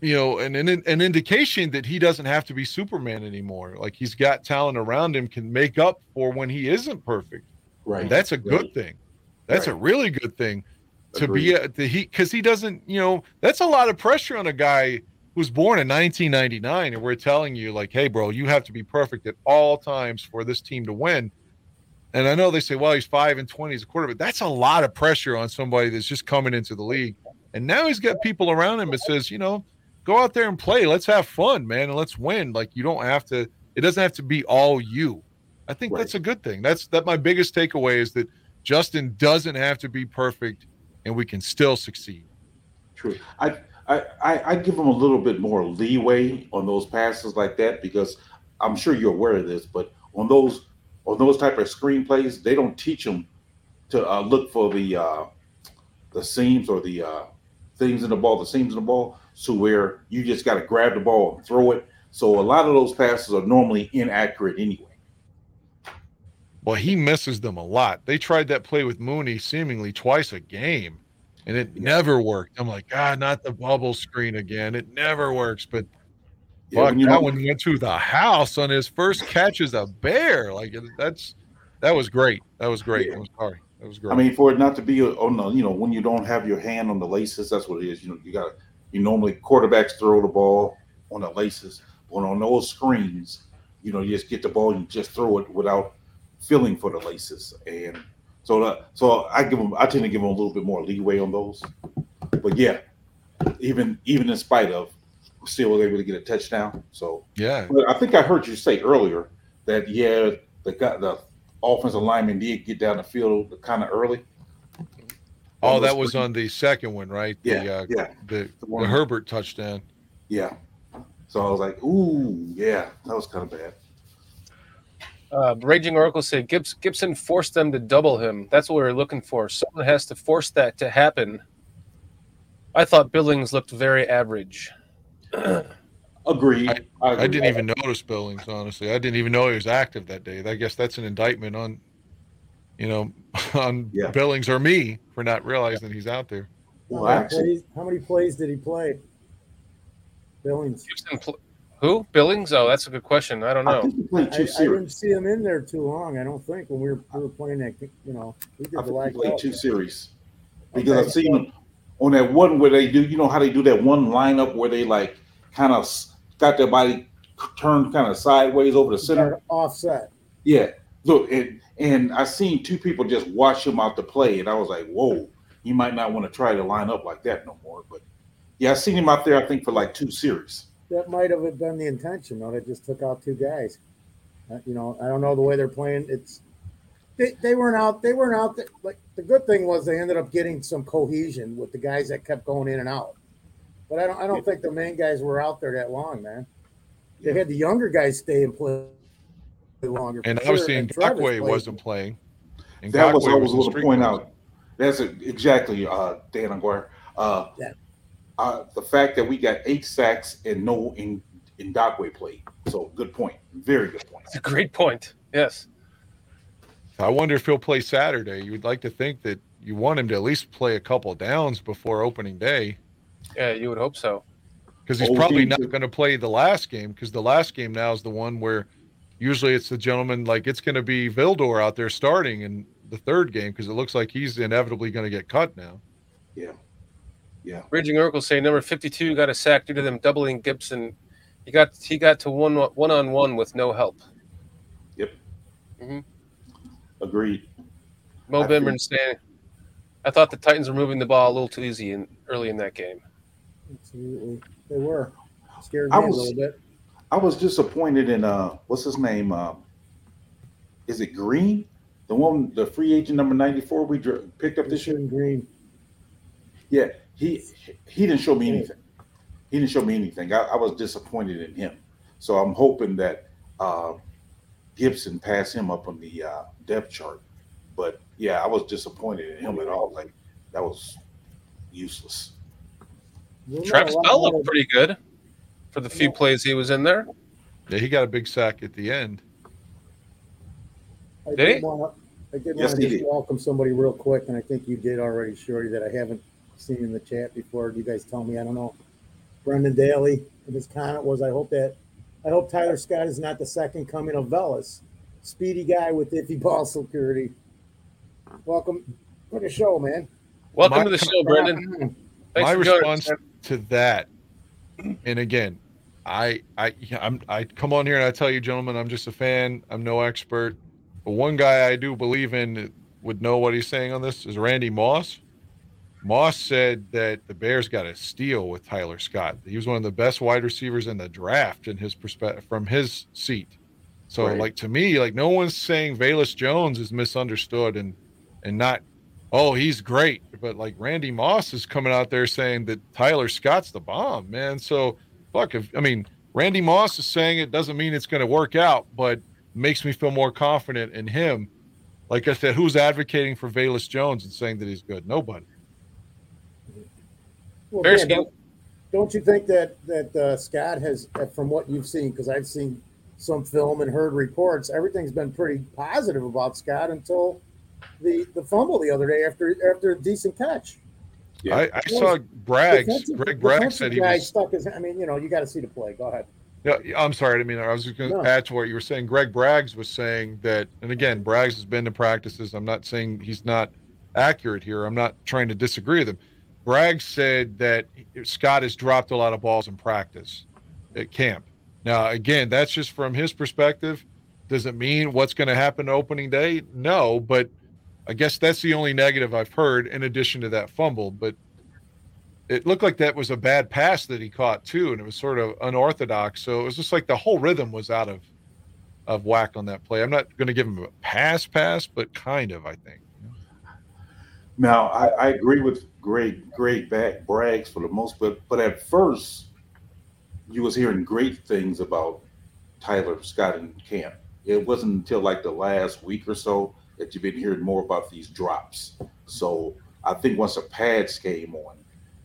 you know an an, an indication that he doesn't have to be Superman anymore. Like he's got talent around him can make up for when he isn't perfect. Right. And that's a good Right. thing. That's a really good thing to Agreed. be a, the he because he doesn't you know that's a lot of pressure on a guy who's born in 1999, and we're telling you like, hey, bro, you have to be perfect at all times for this team to win. And I know they say, well, he's five and 20 as a quarterback. That's a lot of pressure on somebody that's just coming into the league. And now he's got people around him that says, you know, go out there and play. Let's have fun, man, and let's win. Like you don't have to. It doesn't have to be all you. I think Right. that's a good thing. That's that. My biggest takeaway is that Justin doesn't have to be perfect, and we can still succeed. True. I, I, I, give them a little bit more leeway on those passes like that because I'm sure you're aware of this, but on those on those type of screenplays, they don't teach them to uh, look for the uh, the seams or the uh, things in the ball, the seams in the ball, so where you just got to grab the ball and throw it. So a lot of those passes are normally inaccurate anyway. Well, he misses them a lot. They tried that play with Mooney seemingly twice a game, and it never worked. I'm like, God, not the bubble screen again. It never works. But Yeah, fuck, when you that don't- one went to the house on his first catch as a bear. Like that's that was great. That was great. Yeah. I'm sorry. That was great. I mean, for it not to be on the, you know, when you don't have your hand on the laces, that's what it is. You know, you got to, you normally quarterbacks throw the ball on the laces, but on those screens, you know, you just get the ball and you just throw it without feeling for the laces. And so, that, so I give them, I tend to give them a little bit more leeway on those. But yeah, even even in spite of, still was able to get a touchdown. So yeah. but I think I heard you say earlier that yeah, the guy, the offensive lineman did get down the field kind of early. Oh, that was on the second one, right? Yeah, The uh, yeah, the, The the Herbert touchdown. yeah. So I was like, ooh, yeah, that was kind of bad. Uh, Raging Oracle said Gibbs, Gipson forced them to double him. That's what we were looking for. Someone has to force that to happen. I thought Billings looked very average. Agreed. I- I, I didn't even notice Billings, honestly. I didn't even know he was active that day. I guess that's an indictment on, you know, on Yeah. Billings or me for not realizing he's out there. Well, how, many plays, how many plays did he play? Billings. Gipson, pl- who? Billings? Oh, that's a good question. I don't I know. think he I, I didn't see him in there too long. I don't think when we were, we were playing that. You know, we did I the think he played two series because Okay. I've seen him on that one where they do. You know how they do that one lineup where they like kind of got their body turned kind of sideways over the center. offset. Yeah. Look, and and I seen two people just watch him out to play, and I was like, whoa, you might not want to try to line up like that no more. But yeah, I seen him out there. I think for like two series. That might have been the intention. though. They just took out two guys. Uh, you know, I don't know the way they're playing. It's they, they weren't out. They weren't out. There. Like the good thing was they ended up getting some cohesion with the guys that kept going in and out. But I don't. I don't think the main guys were out there that long, man. They had the younger guys stay and play longer. And I was seeing and Travis wasn't playing. And That was Gakwe what I was going to point out. That's a, exactly uh, Dan Aguirre. Uh, Yeah. Uh, the fact that we got eight sacks and no in in Ngakoue played. So good point. Very good point. It's a great point. Yes. I wonder if he'll play Saturday. You would like to think that you want him to at least play a couple downs before opening day Yeah, you would hope so. because he's Oh, probably not going to play the last game because the last game now is the one where usually it's the gentleman like it's going to be Vildor out there starting in the third game because it looks like he's inevitably going to get cut now. Yeah. Yeah. Raging Oracle saying number 52 got a sack due to them doubling Gipson. He got he got to one one on one with no help. Yep. Agreed. Mo I Bimmerman saying, I thought the Titans were moving the ball a little too easy in early in that game. Absolutely, they were scared me I a was- little bit. I was disappointed in uh what's his name? Uh, is it Green? The one the free agent number 94 we dr- picked up this year? Christian Green. Yeah, he he didn't show me anything. He didn't show me anything. I, I was disappointed in him. So I'm hoping that uh, Gipson pass him up on the uh, depth chart. But yeah, I was disappointed in him at all. Like that was useless. We'll know Travis Bell more looked pretty good for the few plays he was in there. Yeah, he got a big sack at the end. I Did did he? want to, I did Yes, want to just did. welcome somebody real quick, and I think you did already, Shorty, that I haven't seen in the chat before. You guys tell me? I don't know. Brendan Daly, and his comment was, I hope that, I hope Tyler Scott is not the second coming of Velus. Speedy guy with iffy ball security. Welcome to the show, man. Welcome My- to the show, Brendan. Thanks My for joining response us. to that and again, I I I'm I come on here and I tell you, gentlemen, I'm just a fan. I'm no expert. But one guy I do believe in would know what he's saying on this is Randy Moss. Moss said that the Bears got a steal with Tyler Scott. He was one of the best wide receivers in the draft in his perspective from his seat. So, Right. like to me, like no one's saying Velus Jones is misunderstood and and not, oh, he's great. But like Randy Moss is coming out there saying that Tyler Scott's the bomb, man. So fuck if I mean Randy Moss is saying it doesn't mean it's going to work out, but makes me feel more confident in him. Like I said, who's advocating for Velus Jones and saying that he's good? Nobody. Well, Bears Dan, don't, don't you think that that uh, Scott has, uh, from what you've seen, because I've seen some film and heard reports, everything's been pretty positive about Scott until the the fumble the other day after after a decent catch. Yeah. I, I saw Braggs. Greg Bragg said he guy was. stuck his. I mean, you know, you got to see the play. Go ahead. Yeah, I'm sorry. I mean, I was just going to No. add to what you were saying. Greg Braggs was saying that, and again, Braggs has been to practices. I'm not saying he's not accurate here. I'm not trying to disagree with him. Braggs said that Scott has dropped a lot of balls in practice at camp. Now, again, that's just from his perspective. Does it mean what's going to happen opening day? No, but I guess that's the only negative I've heard in addition to that fumble. But it looked like that was a bad pass that he caught too, and it was sort of unorthodox. So it was just like the whole rhythm was out of of whack on that play. I'm not going to give him a pass, pass, but kind of, I think. Now, I, I agree with great, great Back Braggs for the most, but but at first, you was hearing great things about Tyler Scott in camp. It wasn't until like the last week or so that you've been hearing more about these drops. So I think once the pads came on,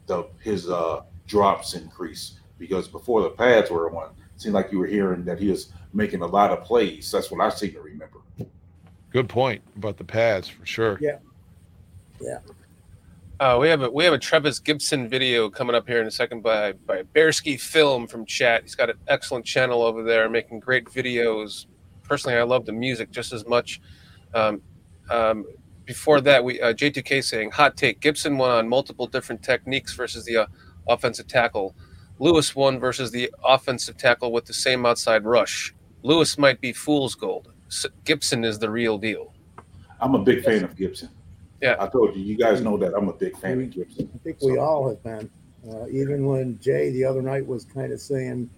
the his uh, drops increased because before the pads were on, it seemed like you were hearing that he was making a lot of plays. That's what I seem to remember. Good point about the pads for sure. Yeah. Uh, we have a we have a Trevis Gipson video coming up here in a second by by Bearski Film from chat. He's got an excellent channel over there, making great videos. Personally, I love the music just as much. Um, um, before that, we uh, J2K saying hot take: Gipson won on multiple different techniques versus the uh, offensive tackle. Lewis won versus the offensive tackle with the same outside rush. Lewis might be fool's gold. S- Gipson is the real deal. I'm a big fan of Gipson. Yeah. I told you, you guys know that I'm a big fan of Gipson. I think we all have been. Uh, even when Jay the other night was kind of saying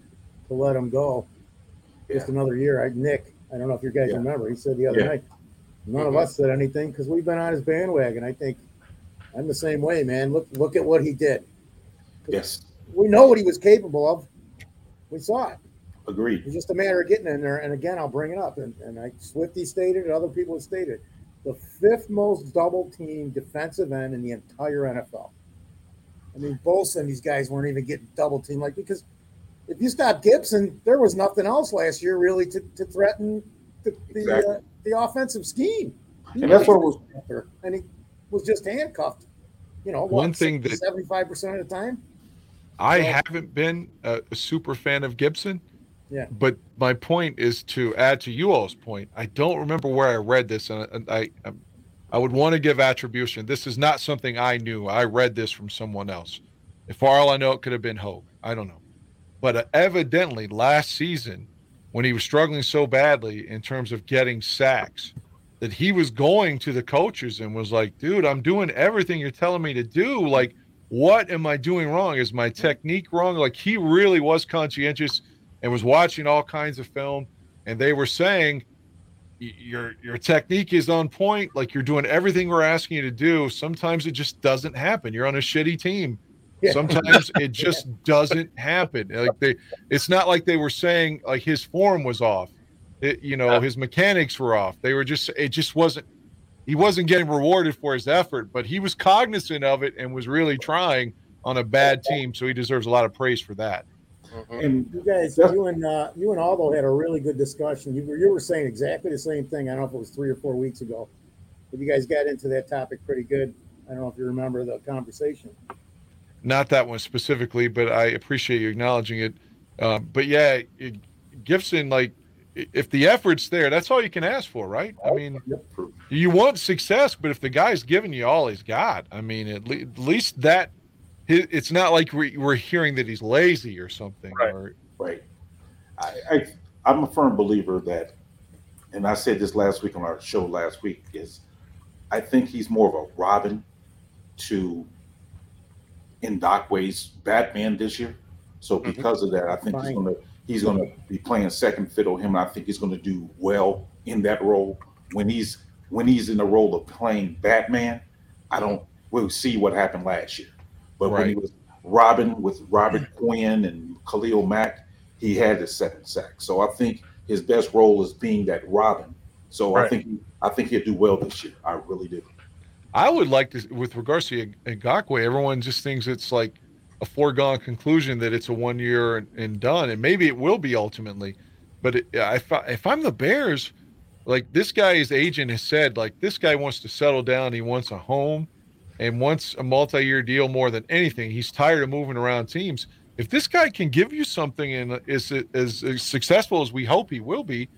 to let him go, just Yeah. another year. I Nick, I don't know if you guys Yeah. remember, he said the other Yeah. night, none of Mhm. us said anything because we've been on his bandwagon. I think I'm the same way, man. Look, look at what he did. Yes, We know what he was capable of. We saw it. agreed. It's just a matter of getting in there. And again, I'll bring it up. And, and I Swifty stated and other people have stated the fifth most double team defensive end in the entire NFL. I mean, Bolson, these guys weren't even getting double teamed like because if you stop Gipson, there was nothing else last year really to, to threaten the the, Exactly. uh, the offensive scheme. He And that's what was and he was just handcuffed. You know, One thing that- seventy five percent of the time. I Well- haven't been a, a super fan of Gipson. But my point is to add to you all's point. I don't remember where I read this, and I, I, I'm- would want to give attribution. This is not something I knew. I read this from someone else. If for all I know, it could have been Hoge. I don't know. But uh, evidently, last season, when he was struggling so badly in terms of getting sacks, that he was going to the coaches and was like, dude, I'm doing everything you're telling me to do. Like, what am I doing wrong? Is my technique wrong? Like, he really was conscientious and was watching all kinds of film. And they were saying, your your technique is on point. Like you're doing everything we're asking you to do. Sometimes it just doesn't happen. You're on a shitty team. Yeah. Sometimes it just doesn't happen. Like they, it's not like they were saying like his form was off. It, you know, Yeah. his mechanics were off. They were just, it just wasn't. He wasn't getting rewarded for his effort, but he was cognizant of it and was really trying on a bad team. So he deserves a lot of praise for that. Mhm. and You guys, That's- you and uh, you and Aldo had a really good discussion. You were you were saying exactly the same thing. I don't know if it was three or four weeks ago, but you guys got into that topic pretty good. I don't know if you remember the conversation. Not that one specifically, but I appreciate you acknowledging it. Uh, but yeah, it, Gipson, like, if the effort's there, that's all you can ask for, right? I mean, you want success, but if the guy's giving you all he's got, I mean, at, le- at least that his, it's not like we, we're hearing that he's lazy or something. Right. Or, Right. I, I I'm a firm believer that, and I said this last week on our show last week is, I think he's more of a Robin to Ngakoue's Batman this year. So Mhm. because of that, I think he's gonna he's gonna be playing second fiddle him. And I think he's gonna do well in that role when he's when he's in the role of playing Batman. I don't. We'll see what happened last year, but when he was Robin with Robert Quinn and Khalil Mack, he had his second sack. So I think his best role is being that Robin. So I Right. think I think he'll do well this year. I really do. I would like to, with regards to Ngakoue, everyone just thinks it's like a foregone conclusion that it's a one year and, and done, and maybe it will be ultimately. But it, if I, if I'm the Bears, like this guy's agent has said, like this guy wants to settle down, he wants a home, and wants a multi-year deal more than anything. He's tired of moving around teams. If this guy can give you something and is as, as successful as we hope he will be,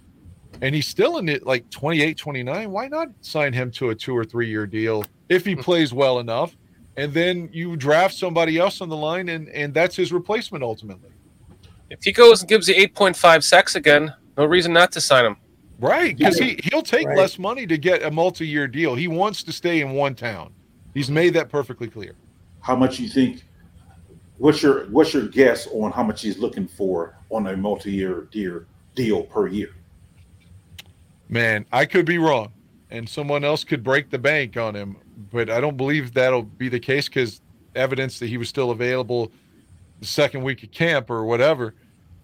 and he's still in it like 28 29 why not sign him to a two or three year deal if he hmm. plays well enough and then you draft somebody else on the line and and that's his replacement ultimately If he goes and gives you 8.5 sacks again, no reason not to sign him. right because he he'll take Right. less money to get a multi-year deal he wants to stay in one town he's made that perfectly clear How much you think? What's your what's your guess on how much he's looking for on a multi-year deal deal per year? man i could be wrong and someone else could break the bank on him but i don't believe that'll be the case because evidence that he was still available the second week of camp or whatever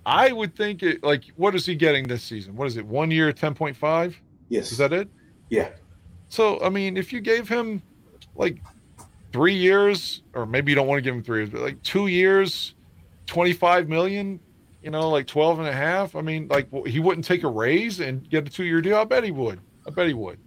i would think it like what is he getting this season what is it one year 10.5 Yes. is that it yeah. so i mean if you gave him like three years or maybe you don't want to give him three years but like two years 25 million you know like 12 and a half i mean like he wouldn't take a raise and get a two-year deal i bet he would i bet he would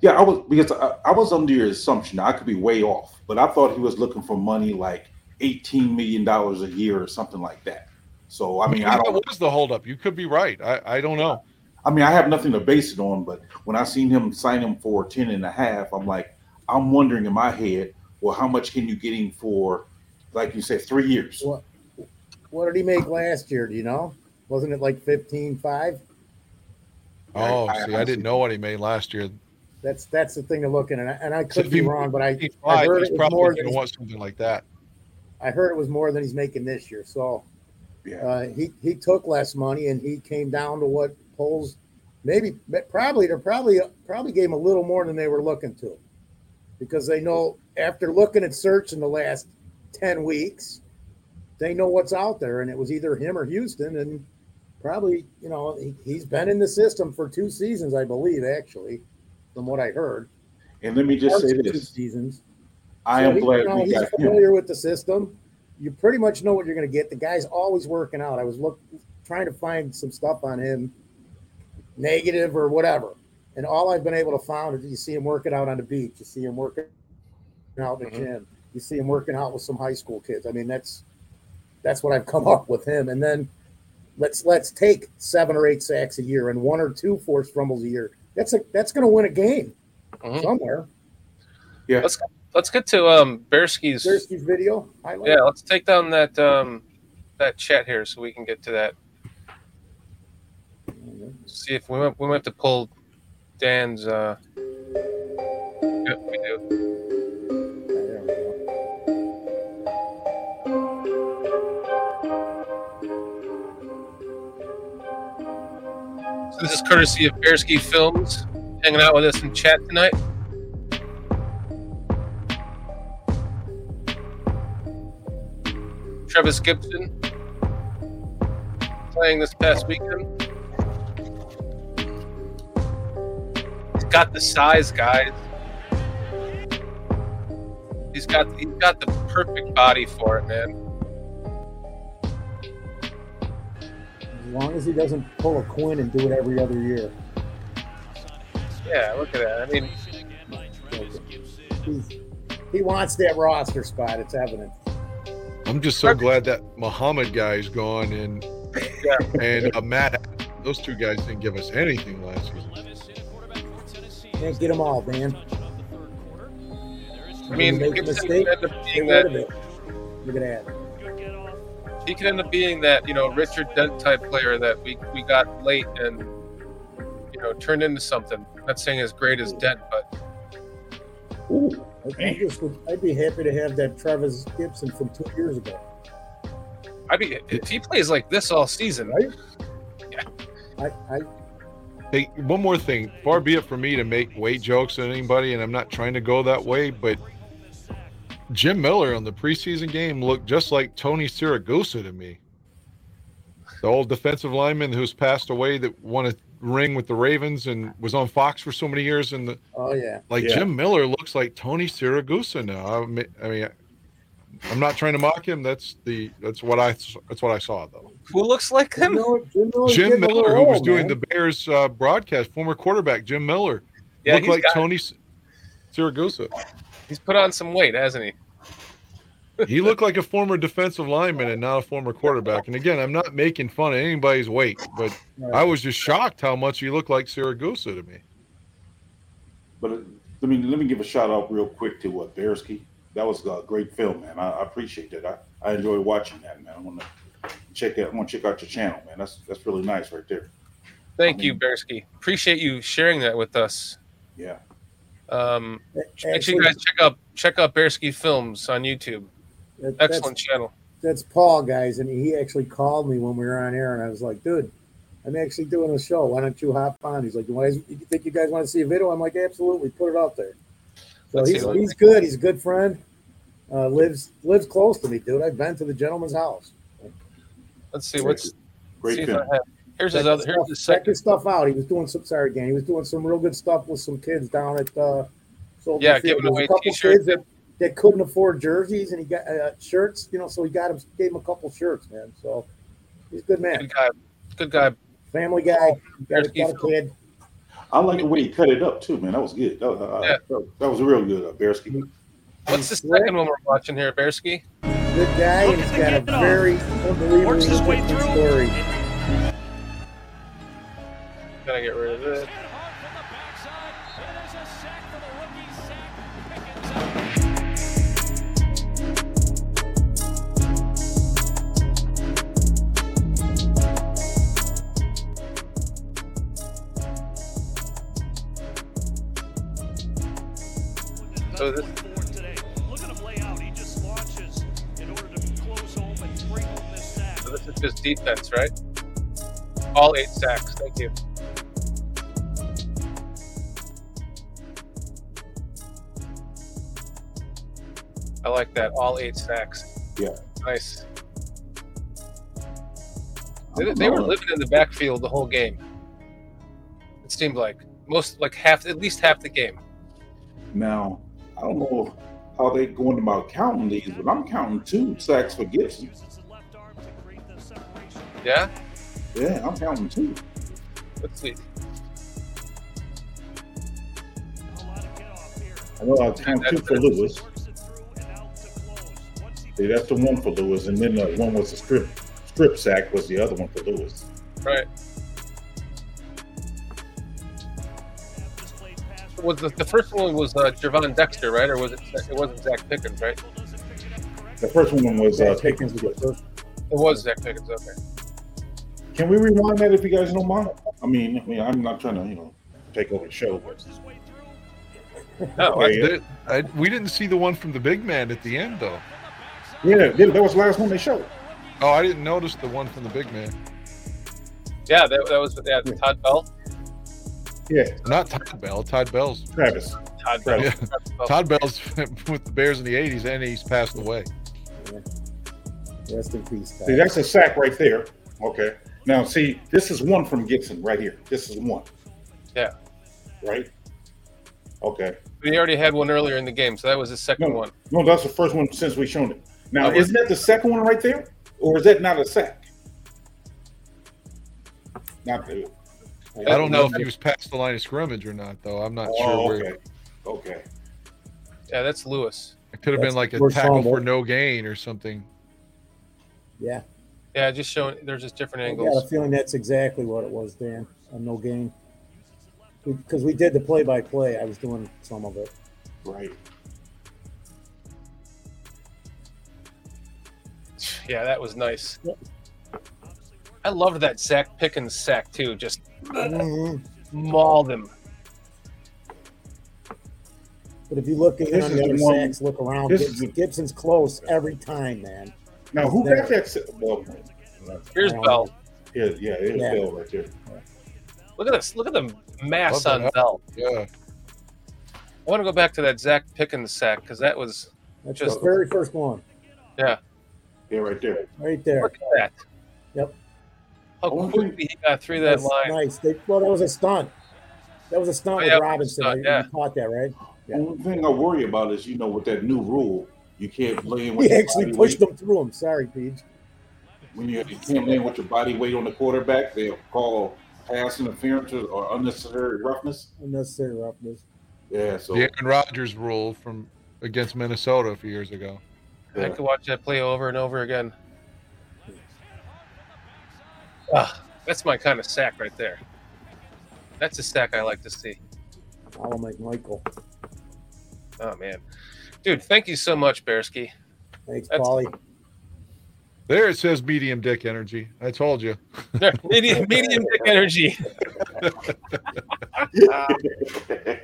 Yeah, I was because I, I was under your assumption. I could be way off, but I thought he was looking for money like eighteen million dollars a year or something like that. So I mean, I that don't. was the holdup you could be right i, I don't know I mean, I have nothing to base it on, but when I seen him sign him for 10 and a half, I'm like, I'm wondering in my head, well, how much can you get him for, like you said, three years? What what did he make last year? Do you know? Wasn't it like 15 5? oh I- I see i honestly- didn't know what he made last year That's that's the thing to look at, and I, and I could if be he- wrong, but I, I heard he's it was probably more than to he's- want something like that I heard it was more than he's making this year. So Yeah. uh, he he took less money and he came down to what polls maybe but probably they're probably probably gave him a little more than they were looking to because they know after looking at search in the last 10 weeks they know what's out there and it was either him or houston and probably you know he, he's been in the system for two seasons i believe actually from what i heard And let me just say of two this seasons I so am he- glad you know, he's got him. familiar with the system. You pretty much know what you're going to get. The guy's always working out. I was look trying to find some stuff on him, negative or whatever, and all I've been able to find is you see him working out on the beach. You see him working out in the Mhm. gym. You see him working out with some high school kids. I mean, that's that's what I've come up with him. And then let's let's take seven or eight sacks a year and one or two forced fumbles a year. That's a that's going to win a game Mhm. somewhere. Yeah. Let's let's get to um Bearski's. There's video. highlight. Yeah, let's take down that um that chat here so we can get to that. See if we might, we might have to pull Dan's. uh yeah, we do. So this is courtesy of Bearski Films, hanging out with us in chat tonight. Trevis Gipson playing this past weekend. Got the size, guys. He's got he's got the perfect body for it, man. As long as he doesn't pull a Quinn and do it every other year. Yeah, look at that. I mean, He's, he wants that roster spot. It's evident. I'm just so glad that Muhammad guy is gone and Yeah. and uh, Matt. Those two guys didn't give us anything last season. Can't get them all, man. I mean, Make a Gipson mistake, ended up being that of it. Look at that. He could end up being that you know Richard Dent type player that we we got late and you know turned into something. I'm not saying as great as Dent, but Ooh, I, I just would, I'd be happy to have that Trevis Gipson from two years ago. I'd be if he plays like this all season. Right? I, I Hey, one more thing. Far be it for me to make weight jokes at anybody, and I'm not trying to go that way, but Jim Miller on the preseason game looked just like Tony Siragusa to me. The old defensive lineman who's passed away that won a ring with the Ravens and was on Fox for so many years. And the, oh yeah. like Yeah. Jim Miller looks like Tony Siragusa now. I mean, I mean, I'm not trying to mock him. That's the that's what I that's what I saw though. Who looks like Jim him? Miller, Jim, Miller's Jim getting a little Miller, who was old, doing man. the Bears uh, broadcast, former quarterback Jim Miller, Yeah, looked like got- Tony S- Siragusa. He's put on some weight, hasn't he? He looked like a former defensive lineman and not a former quarterback. And again, I'm not making fun of anybody's weight, but I was just shocked how much he looked like Siragusa to me. but uh, let me let me give a shout out real quick to what Bearski. That was a great film, man. I, I appreciate that. I, I enjoy watching that, man. I want to check out. I want to check out your channel, man. That's that's really nice right there. Thank I you, Bearski. Appreciate you sharing that with us. Yeah. Um, make sure Actually, you guys check out check out Bearski Films on YouTube. that- that's- Excellent channel. that's Paul, guys, and he actually called me when we were on air, and I was like, "Dude, I'm actually doing a show. Why don't you hop on?" He's like, "You, want, you think you guys want to see a video?" I'm like, "Absolutely, put it out there." So Let's he's, he's good. He's a good friend. Uh, lives lives close to me, dude. I've been to the gentleman's house. Let's see what's Great see film. I have. Here's his Check other. his Here's his stuff, check his stuff out. He was doing some sorry, Dan. He was doing some real good stuff with some kids down at uh, Soldier Yeah, Field. giving away a couple t-shirts. kids that, that couldn't afford jerseys, and he got uh, shirts. You know, so he got him gave him a couple shirts, man. So he's a good man, Good guy. Good guy. family guy. Got a, got a Bearski. kid. I like the way he cut it up too, man. That was good. That, was- uh, Yeah. that, that was real good, uh, Bearski. What's the second one we're watching here, Bearski? Good guy, and he's got a very unbelievable his way interesting through. story. Gotta get rid of it. So this- oh, just defense, right? All eight sacks. Thank you. I like that. All eight sacks. Yeah. Nice. They, they were living in the backfield the whole game. It seemed like most, like half, at least half the game. Now, I don't know how they going about counting these, but I'm counting two sacks for Gipson. Yeah. Yeah, I'm counting too. Let's see. A lot of get off here. I know I count two for Lewis. Works it through and out to close. Once he See, that's the one for Lewis, and then the one was a strip strip sack was the other one for Lewis. Right. Was the, the first one was uh, Gervon Dexter, right? Or was it? It wasn't Zach Pickens, right? doesn't pick it up correctly. The first one was uh, Pickens was the first. It was Zach Pickens. Okay. Can we rewind that if you guys don't mind? I mean, I mean, I'm not trying to, you know, take over the show, but Works his way through. No, I- Did- I, we didn't see the one from the big man at the end, though. yeah, that that was the last one they showed. Oh, I didn't notice the one from the big man. yeah, that, that was yeah, Todd Bell. Yeah, Not Todd Bell. Todd Bell's Travis. Todd Bell. Yeah. Todd Bell's with the Bears in the '80s, and he's passed away. Rest in peace. See, that's a sack right there. Okay. Now, see, this is one from Gipson right here. This is one. Yeah. Right. Okay. He already had one earlier in the game, so that was his second No, one. no, that's the first one since we shown it. Now, isn't that the second one right there, or is that not a sack? Not the. I don't know if he was past the line of scrimmage or not, though. I'm not oh, sure Oh, where. okay. Okay. Yeah, that's Lewis. It could have That's been like a tackle for no gain or something. Yeah, Yeah, just showing. There's just different angles. I got a feeling that's exactly what it was, Dan. A no gain. Because we did the play-by-play. I was doing some of it. Right. Yeah, that was nice. I loved that Zach Pickens sack too. Just Mhm. mauled him. But if you look at This the the other one- sacks, look around. Gipson, Gipson's close every time, man. Now, who There. got that? sa- Well, Here's Um, Bell. yeah, yeah, it's Yeah. Bell right there. Look at this. Look at the mass Love on that. Bell. Yeah. I want to go back to that Zach Pickens sack because that was That's Just- the very first one, Yeah, Yeah, right there. right there. look at that. Yep. How One quickly he got through that That's line. nice. They, well, that was a stunt. That was a stunt Oh, with yeah, Robinson. stunt, You- yeah. You caught that, right? Yeah. Only thing I worry about is, you know, with that new rule, you can't lay in We actually body pushed weight. them through him. Sorry, Pete. When you, you can't lay in with your body weight on the quarterback, they'll call pass interference or unnecessary roughness. Unnecessary roughness. Yeah, so The Aaron Rodgers rule from against Minnesota a few years ago. I could watch that play over and over again. Ah, that's my kind of sack right there. That's a sack I like to see. I'll make Michael. Oh man, dude, thank you so much, Bearski. Thanks, That's- Paulie. There it says medium dick energy. I told you. medium, medium dick energy.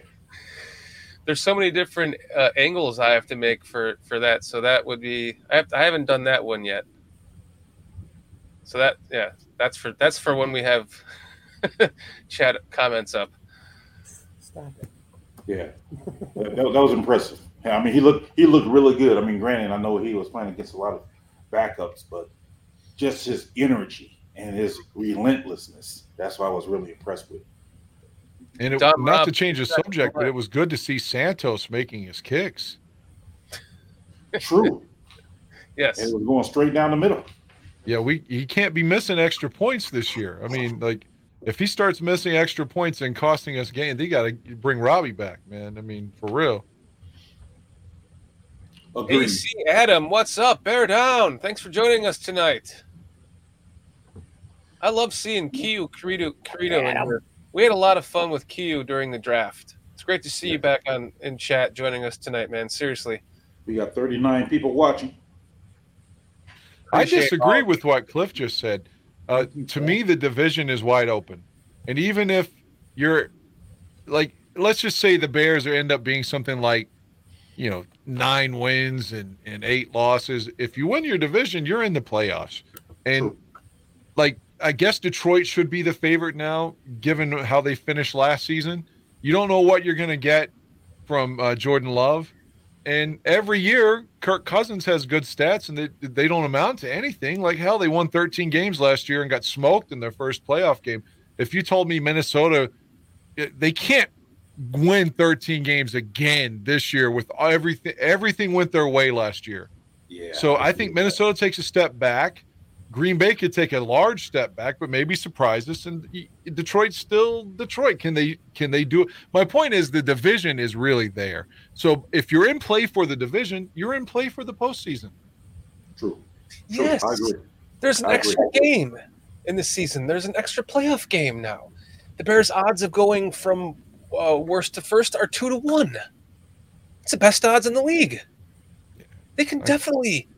There's so many different uh, angles I have to make for for that. So that would be I have I haven't done that one yet. So that yeah, that's for that's for when we have chat comments up. Stop it. Yeah, that, that- that was impressive. Yeah, I mean, he looked he looked really good. I mean, granted, I know he was playing against a lot of backups, but just his energy and his relentlessness—that's what I was really impressed with. And it, Don not Rob- to change the subject, but it was good to see Santos making his kicks. True, Yes. and it was going straight down the middle. Yeah, we he can't be missing extra points this year. I mean, like if he starts missing extra points and costing us games, they got to bring Robbie back, man. I mean, for real. Agreed. AC Adam, what's up? Bear down. Thanks for joining us tonight. I love seeing Kiyu Kirito, Kirito in here. We had a lot of fun with Kiyu during the draft. It's great to see you back on in chat joining us tonight, man. Seriously. We got 39 people watching. I disagree all- with what Cliff just said. Uh, to me, the division is wide open, and even if you're like, let's just say the Bears are end up being something like, you know, nine wins and and eight losses. If you win your division, you're in the playoffs, and like I guess Detroit should be the favorite now, given how they finished last season. You don't know what you're going to get from uh, Jordan Love, and every year Kirk Cousins has good stats, and they they don't amount to anything. Like hell, they won 13 games last year and got smoked in their first playoff game. If you told me Minnesota, eh, they can't win 13 games again this year with everything everything went their way last year. Yeah. So I think Minnesota takes a step back. Green Bay could take a large step back, but maybe surprise us. And Detroit's still Detroit. Can they? Can they do it? My point is the division is really there. So if you're in play for the division, you're in play for the postseason. True. True. Yes. I agree. There's an I agree. extra game in the season. There's an extra playoff game now. The Bears' odds of going from uh, worst to first are two to one. It's the best odds in the league. They can definitely,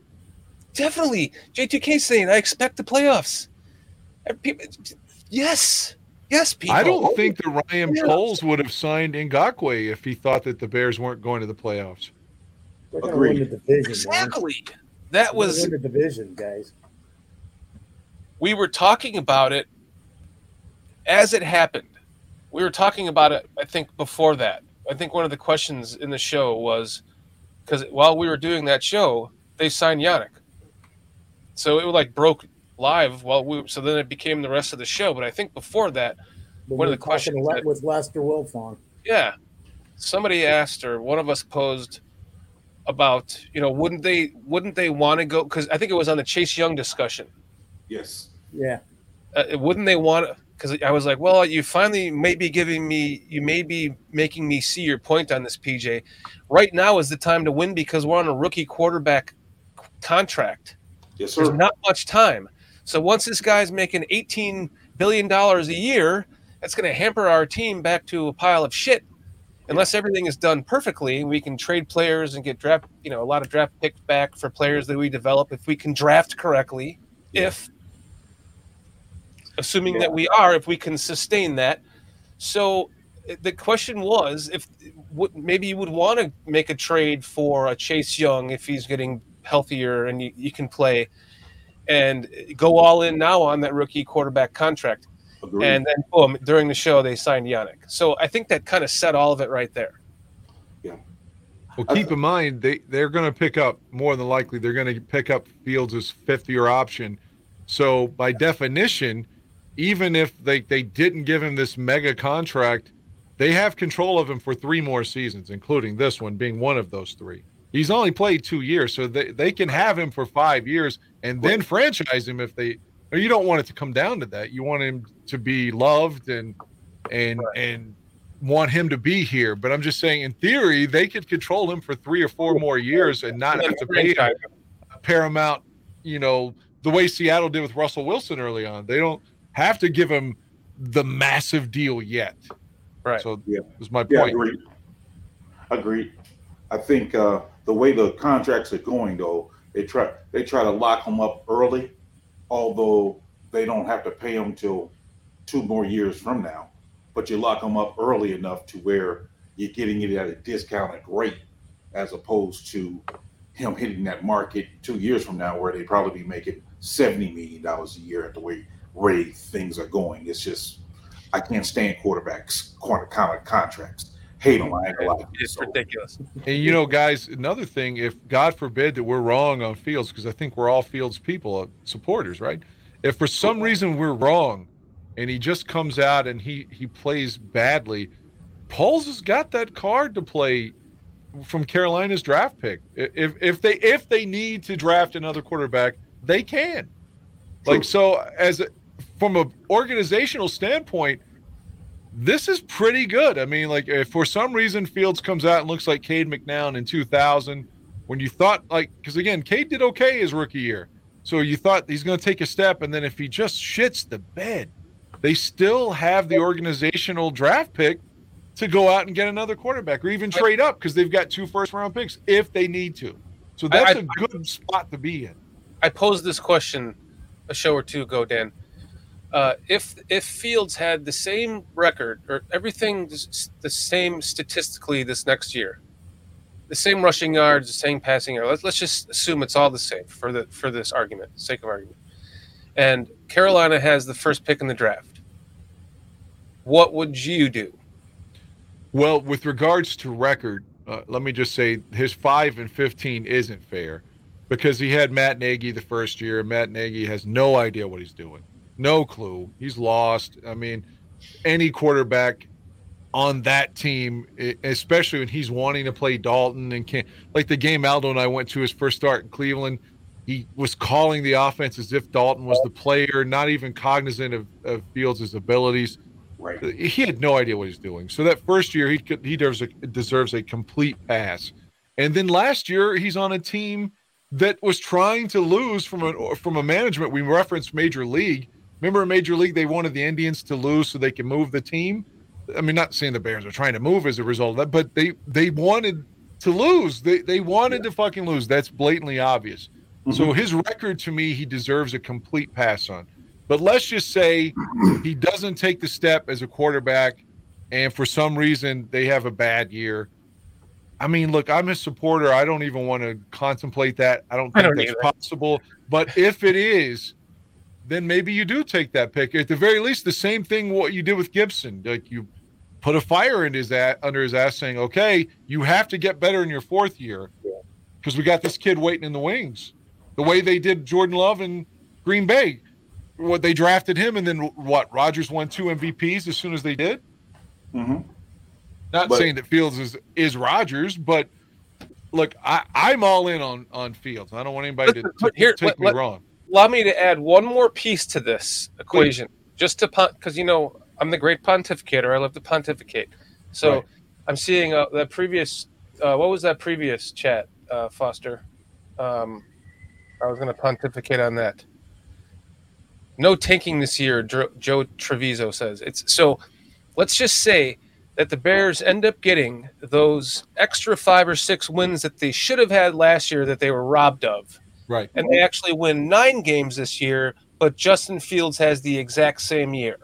definitely. J2K saying, I expect the playoffs. Yes, yes, people. I don't think that Ryan Poles would have signed Ngakoue if he thought that the Bears weren't going to the playoffs. They're going to Agreed. the division. man. exactly. That They're was win the division, guys. we were talking about it as it happened. We were talking about it, I think, before that. I think one of the questions in the show was because while we were doing that show, they signed Yannick. So it like broke live while we so then it became the rest of the show. But I think before that, But One of the talking questions Le- that- with Lester Wilfong. yeah, somebody asked or one of us posed about, you know, wouldn't they wouldn't they want to go because I think it was on the Chase Young discussion. Yes. Yeah. uh, wouldn't they want because i was like well you finally may be giving me you may be making me see your point on this pj right now is the time to win because we're on a rookie quarterback contract Yes, sir. there's not much time so once this guy's making 18 billion dollars a year that's going to hamper our team back to a pile of shit unless everything is done perfectly, we can trade players and get draft, you know, a lot of draft picks back for players that we develop if we can draft correctly. If assuming Yeah. that we are, if we can sustain that. So uh, the question was if what maybe you would want to make a trade for a Chase Young if he's getting healthier and you, you can play and go all in now on that rookie quarterback contract. Agreed. And then boom, during the show they signed Yannick. So I think that kind of set all of it right there. Yeah. Well, keep in mind they they're going to pick up more than likely they're going to pick up Fields' fifth year option. So by definition, even if they they didn't give him this mega contract, they have control of him for three more seasons, including this one being one of those three. He's only played two years, so they, they can have him for five years and then franchise him if they. Or you don't want it to come down to that. You want him to be loved and and and want him to be here. But I'm just saying, in theory, they could control him for three or four more years and not have to pay him a paramount. You know, the way Seattle did with Russell Wilson early on. They don't have to give him the massive deal yet. Right. So Yeah. was my Yeah, point. agreed. Agreed. I think uh, the way the contracts are going, though, they try they try to lock them up early, although they don't have to pay them till two more years from now. But you lock them up early enough to where you're getting it at a discounted rate, as opposed to him hitting that market two years from now, where they probably be making seventy million dollars a year at the way way things are going. It's just I can't stand quarterbacks quarter kind of contracts. Hate them. I ain't gonna lie. It's So, ridiculous. And you know, guys, another thing, if God forbid that we're wrong on Fields, because I think we're all Fields people, uh, supporters, right? If for some reason we're wrong, and he just comes out and he he plays badly, Poles has got that card to play from Carolina's draft pick. If if they if they need to draft another quarterback, they can. Like so, as a, from an organizational standpoint, this is pretty good. I mean, like if for some reason Fields comes out and looks like Cade McNown in 2000, when you thought like, because again, Cade did okay his rookie year, so you thought he's going to take a step, and then if he just shits the bed, they still have the organizational draft pick to go out and get another quarterback or even trade up because they've got two first round picks if they need to. So that's I- a good spot to be in. I posed this question a show or two ago, Dan. Uh, if if Fields had the same record or everything the same statistically this next year, the same rushing yards, the same passing yards. Let's let's just assume it's all the same for the for this argument, sake of argument. And Carolina has the first pick in the draft. What would you do? Well, with regards to record, uh, let me just say his five and fifteen isn't fair because he had Matt Nagy the first year. and Matt Nagy has no idea what he's doing, no clue. He's lost. I mean, any quarterback on that team, especially when he's wanting to play Dalton and can't, like the game Aldo and I went to his first start in Cleveland. He was calling the offense as if Dalton was the player, not even cognizant of, of Fields' abilities right. he had no idea what he's doing. So that first year, he could, he deserves a, deserves a complete pass. And then last year, he's on a team that was trying to lose from a from a management. We referenced Major League. Remember, in Major League, they wanted the Indians to lose so they can move the team. I mean, not saying the Bears are trying to move as a result of that, but they they wanted to lose. They they wanted to fucking lose. That's blatantly obvious. Mm-hmm. So his record to me, he deserves a complete pass on. But let's just say he doesn't take the step as a quarterback, and for some reason they have a bad year. I mean, look, I'm a supporter. I don't even want to contemplate that. I don't I think don't that's either. possible. But if it is, then maybe you do take that pick. At the very least, the same thing what you did with Gibson. Like you put a fire in his ass, under his ass, saying, "Okay, you have to get better in your fourth year because we got this kid waiting in the wings." The way they did Jordan Love in Green Bay, what they drafted him, and then what Rodgers won two MVPs as soon as they did. hmm Not But- saying that Fields is is Rodgers, but look, I, I'm all in on on Fields. I don't want anybody to, to here- take let- me let- wrong. Allow me to add one more piece to this equation, just to punt, because you know I'm the great pontificator. I love to pontificate. So Right. I'm seeing uh, that previous. Uh, what was that previous chat, uh, Foster? Um, I was going to pontificate on that. No tanking this year, Dro- Joe Treviso says. It's so. Let's just say that the Bears end up getting those extra five or six wins that they should have had last year that they were robbed of. Right. And they actually win nine games this year, but Justin Fields has the exact same year.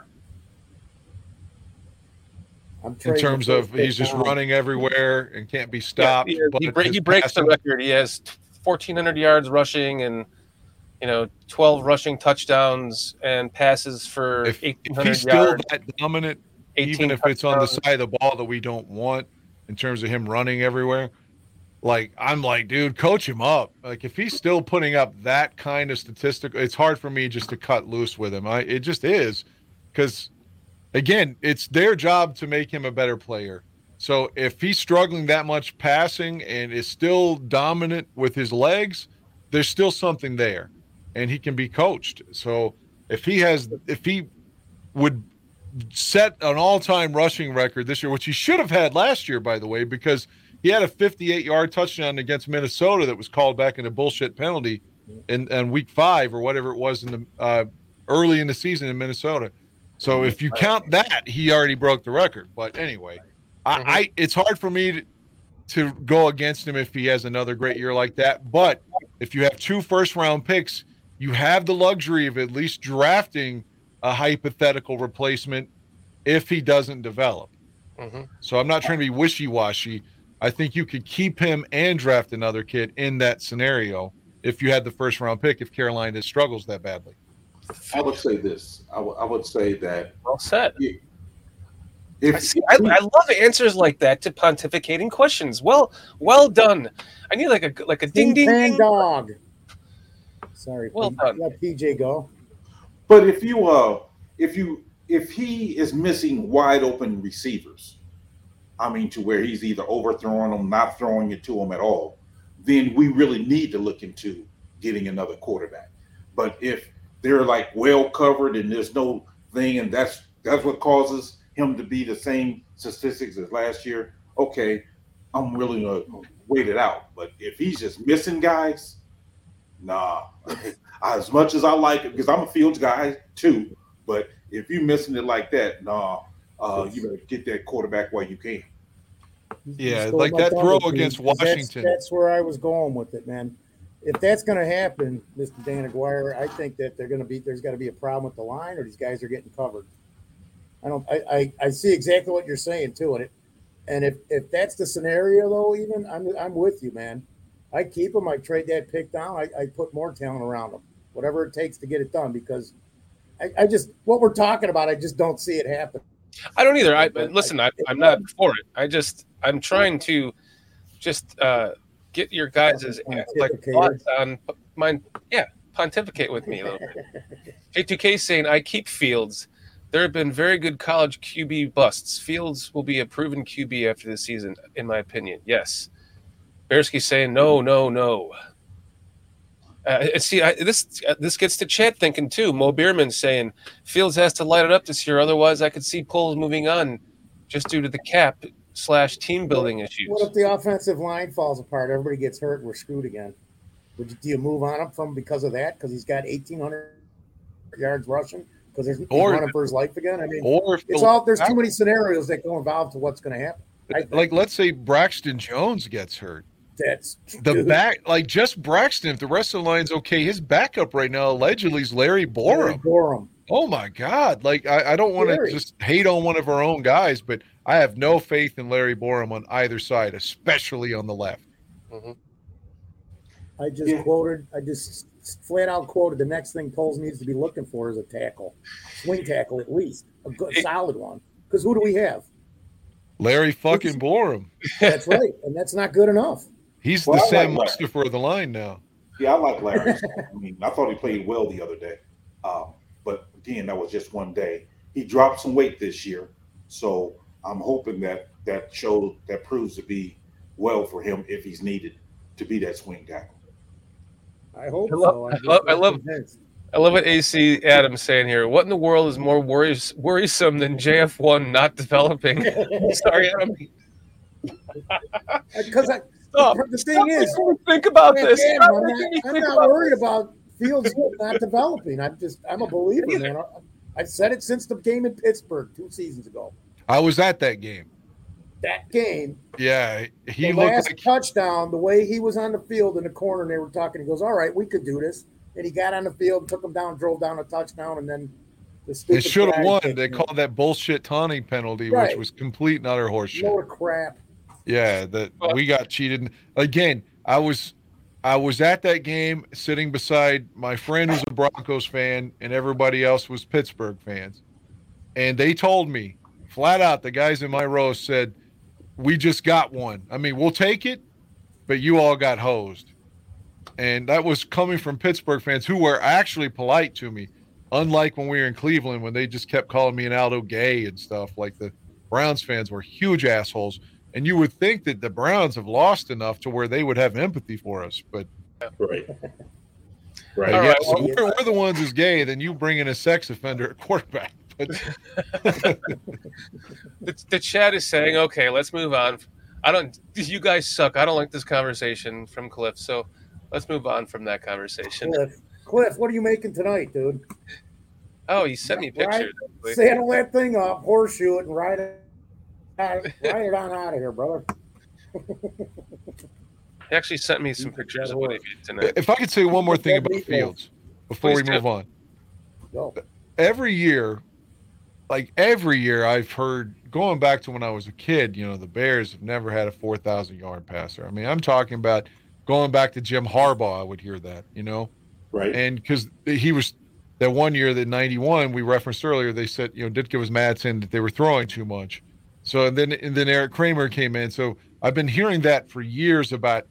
I'm In terms of he's just down. running everywhere and can't be Yeah, stopped. he, but he, break, he breaks the record. He has 1,400 yards rushing and you know 12 rushing touchdowns and passes for If, if he's still yards. that dominant, even if it's on the side of the ball that we don't want in terms of him running everywhere, like I'm like, dude, coach him up. Like if he's still putting up that kind of statistical, it's hard for me just to cut loose with him. I it just is because again, it's their job to make him a better player. So if he's struggling that much passing and is still dominant with his legs, there's still something there, and he can be coached. So if he has, if he would set an all-time rushing record this year, which he should have had last year, by the way, because he had a 58-yard touchdown against Minnesota that was called back in a bullshit penalty in, in week five or whatever it was in the uh, early in the season in Minnesota. So if you count that, he already broke the record. But anyway, I, I it's hard for me to, to go against him if he has another great year like that. But if you have two first round picks, you have the luxury of at least drafting a hypothetical replacement if he doesn't develop. Mhm. So I'm not trying to be wishy washy. I think you could keep him and draft another kid in that scenario if you had the first round pick if Carolina struggles that badly. I would say this. I would- say that Well said. if I, see, I, I love answers like that to pontificating questions. Well, well done. I need like a like a ding Ding ding Pan ding. dog. Sorry. Well P- done. Let PJ go. But if you uh if you if he is missing wide open receivers, I mean to where he's either overthrowing them, not throwing it to them at all, then we really need to look into getting another quarterback. But if they're like well covered and there's no thing, and that's that's what causes him to be the same statistics as last year, okay, I'm willing to wait it out. But if he's just missing guys, nah. as much as I like it, because I'm a Fields guy too. But if you're missing it like that, nah, uh, you better get that quarterback while you can. Yeah, Stole like that throw against against 'cause that's- Washington. That's, where I was going with it, man. If that's going to happen, Mr. Dan Aguirre, I think that they're going to be there's got to be a problem with the line, or these guys are getting covered. I don't. I, I I see exactly what you're saying too, and it. And if if that's the scenario, though, even I'm I'm with you, man. I keep them. I trade that pick down. I, I put more talent around them, whatever it takes to get it done. Because I, I just what we're talking about, I just don't see it happen. I don't either. I but listen. I, I'm not for it. I just I'm trying to just uh, get your guys' like thoughts on mine. Yeah, pontificate with me a little bit. J2K saying I keep Fields. There have been very good college QB busts. Fields will be a proven QB after the season, in my opinion. Yes. Bearski saying no, no, no. Uh, see, I, this uh, this gets to Chad thinking too. Mo Bierman saying Fields has to light it up this year, otherwise I could see Poles moving on, just due to the cap slash team building issues. What if the offensive line falls apart? Everybody gets hurt. We're screwed again. Would you, do you move on him from because of that? Because he's got eighteen hundred yards rushing. Because there's he's Or- running for his life again. I mean, Or it's the- all there's too many scenarios that go involved to what's going to happen. I like let's say Braxton Jones gets hurt. That's The dude, back, like just Braxton. If the rest of the line's okay, his backup right now allegedly is Larry Larry Borom. Borom. Oh my God! Like I, I don't want to just hate on one of our own guys, but I have no faith in Larry Borom on either side, especially on the left. Mm-hmm. I just Yeah. quoted. I just flat out quoted. The next thing Coles needs to be looking for is a tackle, swing tackle at least, a good solid one. Because who do we have? Larry fucking Borom. That's right, and that's not good enough. He's Well, the I Sam like Mustafa of the line now. Yeah, I like Larry. I mean, I thought he played well the other day. Um, but again, that was just one day. He dropped some weight this year, so I'm hoping that that shows that proves to be well for him if he's needed to be that swing tackle. I hope I love- so. I love- I love- convinced. I love what AC Adams saying here. What in the world is more worries, worrisome than JF1 not developing? Sorry, Adam. Because I, Stop. the thing is, Stop making me think about man, this. Dan, Stop I'm not, I'm not about worried about Fields not developing. I'm just, I'm a believer, man. I've said it since the game in Pittsburgh two seasons ago. I was at that game. that game. Yeah, he the looked last like touchdown, the way he was on the field in the corner, and they were talking. He goes, "All right, we could do this." And he got on the field, took him down, drove down a touchdown, and then the they should have won. They hmm. called that bullshit taunting penalty, which was complete and utter horseshit. load of crap. Yeah, that we got cheated. Again, I was I was at that game sitting beside my friend who's a Broncos fan and everybody else was Pittsburgh fans. And they told me flat out the guys in my row said, "We just got one. I mean, we'll take it, but you all got hosed." And that was coming from Pittsburgh fans who were actually polite to me, unlike when we were in Cleveland when they just kept calling me an Aldo gay and stuff. Like the Browns fans were huge assholes. And you would think that the Browns have lost enough to where they would have empathy for us. But Right. Right. All yeah, so well- we're, we're the ones who's gay, then you bring in a sex offender at quarterback. But The, the chat is saying, okay, let's move on. I don't. You guys suck. I don't like this conversation from Cliff. So let's move on from that conversation. Cliff, Cliff, what are you making tonight, dude? Oh, you sent me Right. pictures. actually. Saddle that thing up, horseshoe it, and ride it, ride it on out of here, brother. He actually sent me some pictures of what he did tonight. if I could say one more thing about Please Fields before Please we do. move on. Go. every year, like every year, I've heard going back to when I was a kid, you know, the Bears have never had a 4,000 yard passer. I mean, I'm talking about going back to Jim Harbaugh, I would hear that, you know, Right. and because he was that one year that 91 we referenced earlier, they said, you know, Ditka was mad saying that they were throwing too much. So and then and then Erik Kramer came in. So I've been hearing that for years about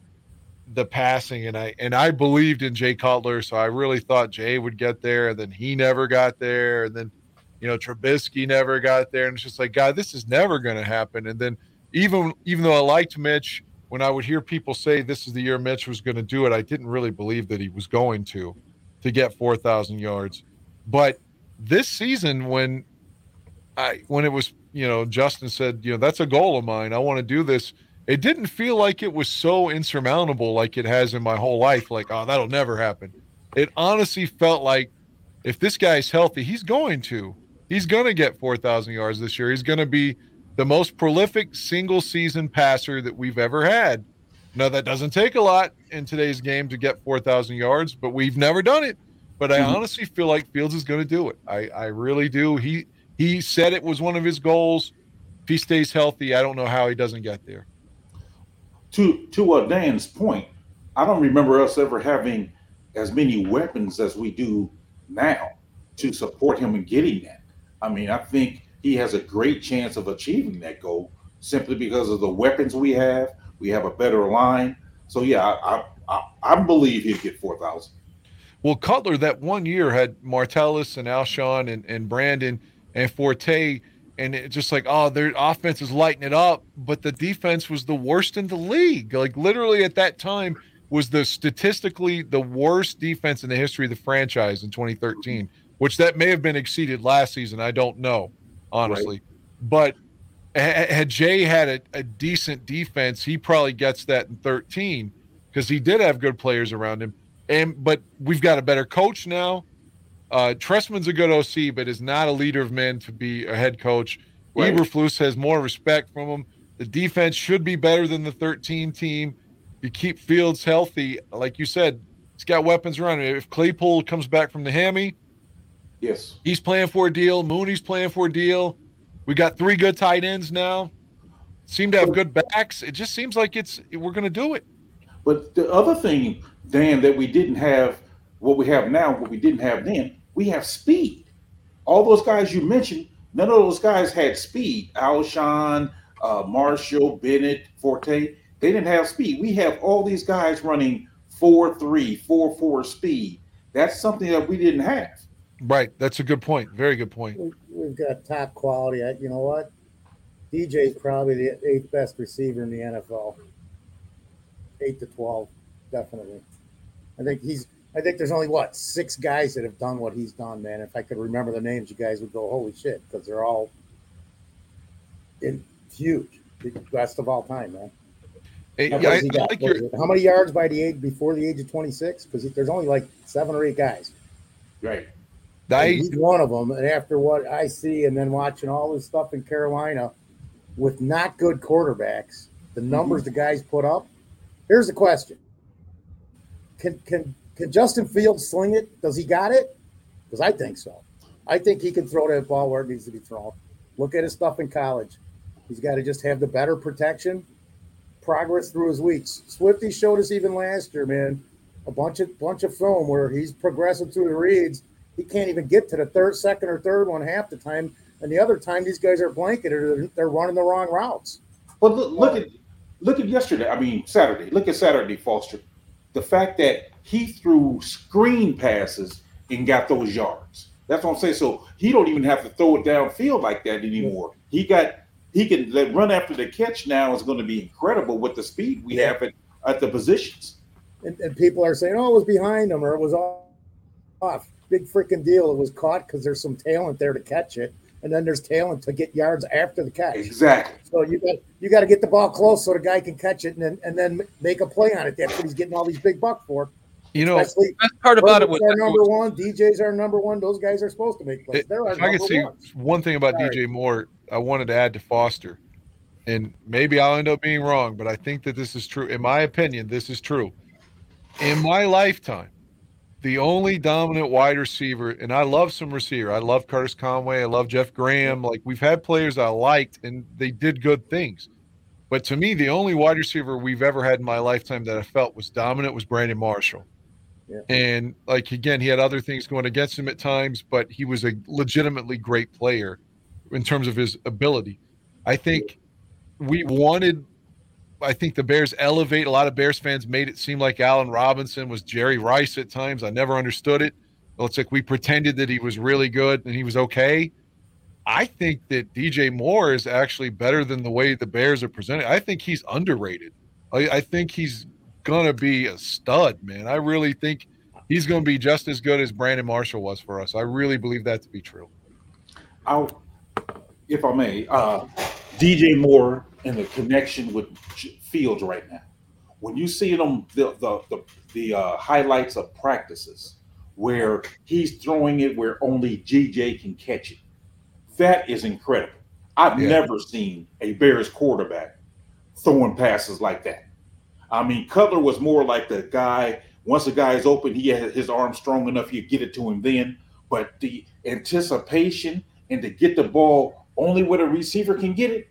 the passing and I and I believed in Jay Cutler, so I really thought Jay would get there, and then he never got there, and then you know Trubisky never got there, and it's just like God, this is never going to happen. And then even even though I liked Mitch, when I would hear people say this is the year Mitch was going to do it, I didn't really believe that he was going to to get four thousand yards. But this season, when I when it was you know Justin said you know that's a goal of mine, I want to do this. It didn't feel like it was so insurmountable like it has in my whole life like oh that'll never happen. It honestly felt like if this guy's healthy he's going to. He's going to get 4000 yards this year. He's going to be the most prolific single season passer that we've ever had. Now that doesn't take a lot in today's game to get 4000 yards but we've never done it. But i Mhm. honestly feel like fields is going to do it. I i really do. He he said it was one of his goals if he stays healthy i don't know how he doesn't get there to to uh, Dan's point, I don't remember us ever having as many weapons as we do now to support him in getting that. I mean, I think he has a great chance of achieving that goal simply because of the weapons we have. We have a better line. So yeah, I I, I, believe he'll get four thousand. Well, Cutler that one year had Martellus and Alshon and, and Brandon and Forte, and it just like, oh, their offense is lighting it up, but the defense was the worst in the league. Like literally at that time was the statistically the worst defense in the history of the franchise in 2013, which that may have been exceeded last season. I don't know, honestly. But had Jay had a, a decent defense, he probably gets that in 13 because he did have good players around him. And but we've got a better coach now. Uh, Trestman's a good OC, but is not a leader of men to be a head coach. Right. Eberflus has more respect from him. The defense should be better than the 13 team. You keep Fields healthy, like you said. He's got weapons around him. If Claypool comes back from the hammy, Yes. he's playing for a deal. Mooney's playing for a deal. We got three good tight ends now. Seem to have good backs. It just seems like it's we're going to do it. But the other thing, Dan, that we didn't have, what we have now, what we didn't have then, we have speed. All those guys you mentioned, none of those guys had speed. Alshon, uh, Marshall, Bennett, Forte, they didn't have speed. We have all these guys running 4 3, 4 4 speed. That's something that we didn't have. Right. That's a good point. Very good point. We- We've got top quality. You know what? DJ's probably the eighth best receiver in the NFL. Eight to twelve, definitely. I think he's. I think there's only what six guys that have done what he's done, man. If I could remember the names, you guys would go, "Holy shit!" Because they're all in huge, the best of all time, man. Hey, How, yeah, I, I like your how many yards by the age before the age of 26? Because there's only like seven or eight guys. Right. I, he's one of them. And after what I see, and then watching all this stuff in Carolina, with not good quarterbacks, the numbers mm-hmm. the guys put up. Here's the question: Can can can Justin Fields sling it? Does he got it? Because I think so. I think he can throw that ball where it needs to be thrown. Look at his stuff in college. He's got to just have the better protection, progress through his weeks. Swifty showed us even last year, man, a bunch of bunch of film where he's progressing through the reads. He can't even get to the third, second, or third one half the time, and the other time these guys are blanketed or they're, running the wrong routes. But look, look at look at yesterday. I mean Saturday. Look at Saturday, Foster. The fact that he threw screen passes and got those yards. That's what I'm saying. So he don't even have to throw it downfield like that anymore. He got he can let run after the catch now is going to be incredible with the speed we have at, at the positions. And, and people are saying, "Oh, it was behind him or it was off." off. Big freaking deal! It was caught because there's some talent there to catch it, and then there's talent to get yards after the catch. Exactly. So you got you got to get the ball close so the guy can catch it and then and then make a play on it. That's what he's getting all these big bucks for. You know, Especially Best part about it Herbert's was our number one. DJ's our number one. Those guys are supposed to make plays. It- They're our I can see ones. one thing about Sorry. DJ Moore, I wanted to add to Foster, and maybe I'll end up being wrong, but I think that this is true. In my opinion, this is true. In my lifetime, the only dominant wide receiver, and I love some receiver. I love Curtis Conway. I love Jeff Graham. Like we've had players I liked, and they did good things. But to me, the only wide receiver we've ever had in my lifetime that I felt was dominant was Brandon Marshall. And like again, he had other things going against him at times, but he was a legitimately great player in terms of his ability. I think we wanted I think the Bears elevate a lot of Bears fans made it seem like Allen Robinson was Jerry Rice at times. I never understood it. Well, it's like we pretended that he was really good and he was okay. I think that DJ Moore is actually better than the way the Bears are presented. I think he's underrated. I, I think he's gonna be a stud, man. I really think he's gonna be just as good as Brandon Marshall was for us. I really believe that to be true. I'll, if I may, uh, DJ Moore and the connection with Fields right now. When you see them, the the the, the uh, highlights of practices where he's throwing it where only GJ can catch it, that is incredible. I've Yeah. never seen a Bears quarterback throwing passes like that. I mean, Cutler was more like the guy. Once the guy is open, he had his arm strong enough, you get it to him then. But the anticipation and to get the ball only where the receiver can get it,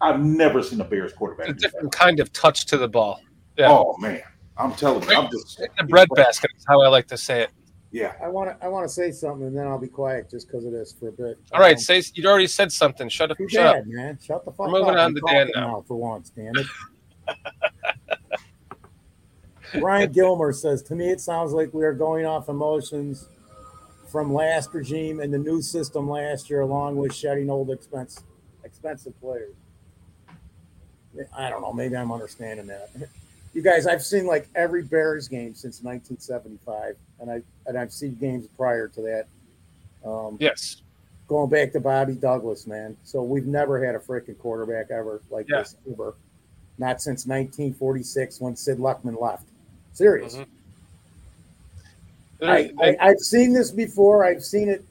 I've never seen a Bears quarterback. a do that. different kind of touch to the ball. Yeah. Oh man, I'm telling you, I'm just The bread basket is how I like to say it. Yeah, I want to I want to say something and then I'll be quiet just because of this for a bit. All right, Um, say you already said something. Shut up. Too Shut up. man. Shut the fuck We're moving up. on I'm to Dan talking now. For once, damn it. Ryan Gilmer says, "To me, it sounds like we are going off emotions from last regime and the new system last year, along with shedding old expense expensive players." I don't know. Maybe I'm understanding that. You guys, I've seen like every Bears game since 1975, and I and I've seen games prior to that. Um, Yes. going back to Bobby Douglas, man. So we've never had a freaking quarterback ever like Yeah. this ever. Not since 1946 when Sid Luckman left. Serious. Mhm. I, I, I've seen this before. I've seen it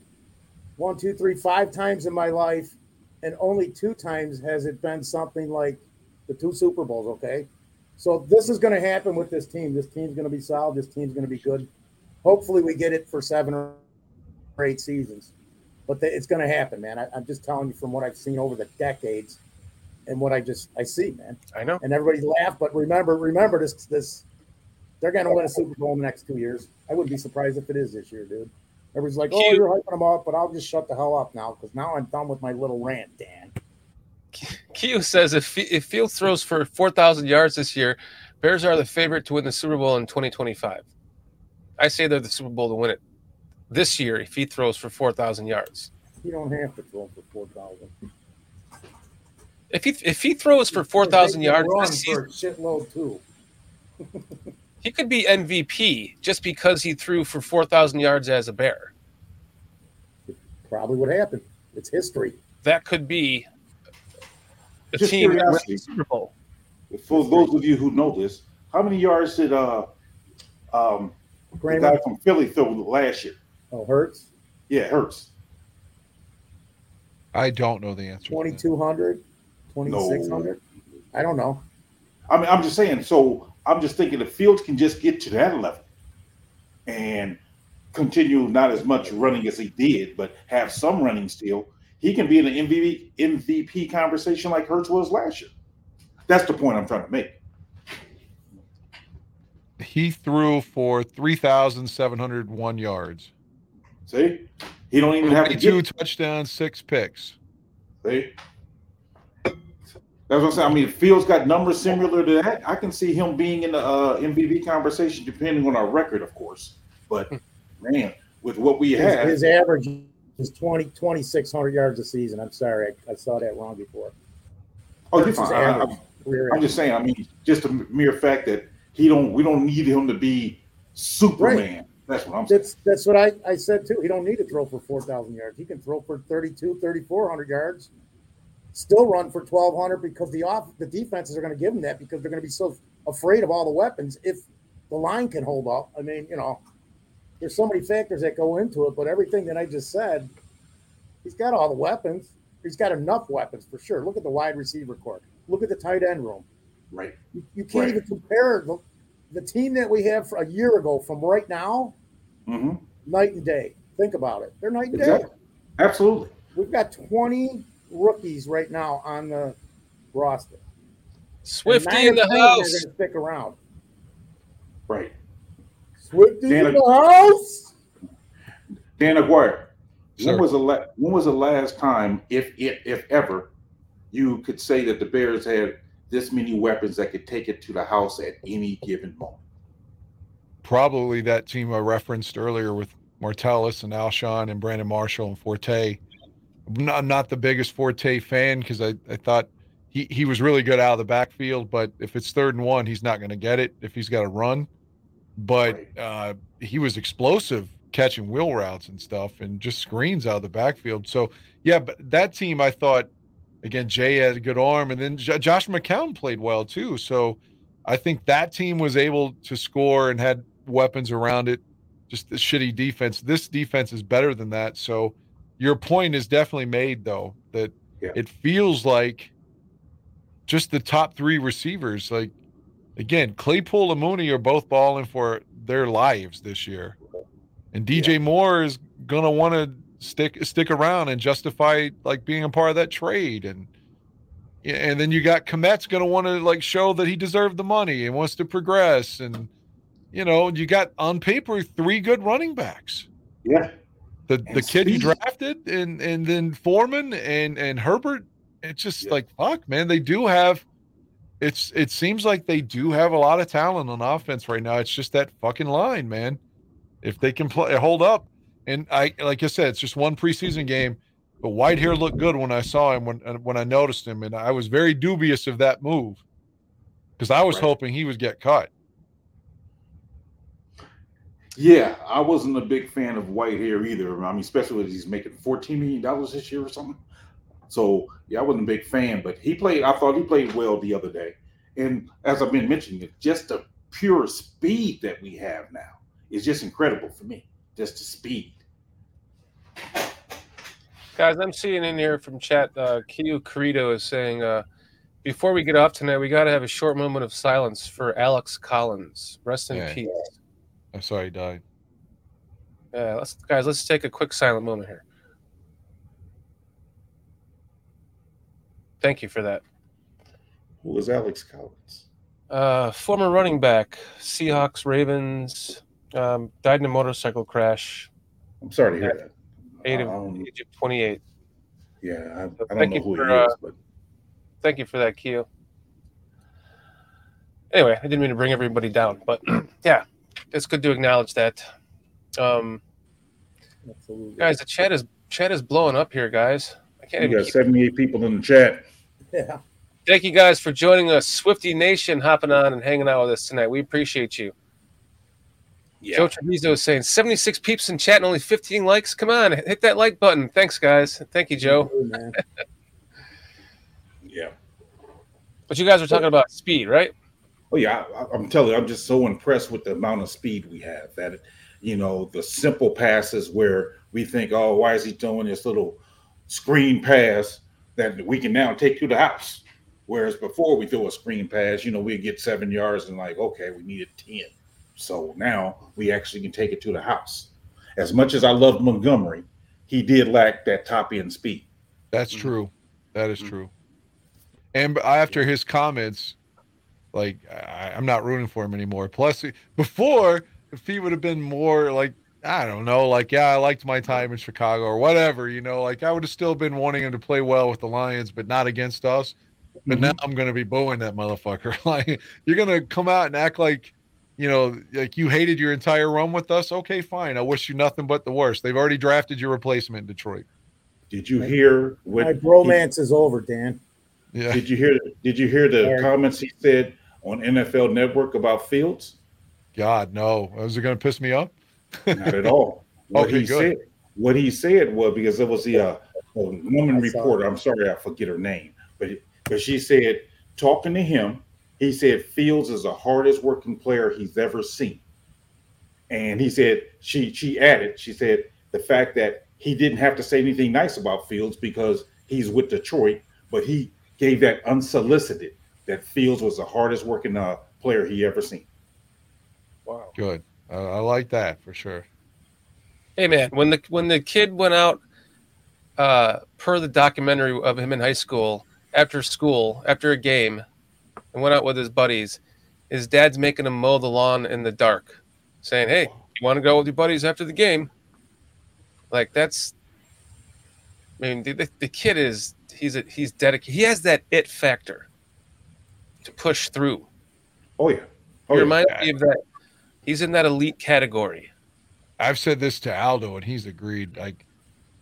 one, two, three, five times in my life, and only two times has it been something like the two Super Bowls. Okay, so this is going to happen with this team. This team's going to be solid. This team's going to be good. Hopefully, we get it for seven or eight seasons, but it's going to happen, man. I, I'm just telling you from what I've seen over the decades, and what I just I see, man. I know. And everybody laughed, but remember, remember this this they're going to win a Super Bowl in the next two years. I wouldn't be surprised if it is this year, dude. Everybody's like, "Oh, you're hyping them up," but I'll just shut the hell up now because now I'm done with my little rant, Dan. Q says if if Field throws for four thousand yards this year, Bears are the favorite to win the Super Bowl in 2025. I say they're the Super Bowl to win it this year if he throws for four thousand yards. You don't have to throw for four thousand. If he if he throws for four thousand yards this for season, shitload too. he could be MVP just because he threw for four thousand yards as a Bear. Probably would happen. It's history. That could be a Just team curiosity. the Super Bowl. for those of you who know this, how many yards did uh um the guy from Philly throw last year? oh, Hurts, Yeah, hurts. I don't know the answer. to twenty two hundred. Twenty six hundred. I don't know. I mean, I'm just saying. So I'm just thinking if Fields can just get to that level and continue not as much running as he did, but have some running still, he can be in an MVP MVP conversation like Hurts was last year. That's the point I'm trying to make. He threw for 3,701 yards. See, he don't even have to Two get. touchdowns, six picks. See, what I'm saying. I mean, if Fields got numbers similar to that, I can see him being in the uh, MVP conversation, depending on our record, of course. But man, with what we His, have, his average is 20, 2,600 yards a season. I'm sorry, I, I saw that wrong before. oh, you're His fine. I, I, average career I'm just saying. I mean, just the mere fact that he don't, we don't need him to be Superman. That's what I'm saying. That's that's what I, I said too. He don't need to throw for 4,000 yards. He can throw for 32, 3,400 yards, still run for 1,200 because the off the defenses are going to give him that because they're going to be so afraid of all the weapons if the line can hold up. I mean, you know, there's so many factors that go into it, but everything that I just said, he's got all the weapons. He's got enough weapons for sure. Look at the wide receiver court. Look at the tight end room. Right. You, you can't Right. even compare the, the team that we have for a year ago from right now hmm night and day. Think about it. They're night and day. Absolutely. We've got 20 rookies right now on the roster. And Swifty in the house. Are going to stick around. Right. Swifty Dan- in the house. Dan Aguirre, Sir. when was the la- when was the last time, if if if ever, you could say that the Bears had this many weapons that could take it to the house at any given moment? Probably that team I referenced earlier with Martellus and Alshon and Brandon Marshall and Forte. I'm not, I'm not the biggest Forte fan because I, I thought he, he was really good out of the backfield, but if it's third and one, he's not going to get it if he's got to run. But uh, he was explosive catching wheel routes and stuff and just screens out of the backfield. So, yeah, but that team, I thought, again, Jay had a good arm, and then J- Josh McCown played well too. So I think that team was able to score and had weapons around it. Just the shitty defense. This defense is better than that. So your point is definitely made, though, that Yeah. it feels like just the top three receivers, like again, Claypool and Mooney are both balling for their lives this year. And DJ Moore is gonna want to stick stick around and justify like being a part of that trade. And and then you got Kmet's gonna want to like show that he deserved the money and wants to progress. And you know, you got on paper three good running backs. Yeah. The And the kid you speed. drafted and and then Foreman and and Herbert. It's just Yeah. like fuck, man. They do have it's it seems like they do have a lot of talent on offense right now. It's just that fucking line, man. If they can play hold up, and I like I said, it's just one preseason game. But Whitehair looked good when I saw him when uh, when I noticed him, and I was very dubious of that move because I was Right. hoping he would get cut. Yeah, I wasn't a big fan of Whitehair either. I mean, especially when he's making $14 million this year or something. So yeah, I wasn't a big fan, but he played, I thought he played well the other day. And as I've been mentioning, it just the pure speed that we have now is just incredible for me. Just the speed. Guys, I'm seeing in here from chat, uh, Kiyu Carito is saying, uh, before we get off tonight, we got to have a short moment of silence for Alex Collins. Rest in Yeah. peace. I'm sorry he died. Yeah, let's guys, let's take a quick silent moment here. Thank you for that. Who was Alex Collins? Uh, former running back, Seahawks, Ravens, um, died in a motorcycle crash, I'm sorry to hear that. age of, don't- age of 28. yeah, I, I don't Thank know you who for, he is, uh, but Thank you for that, Keo. Anyway, I didn't mean to bring everybody down, but yeah, it's good to acknowledge that. Um, Absolutely. guys, the chat is chat is blowing up here, guys. I can't we even got keep 78 people in the chat. Yeah. Thank you guys for joining us. Swifty Nation hopping on and hanging out with us tonight. We appreciate you. Yeah. Joe Treviso is saying 76 peeps in chat and only 15 likes. Come on, hit that like button. Thanks, guys. Thank you, Joe. Hey, man. Yeah. But you guys were talking about speed, right? Oh yeah, I, I'm telling you, I'm just so impressed with the amount of speed we have. That you know, the simple passes where we think, oh, why is he throwing this little screen pass that we can now take to the house. Whereas before we throw a screen pass, you know, we get seven yards and like, okay, we needed 10. So now we actually can take it to the house. As much as I loved Montgomery, he did lack that top end speed. That's mm-hmm. true. That is mm-hmm. true. And after his comments, like I, I'm not rooting for him anymore. Plus, before if he would have been more like I don't know, like yeah, I liked my time in Chicago or whatever, you know, like I would have still been wanting him to play well with the Lions, but not against us. But mm-hmm. now I'm gonna be booing that motherfucker. like you're gonna come out and act like you know, like you hated your entire run with us. Okay, fine. I wish you nothing but the worst. They've already drafted your replacement in Detroit. Did you hear what My bromance is over, Dan. Yeah. Did you hear? Did you hear the Sorry. comments he said on NFL Network about Fields? God, no. Was it going to piss me off? Not at all. What Okay, he good. said, what he said was because it was the uh, a woman I reporter. I'm sorry, I forget her name, but but she said talking to him, he said Fields is the hardest working player he's ever seen, and he said she she added she said the fact that he didn't have to say anything nice about Fields because he's with Detroit, but he gave that unsolicited that Fields was the hardest working uh, player he ever seen. Wow. Good. Uh, I like that for sure. Hey man, when the when the kid went out, uh, per the documentary of him in high school, after school, after a game, and went out with his buddies, his dad's making him mow the lawn in the dark, saying, "Hey, you want to go with your buddies after the game?" Like that's, I mean, the, the, the kid is he's a, he's dedicated. He has that it factor to push through. Oh yeah, oh He yeah. reminds me of that. He's in that elite category. I've said this to Aldo, and he's agreed. Like,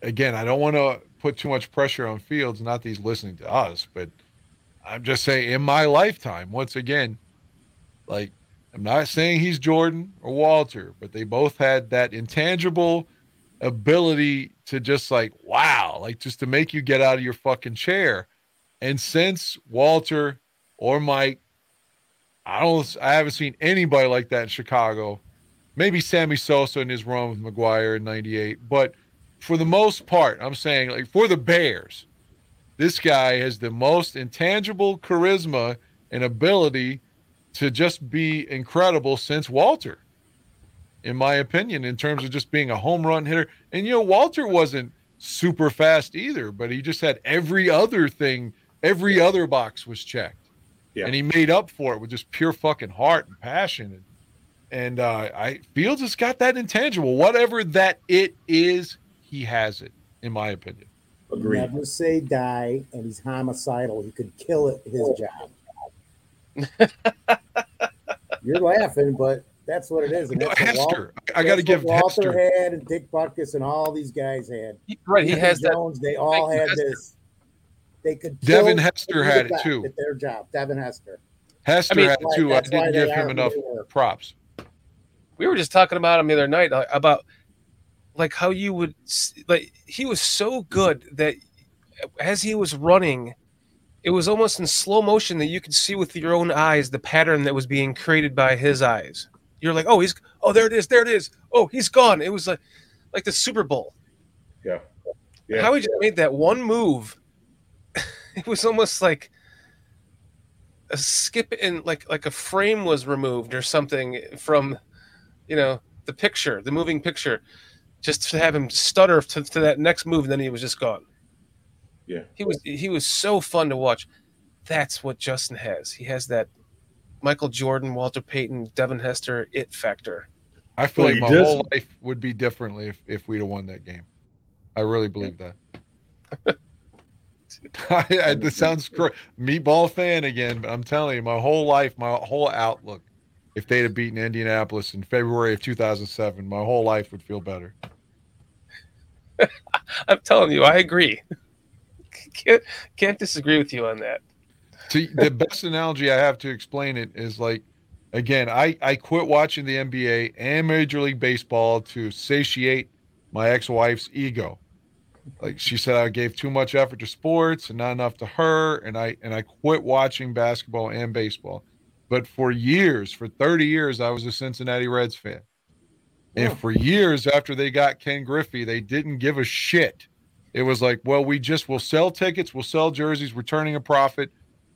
again, I don't want to put too much pressure on Fields. Not that he's listening to us, but I'm just saying, in my lifetime, once again, like, I'm not saying he's Jordan or Walter, but they both had that intangible ability to just like, wow, like just to make you get out of your fucking chair. And since Walter or Mike, I don't, I haven't seen anybody like that in Chicago maybe Sammy Sosa in his run with McGwire in 98. But for the most part, I'm saying, like, for the Bears, this guy has the most intangible charisma and ability to just be incredible since Walter, in my opinion, in terms of just being a home run hitter. And, you know, Walter wasn't super fast either, but he just had every other thing, every other box was checked. Yeah. And he made up for it with just pure fucking heart and passion. And, and uh, I Fields has got that intangible. Whatever that it is, he has it, in my opinion. Agreed. Never say die, and he's homicidal. He could kill it his job. You're laughing, but that's what it is. And No, that's what Wal- Hester, I got to give what Walter Hester. had, and Dick Butkus, and all these guys had. He- right, he Devin has that. They all had Hester. this. They could. Devin Hester had it too. At their job, Devin Hester. Hester I mean, had it too. I didn't give him enough they props. we were just talking about him the other night about like how you would like he was so good that as he was running it was almost in slow motion that you could see with your own eyes the pattern that was being created by his eyes you're like oh he's oh there it is there it is oh he's gone it was like like the super bowl Yeah. Yeah. how he just made that one move it was almost like a skip in like like a frame was removed or something from you know the picture the moving picture just to have him stutter to, to that next move and then he was just gone Yeah. he was he was so fun to watch that's what justin has he has that michael jordan walter payton devin hester it factor I feel Well, like my does- whole life would be differently if, if we'd have won that game. I really believe that. I, sounds great. Meatball fan again, but I'm telling you, my whole life, my whole outlook, if they'd have beaten Indianapolis in February of 2007, my whole life would feel better. i'm telling you i agree can't, can't disagree with you on that See, the best analogy I have to explain it is like, again, I, I quit watching the NBA and Major League Baseball to satiate my ex wife's ego. Like she said, I gave too much effort to sports and not enough to her, and I and I quit watching basketball and baseball. But for years, for 30 years, I was a Cincinnati Reds fan. And for years after they got Ken Griffey, they didn't give a shit It was like, well, we just will sell tickets, we'll sell jerseys, we're turning a profit.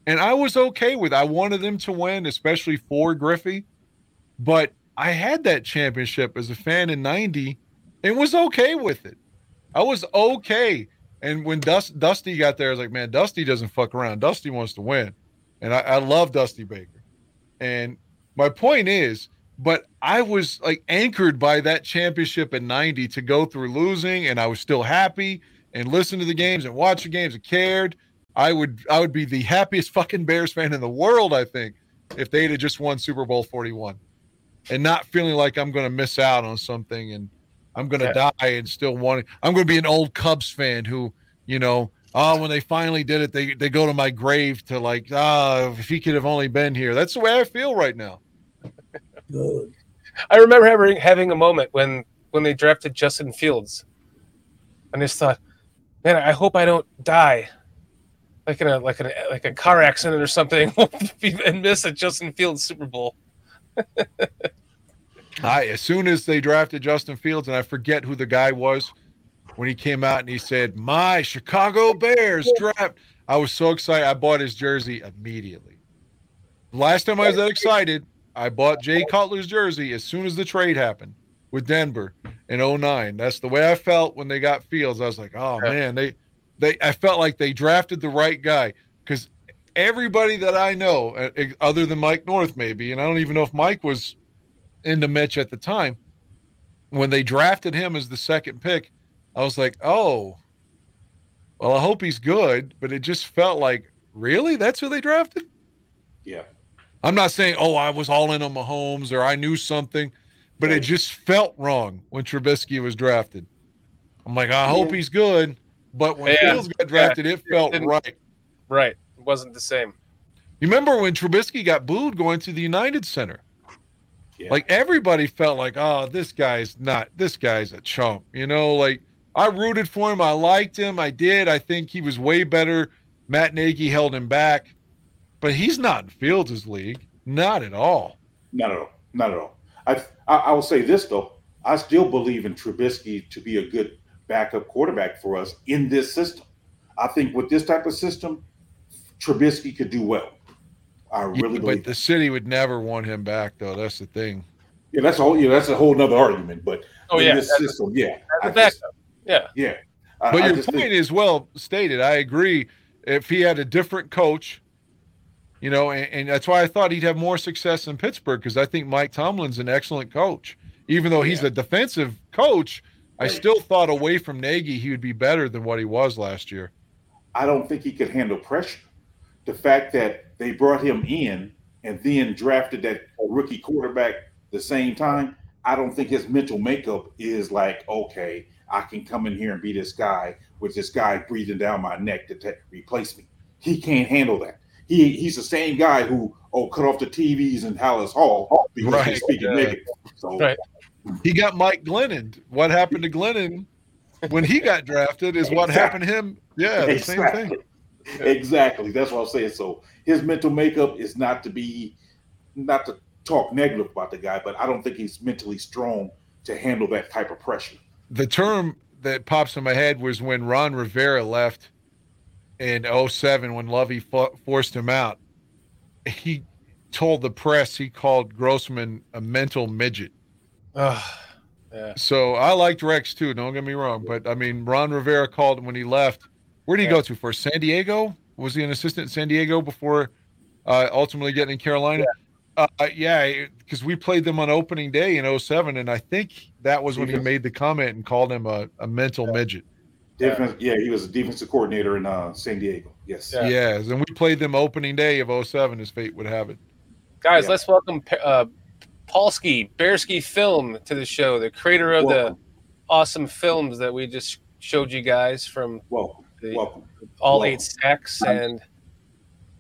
And I was okay with it. I wanted them to win, especially for Griffey. But I had that championship as a fan in 90 and was okay with it. I was okay. And when Dust, Dusty got there, I was like, man, Dusty doesn't fuck around. Dusty wants to win. And I, I love Dusty Baker. And my point is, but I was like anchored by that championship in 90 to go through losing, and I was still happy and listen to the games and watch the games and cared. I would I would be the happiest fucking Bears fan in the world, I think, if they'd have just won Super Bowl 41 and not feeling like I'm going to miss out on something and I'm going to Yeah. die and still wanting. I'm going to be an old Cubs fan who, you know, oh, when they finally did it, they they go to my grave to like, ah, if he could have only been here. That's the way I feel right now. Good. I remember having having a moment when when they drafted Justin Fields, and I just thought, man, I hope I don't die, like in a like a like a car accident or something, and miss a Justin Fields Super Bowl. I as soon as they drafted Justin Fields, and I forget who the guy was when he came out and he said, "My Chicago Bears draft." I was so excited. I bought his jersey immediately. Last time I was that excited, I bought Jay Cutler's jersey as soon as the trade happened with Denver in 09. That's the way I felt when they got Fields. I was like, "Oh man, they they I felt like they drafted the right guy cuz everybody that I know uh, other than Mike North maybe, and I don't even know if Mike was into Mitch at the time. When they drafted him as the second pick, I was like, oh, well, I hope he's good. But it just felt like, really? That's who they drafted? Yeah. I'm not saying, oh, I was all in on Mahomes or I knew something, but it just felt wrong when Trubisky was drafted. I'm like, I hope Yeah. he's good. But when Yeah. Fields got drafted, it felt didn't- right. Right, it wasn't the same. You remember when Trubisky got booed going to the United Center? Yeah. Like everybody felt like, oh, this guy's not, this guy's a chump. You know, like I rooted for him. I liked him. I did. I think he was way better. Matt Nagy held him back, but he's not in Fields' league. Not at all. Not at all. Not at all. I, I I will say this though. I still believe in Trubisky to be a good backup quarterback for us in this system. I think with this type of system, Trubisky could do well. I Yeah, really but believe. the city would never want him back, though. That's the thing. yeah, that's a whole. Yeah, that's a whole other argument. But Oh in yeah, this as, system, yeah, as I a just- Yeah, yeah. I, But I your just point think- is well stated. I agree. If he had a different coach, you know, and, and that's why I thought he'd have more success in Pittsburgh because I think Mike Tomlin's an excellent coach. Even though he's Yeah. a defensive coach, I still thought away from Nagy he would be better than what he was last year. I don't think he could handle pressure. The fact that they brought him in and then drafted that rookie quarterback the same time, I don't think his mental makeup is like, okay, I can come in here and be this guy with this guy breathing down my neck to ta- replace me. He can't handle that. He he's the same guy who oh cut off the TVs in Halas Hall because Right. he's speaking Yeah. negative. So Right. He got Mike Glennon. What happened to Glennon when he got drafted is what happened to him. Yeah, the same thing. Exactly. That's what I'm saying. So his mental makeup is not to be, not to talk negative about the guy, but I don't think he's mentally strong to handle that type of pressure. the term that pops in my head was when Ron Rivera left in 07 when Lovie fo- forced him out. He told the press he called Grossman a mental midget. Ugh, yeah. So I liked Rex too, don't get me wrong. But I mean, Ron Rivera called him when he left. Where did he Yeah. go to for San Diego? Was he an assistant in San Diego before uh, ultimately getting in Carolina? Uh, yeah, because we played them on opening day in 07, and I think that was when he made the comment and called him a, a mental midget. Defense, yeah, he was a defensive coordinator in uh, San Diego. Yes. Yeah. Yes, and we played them opening day of 07, as fate would have it. Guys, Yeah. let's welcome uh, Paulski Bearski Film to the show, the creator of the awesome films that we just showed you guys from Welcome. The Welcome. All welcome. Eight Sacks and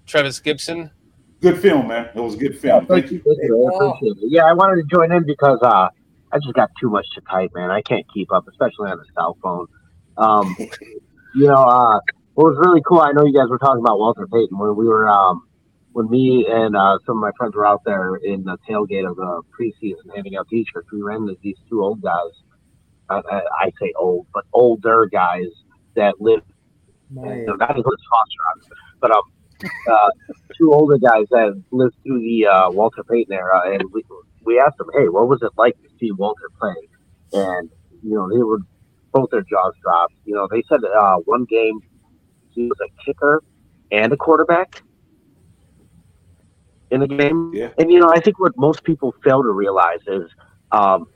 Trevis Gipson. Good film, man. It was a good film. Thank you. Thank you. I appreciate it. Yeah, I wanted to join in because uh, I just got too much to type, man. I can't keep up, especially on the cell phone. Um, you know, uh, what was really cool, I know you guys were talking about Walter Payton when we were, um, when me and uh, some of my friends were out there in the tailgate of the preseason handing out t-shirts. We ran into these two old guys. I, I, I say old, but older guys that lived, My, you know, not as Foster, obviously, but um, uh, two older guys that lived through the uh, Walter Payton era, and we we asked them, hey, what was it like to see Walter play? And you know, they were both their jaws dropped. You know, they said uh, one game he was a kicker and a quarterback in the game. Yeah. And you know, I think what most people fail to realize is, um,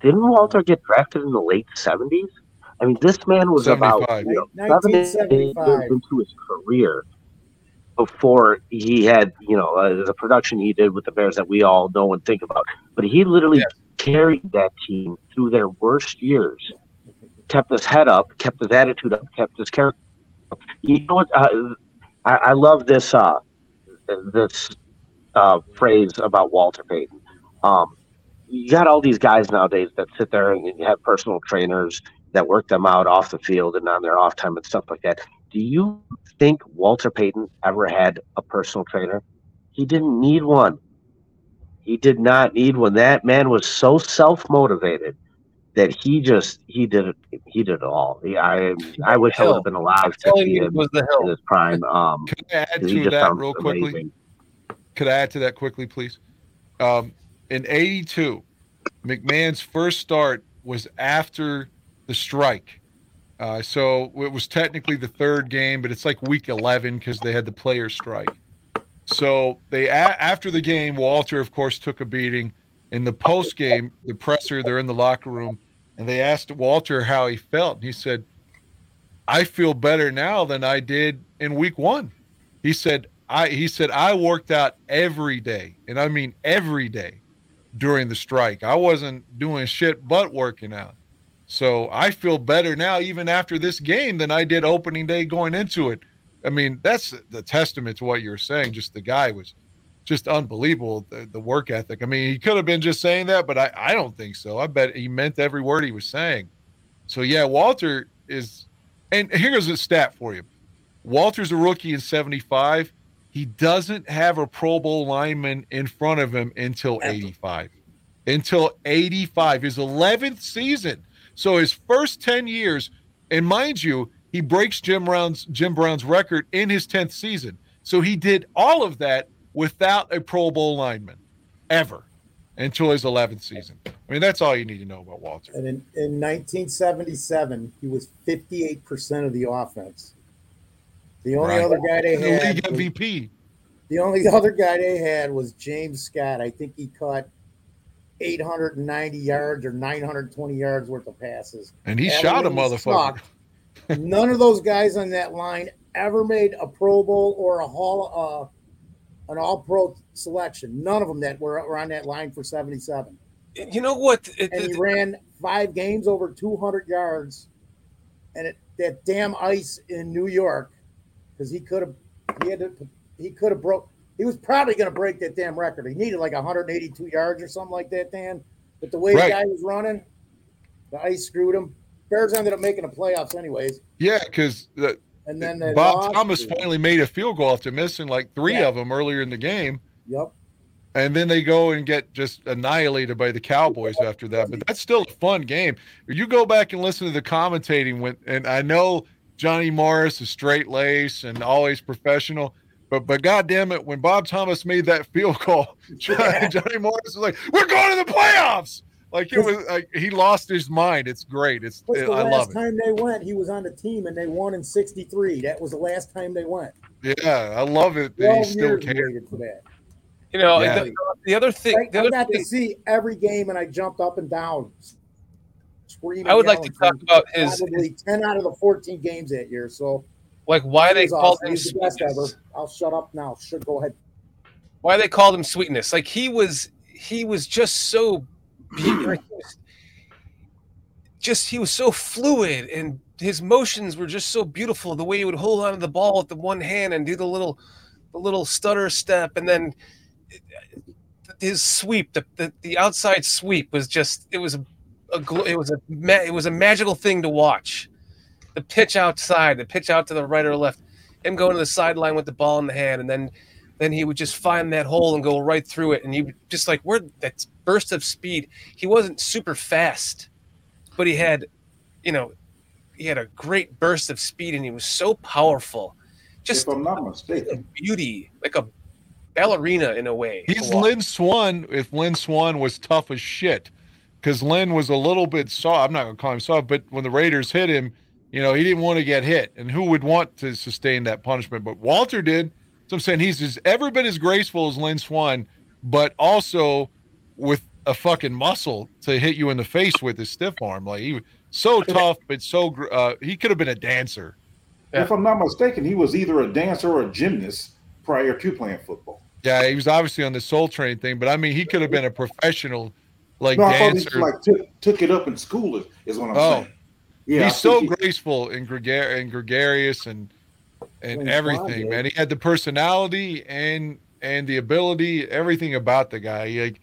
didn't Walter get drafted in the late seventies? I mean, this man was about 75. you know, seven, years into his career before he had, you know, uh, the production he did with the Bears that we all know and think about. But he literally Yeah. carried that team through their worst years, kept his head up, kept his attitude up, kept his character. Up. You know what? Uh, I, I love this uh, this uh, phrase about Walter Payton. Um, you got all these guys nowadays that sit there and you have personal trainers that work them out off the field and on their off time and stuff like that. Do you think Walter Payton ever had a personal trainer? He didn't need one. He did not need one. That man was so self motivated that he just he did it. He did it all. He, I I wish I would have been alive to see you, it him was the in hill. his prime. Um, Can I add to that sounds real quickly? Could I add to that quickly, please? Um, in '82, McMahon's first start was after the strike. Uh, so it was technically the third game, but it's like week 11 because they had the player strike. So they a- after the game, Walter, of course, took a beating. In the post game, the presser, they're in the locker room, and they asked Walter how he felt. And he said, "I feel better now than I did in week one." He said, "I," he said, "I worked out every day, and I mean every day during the strike. I wasn't doing shit but working out." So I feel better now, even after this game, than I did opening day going into it. I mean, that's the testament to what you're saying. Just the guy was just unbelievable, the, the work ethic. I mean, he could have been just saying that, but I, I don't think so. I bet he meant every word he was saying. So, yeah, Walter is, and here's a stat for you Walter's a rookie in 75. He doesn't have a Pro Bowl lineman in front of him until 85. Until 85, his 11th season. So his first 10 years, and mind you, he breaks Jim Brown's Jim Brown's record in his 10th season. So he did all of that without a Pro Bowl lineman ever until his 11th season. I mean, that's all you need to know about Walter. And in, in 1977, he was 58% of the offense. The only Right. other guy they The had, league was- MVP. the only other guy they had was James Scott. I think he caught 890 yards or 920 yards worth of passes. And he That shot a really motherfucker. None of those guys on that line ever made a Pro Bowl or a Hall, uh, an All Pro selection. None of them that were, were on that line for 77. You know what? It, And he it- ran five games over 200 yards, and it, that damn ice in New York, because he could have, he had to, he could have broke. He was probably going to break that damn record. He needed like 182 yards or something like that, Dan. But the way Right. the guy was running, the ice screwed him. Bears ended up making the playoffs anyways. Yeah, because And then Bob. Thomas finally made a field goal after missing like three Yeah. of them earlier in the game. Yep. And then they go and get just annihilated by the Cowboys after that. But that's still a fun game. You go back and listen to the commentating when, and I know Johnny Morris is straight lace and always professional. But but God damn it, when Bob Thomas made that field goal, Johnny, Johnny Morris was like, "We're going to the playoffs!" Like it was like he lost his mind. It's great. It's What's the I last love it. time they went? He was on the team and they won in '63. That was the last time they went. Yeah, I love it that he 12 still years he for that. you know, Yeah. the, the other thing, I, the I other got to see every game and I jumped up and down. I would like to talk about his, probably 10 out of the 14 games that year. So like why he they was called awesome. him He's the best ever. sweetness. I'll shut up now. Should go ahead. Why they called him sweetness? Like he was, he was just so, he just he was so fluid and his motions were just so beautiful. The way he would hold on to the ball with the one hand and do the little, the little stutter step, and then his sweep, the the, the outside sweep was just it was a, a it was a it was a magical thing to watch. The pitch outside, the pitch out to the right or left, him going to the sideline with the ball in the hand, and then then he would just find that hole and go right through it. And you just like where that burst of speed. He wasn't super fast, but he had, you know, he had a great burst of speed and he was so powerful. Just if I'm not mistaken, beauty, like a ballerina in a way. He's. Lynn Swann. If Lynn Swann was tough as shit, because Lynn was a little bit soft. I'm not gonna call him soft, but when the Raiders hit him, you know, he didn't want to get hit, and who would want to sustain that punishment? But Walter did. So I'm saying he's as ever been as graceful as Lynn Swann, but also with a fucking muscle to hit you in the face with his stiff arm. Like he was so tough, but so uh, he could have been a dancer. Yeah. if I'm not mistaken, he was either a dancer or a gymnast prior to playing football. Yeah, he was obviously on the Soul Train thing, but I mean, he could have been a professional, like no, dancer. he like took, took it up in school. Is, is what I'm Oh. saying. Yeah, he's so he- graceful and, gregar- and gregarious and and Lynn everything, man. He had the personality and and the ability, everything about the guy. He, Like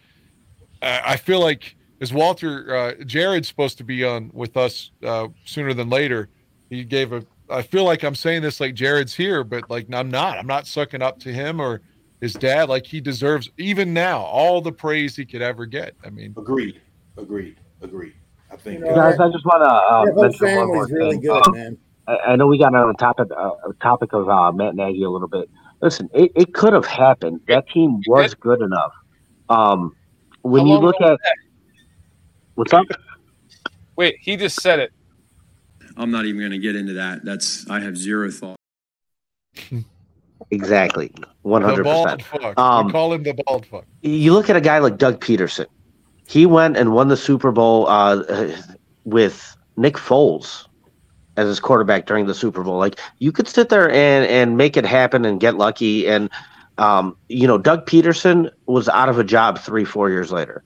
I I feel like as Walter uh, Jared's supposed to be on with us uh, sooner than later. He gave a. I feel like I'm saying this like Jared's here, but like I'm not. I'm not sucking up to him or his dad. Like he deserves even now all the praise he could ever get. I mean, agreed, agreed, agreed. I think You know, Guys, I just want to uh, That mention one more really thing. good, Um, man. I, I know we got on the topic uh, topic of uh, Matt Nagy a little bit. Listen, it, it could have happened. That team was good enough. Um, when How you look at what's up, Wait, he just said it. I'm not even going to get into that. That's I have zero thought. exactly, one the hundred bald percent. fuck. Um, we call him the bald fuck. You look at a guy like Doug Pederson. He went and won the Super Bowl uh, with Nick Foles as his quarterback during the Super Bowl. Like you could sit there and and make it happen and get lucky. And um, you know, Doug Pederson was out of a job three four years later.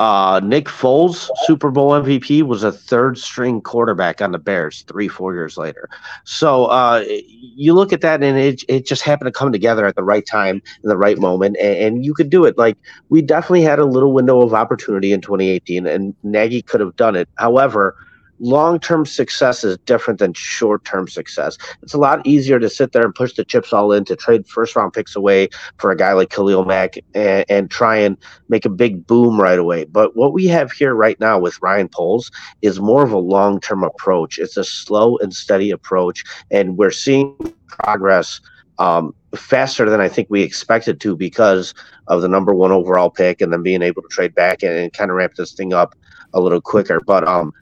Uh, Nick Foles, Super Bowl MVP, was a third string quarterback on the Bears three, four years later. So uh, you look at that, and it, it just happened to come together at the right time, in the right moment, and, and you could do it. Like we definitely had a little window of opportunity in 2018, and Nagy could have done it. However, long-term success is different than short-term success. It's a lot easier to sit there and push the chips all in to trade first-round picks away for a guy like Khalil Mack and, and try and make a big boom right away. But what we have here right now with Ryan Poles is more of a long-term approach. It's a slow and steady approach, and we're seeing progress um, faster than I think we expected to because of the number one overall pick and then being able to trade back and, and kind of ramp this thing up a little quicker. But um,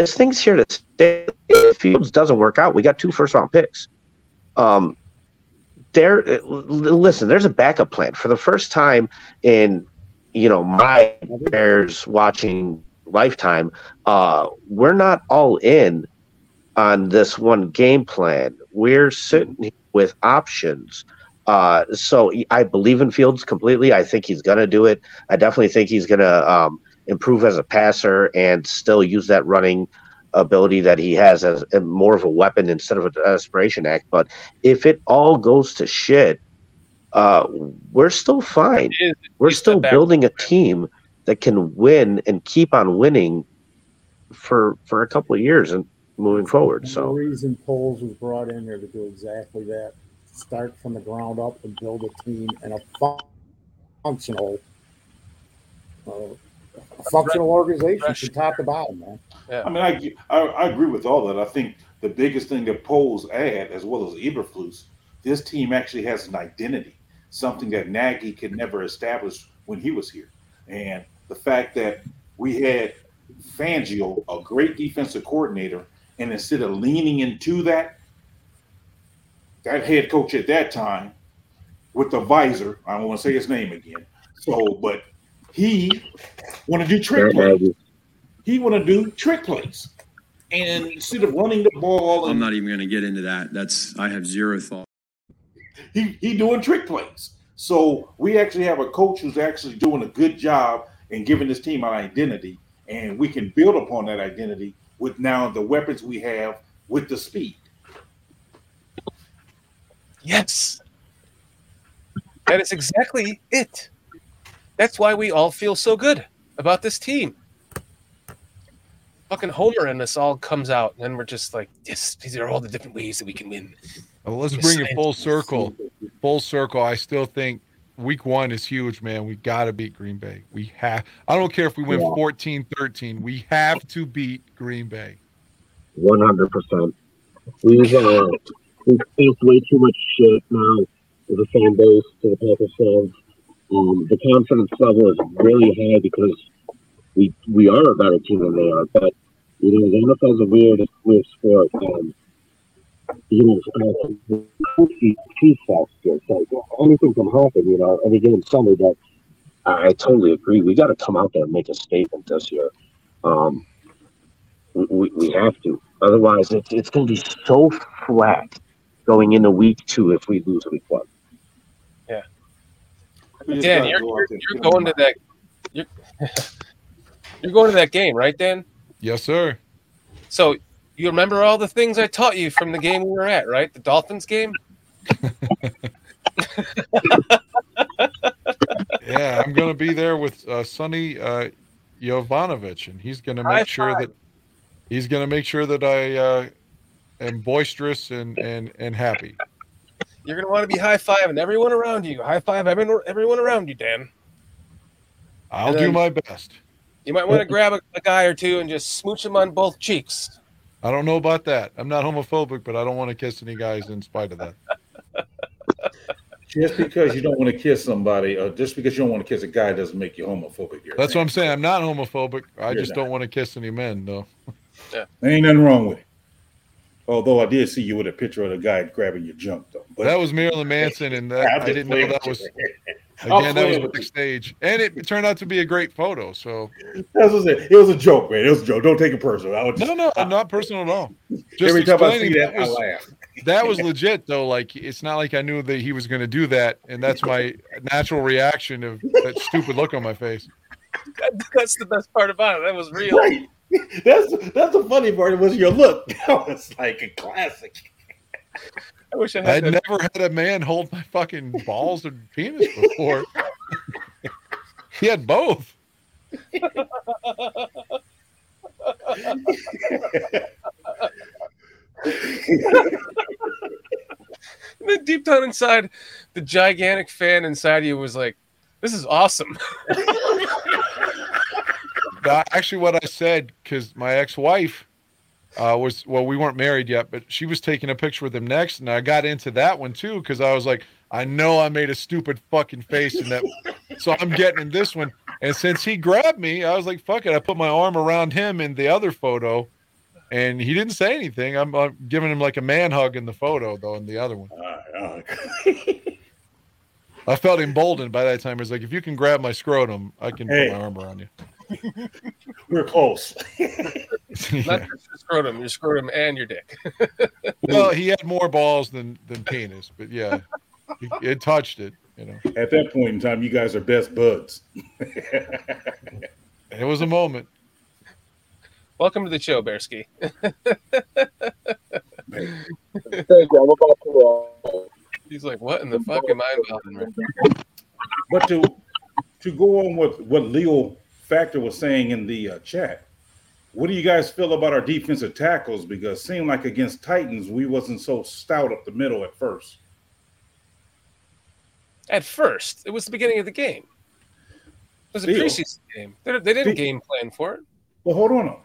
this thing's here to stay. If Fields doesn't work out, we got two first round picks. Um, there, listen. There's a backup plan for the first time in you know my Bears watching lifetime. Uh, we're not all in on this one game plan. We're sitting with options. Uh, so I believe in Fields completely. I think he's going to do it. I definitely think he's going to um, improve as a passer and still use that running ability that he has as a, more of a weapon instead of a desperation act. But if it all goes to shit, uh, we're still fine. It is- We're still building a team that can win and keep on winning for for a couple of years and moving forward. The So reason Poles was brought in there to do exactly that, start from the ground up and build a team and a functional, uh, a functional organization from top to bottom, man. I mean, I, I I agree with all that. I think the biggest thing that Poles add, as well as Eberflus, this team actually has an identity, something that Nagy could never establish when he was here. And the fact that we had Fangio, a great defensive coordinator, and instead of leaning into that, that head coach at that time with the visor, I don't want to say his name again. So, but he want to do trick plays he want to do trick plays. And instead of running the ball, I'm not even going to get into that. That's I have zero thought. he, he doing trick plays. So we actually have a coach who's actually doing a good job in giving this team an identity, and we can build upon that identity with now the weapons we have with the speed. Yes. That is exactly it. That's why we all feel so good about this team. Fucking Homer and this all comes out, and we're just like, yes, these are all the different ways that we can win. Well, let's Yes, bring it full circle. Full circle. I still think week one is huge, man. We got to beat Green Bay. We have, I don't care if we win Yeah. 14 13. We have to beat Green Bay. one hundred percent. We've uh, we've faced way too much shit now as a fan base to the Packers fans. Um, the confidence level is really high because we we are a better team than they are. But you know, the NFL is a weird weird sport. Um, you know, uh, anything can happen. You know, any given Sunday. But I, I totally agree. We got to come out there and make a statement this year. Um, we, we, we have to. Otherwise, it's it's going to be so flat going into week two if we lose week one. Yeah. We just Dan, you're, go you're, you're going them. to that. You're, you're going to that game, right, Dan? Yes, sir. So you remember all the things I taught you from the game we were at, right? The Dolphins game. Yeah, I'm going to be there with uh, Sonny uh, Jovanovic, and he's going to High make sure that he's going to make sure that I uh, am boisterous and and and happy. You're gonna want to be high fiving everyone around you. High five everyone, everyone around you, Dan. I'll do my best. You might want to grab a, a guy or two and just smooch him on both cheeks. I don't know about that. I'm not homophobic, but I don't want to kiss any guys in spite of that. Just because you don't want to kiss somebody, or just because you don't want to kiss a guy, doesn't make you homophobic. You're That's what. I'm saying. I'm not homophobic. I You're just not. don't want to kiss any men, though. There ain't nothing wrong with it. Although I did see you with a picture of the guy grabbing your junk, though. But that was Marilyn Manson, and that, I'm I just didn't know that was again that was playing with you. backstage, and it turned out to be a great photo. So That's what I said. It was a joke, man. It was a joke. Don't take it personal. I was just, no, no, I'm not personal at all. Just every time I see that, that was, I laugh. that was legit though. Like it's not like I knew that he was going to do that, and that's my natural reaction of that stupid look on my face. That's the best part about it. That was real. Right. That's that's the funny part. Was your look? That was like a classic. I wish I I'd had that. never had a man hold my fucking balls and penis before. he had both. And then deep down inside, the gigantic fan inside you was like, "This is awesome." Actually, what I said because my ex-wife uh, was well, we weren't married yet, but she was taking a picture with him next, and I got into that one too because I was like, I know I made a stupid fucking face in that, so I'm getting in this one. And since he grabbed me, I was like, fuck it. I put my arm around him in the other photo, and he didn't say anything. I'm, I'm giving him like a man hug in the photo though, in the other one. Uh, I felt emboldened by that time. It was like, if you can grab my scrotum, I can Hey. put my arm around you. We're close. Not just your scrotum, your scrotum and your dick. Well, he had more balls than than penis, but yeah, it, it touched it. You know, At that point in time, you guys are best buds. it was a moment. Welcome to the show, Bearski. Thank you. I'm about to. Uh, He's like, "What in the fuck am I involved in?" But to to go on with what Leo Factor was saying in the uh, chat, what do you guys feel about our defensive tackles? Because it seemed like against Titans, we wasn't so stout up the middle at first. At first, it was the beginning of the game. It was a Still. preseason game. They, they didn't Still. game plan for it. Well, hold on.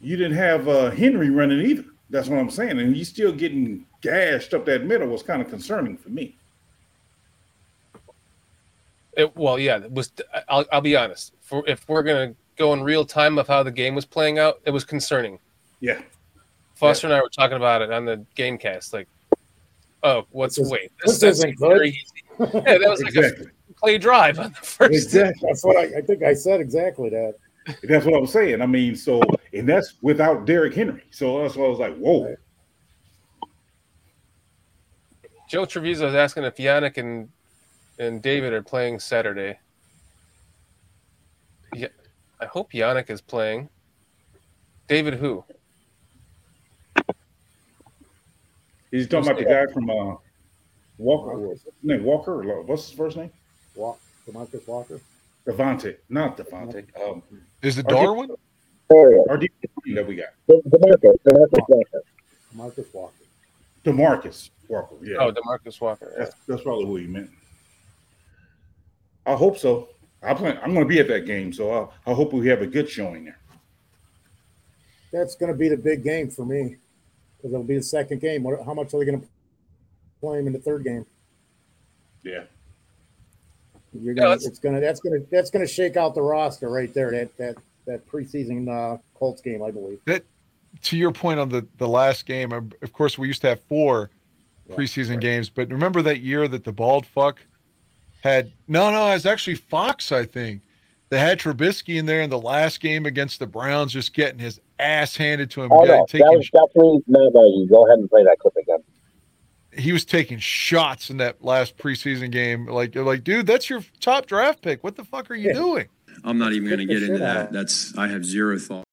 You didn't have uh, Henry running either. That's what I'm saying. And he's still getting gashed up that middle was kind of concerning for me. It, well, yeah, it was. I'll, I'll be honest. For if we're gonna go in real time of how the game was playing out, it was concerning. Yeah. Foster and I were talking about it on the game cast. Like, oh, what's This is- wait? this that's isn't very good. easy. Yeah, that was like Exactly. a play drive on the first. Exactly. That's what I, I think I said exactly that. That's what I'm saying. I mean, so and that's without Derrick Henry. So that's why I was like, whoa. Joe Treviso is asking if Yannick and and David are playing Saturday. Yeah, I hope Yannick is playing. David, who? He's talking about the guy from uh, Walker. What's his name? Walker? What's his first name? Walk, Demarcus Walker. Devontae. Not Devontae. Um, Is it Our de- Darwin? our defensive team that we got. Demarcus, Demarcus Walker. Demarcus Walker. Demarcus Walker. Yeah. Oh, Demarcus Walker. That's, that's probably who he meant. I hope so. I plan. I'm going to be at that game, so I, I hope we have a good showing there. That's going to be the big game for me. because it'll be the second game. What, how much are they going to play him in the third game? Yeah. You're gonna, let's- it's gonna that's gonna that's gonna shake out the roster right there. That that that preseason uh, Colts game, I believe. That to your point on the the last game. Of of course, we used to have four Yeah, preseason right. games, but remember that year that the bald fuck had no, no, it was actually Fox, I think. They had Trubisky in there in the last game against the Browns, just getting his ass handed to him. Oh, getting- no. That was definitely Matt Nagy. Go ahead and play that clip again. he was taking shots in that last preseason game. Like, you're like, dude, that's your top draft pick. What the fuck are you Yeah. doing? I'm not even going to get into shit out that. That's I have zero thought.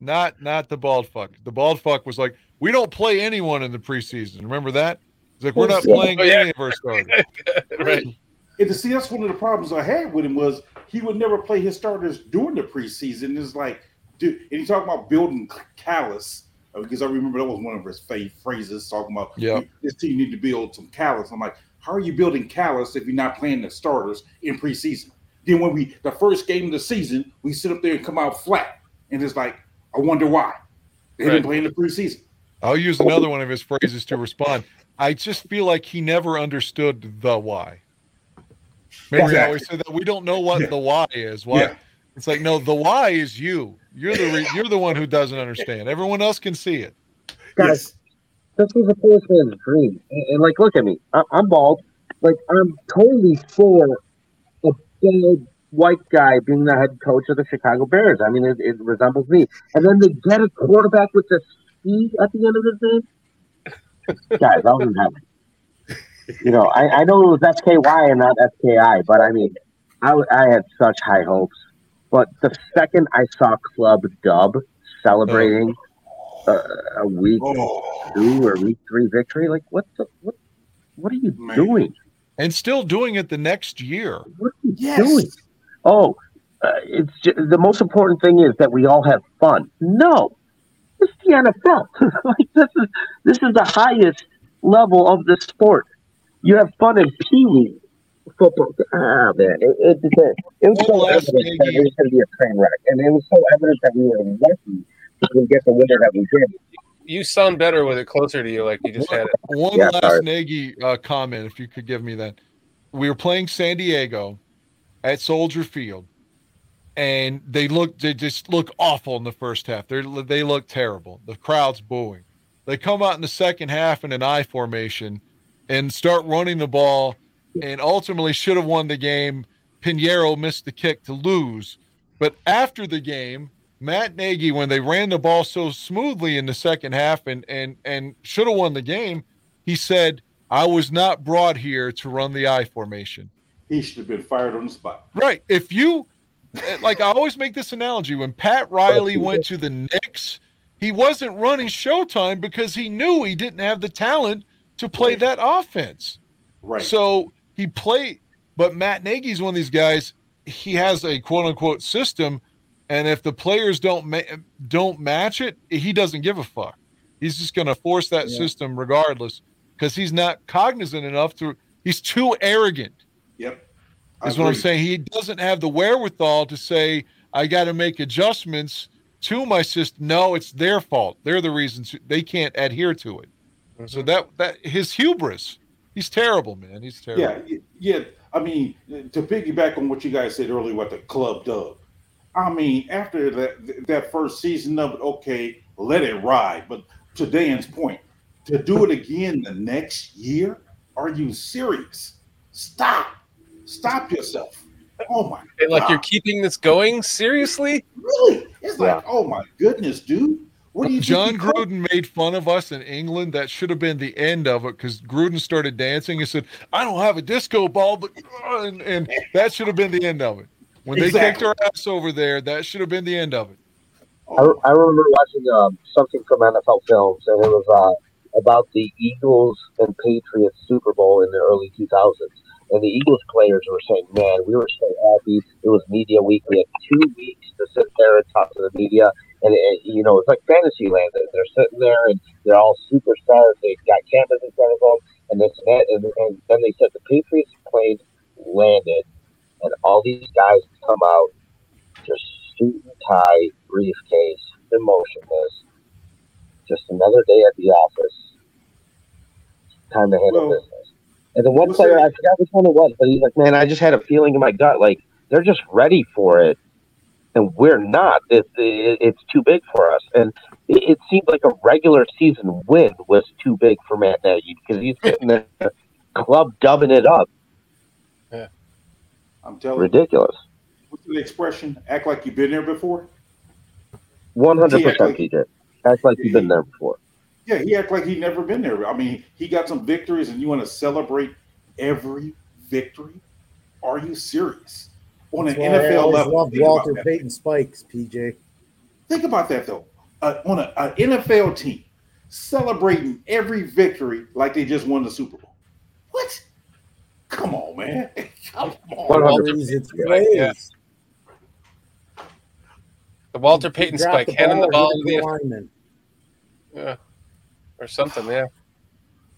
Not, not the bald fuck. The bald fuck was like, we don't play anyone in the preseason. Remember that? He's like, we're not playing Oh, yeah. any of our starters. right. And to see, that's one of the problems I had with him was he would never play his starters during the preseason. It's like, dude, and he talking about building callous uh, because I remember that was one of his favorite phrases talking about Yeah. this team need to build some callous. I'm like, how are you building callous if you're not playing the starters in preseason? Then when we the first game of the season, we sit up there and come out flat, and it's like, I wonder why they Right. didn't play in the preseason. I'll use another one of his phrases to respond. I just feel like he never understood the why. Remember, he Exactly. always said that we don't know what Yeah. the why is. Why? Yeah. It's like no, the why is you. You're the re- you're the one who doesn't understand. Everyone else can see it. Guys, this was a fourth man's dream. And, and, like, look at me. I, I'm bald. Like, I'm totally for a bald white guy being the head coach of the Chicago Bears. I mean, it, it resembles me. And then they get a quarterback with the speed at the end of his name. Guys, I was in heaven. You know, I, I know it was SKY and not SKI, but I mean, I, I had such high hopes. But the second I saw Club Dub celebrating uh, a week Oh, two or week three victory. Like, what the what? What are you Man. doing? And still doing it the next year. What are you yes. doing? Oh, uh, it's ju- the most important thing is that we all have fun. No, it's the NFL. like this is this is the highest level of the sport. You have fun in Pee Wee football. Ah man, it, it, it, it was so evident that it was going to be a train wreck, and it was so evident that we were lucky to get the winner that we did. You sound better with it closer to you, like you just had it. One Yeah, last sorry. Nagy uh, comment, if you could give me that. We were playing San Diego at Soldier Field, and they look they just look awful in the first half. They they look terrible. The crowd's booing. They come out in the second half in an I formation and start running the ball, and ultimately should have won the game. Piñeiro missed the kick to lose, but after the game, Matt Nagy, when they ran the ball so smoothly in the second half and and and should have won the game, he said, "I was not brought here to run the I formation." He should have been fired on the spot. Right. If you like I always make this analogy when Pat Riley went to the Knicks, he wasn't running Showtime because he knew he didn't have the talent to play Right. that offense. Right. So he played, but Matt Nagy's one of these guys. He has a quote unquote system, and if the players don't ma- don't match it, he doesn't give a fuck. He's just going to force that Yeah. system regardless because he's not cognizant enough to. He's too arrogant. yep. I Is what I'm saying. He doesn't have the wherewithal to say, I got to make adjustments to my system. No, it's their fault. They're the reasons they can't adhere to it. So that that his hubris, he's terrible, man. He's terrible. Yeah, yeah. I mean, to piggyback on what you guys said earlier about the club dub. I mean, after that that first season of it, okay, let it ride. But to Dan's point, to do it again the next year, are you serious? Stop, stop yourself. Oh my And, like you're keeping this going seriously? really? It's like, oh my goodness, dude. What do you John you call- Gruden made fun of us in England. That should have been the end of it because Gruden started dancing and said, "I don't have a disco ball," but uh," and, and that should have been the end of it. When they Exactly. kicked our ass over there, that should have been the end of it. I, I remember watching um, something from NFL Films, and it was uh, about the Eagles and Patriots Super Bowl in the early 2000s. And the Eagles players were saying, "Man, we were so happy. It was media week. We had two weeks to sit there and talk to the media, and you know, it's like fantasy land. They're, they're sitting there and they're all superstars. They've got cameras in front of them, and this and that. And, and then they said the Patriots plane landed, and all these guys come out just suit and tie, briefcase, emotionless. just another day at the office. Time to handle Well, business. And the one player, I forgot which one it was, but he's like, man, I just had a feeling in my gut, like they're just ready for it, and we're not. It, it, it's too big for us. And it, it seemed like a regular season win was too big for Matt Nagy because he's getting the club dubbing it up. Yeah. I'm telling you. Ridiculous. What's the expression? Act like you've been there before. One hundred percent, like- PJ. Act like you've been there before. Yeah, he act like he never been there. I mean, he got some victories, and you want to celebrate every victory? Are you serious? On an That's why I NFL level, loved think about Walter that. Payton Spikes, PJ. Think about that though. Uh, on a- an NFL team celebrating every victory like they just won the Super Bowl. What? Come on, man. Come on. Walter Praise its Payton, yeah. The Walter Payton spike, spike, handing the ball to the lineman. yeah, or something. Yeah,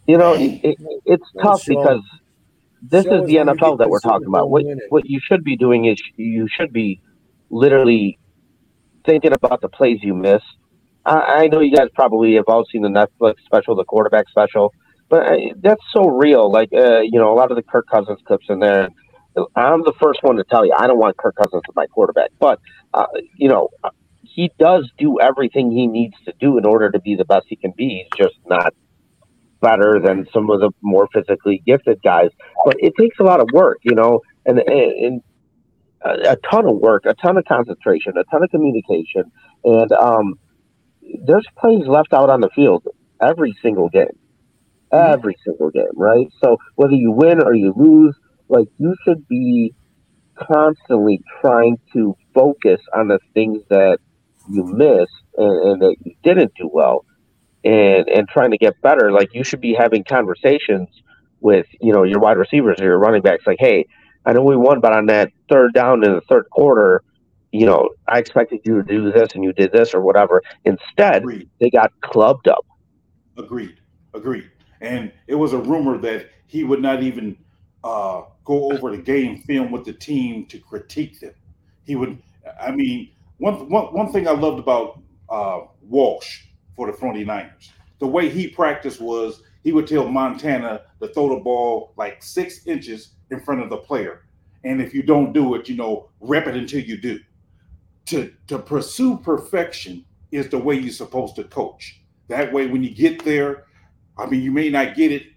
You know, it, it, it's tough show- because this show is the NFL that we're talking about. What and win it. what you should be doing is you should be literally thinking about the plays you miss. I, I know you guys probably have all seen the Netflix special, the quarterback special, but I, that's so real. Like uh, you know, a lot of the Kirk Cousins clips in there. I'm the first one to tell you I don't want Kirk Cousins as my quarterback, but uh, you know. He does do everything he needs to do in order to be the best he can be. He's just not better than some of the more physically gifted guys. But it takes a lot of work, you know, and, and, a, a ton of work, a ton of concentration, a ton of communication, and um, there's plays left out on the field every single game, every single game, right? So whether you win or you lose, like you should be constantly trying to focus on the things that you missed and, and that you didn't do well and and trying to get better like you should be having conversations with you know your wide receivers or your running backs like hey i know we won but on that third down in the third quarter you know i expected you to do this and you did this or whatever instead Agreed. they got clubbed up Agreed. Agreed. And it was a rumor that he would not even uh, go over the game film with the team to critique them. He would. I mean, one one, one thing I loved about uh, Walsh for the 49ers, the way he practiced was he would tell Montana to throw the ball like six inches in front of the player, and if you don't do it, you know, rep it until you do. To to pursue perfection is the way you're supposed to coach. That way, when you get there, I mean, you may not get it.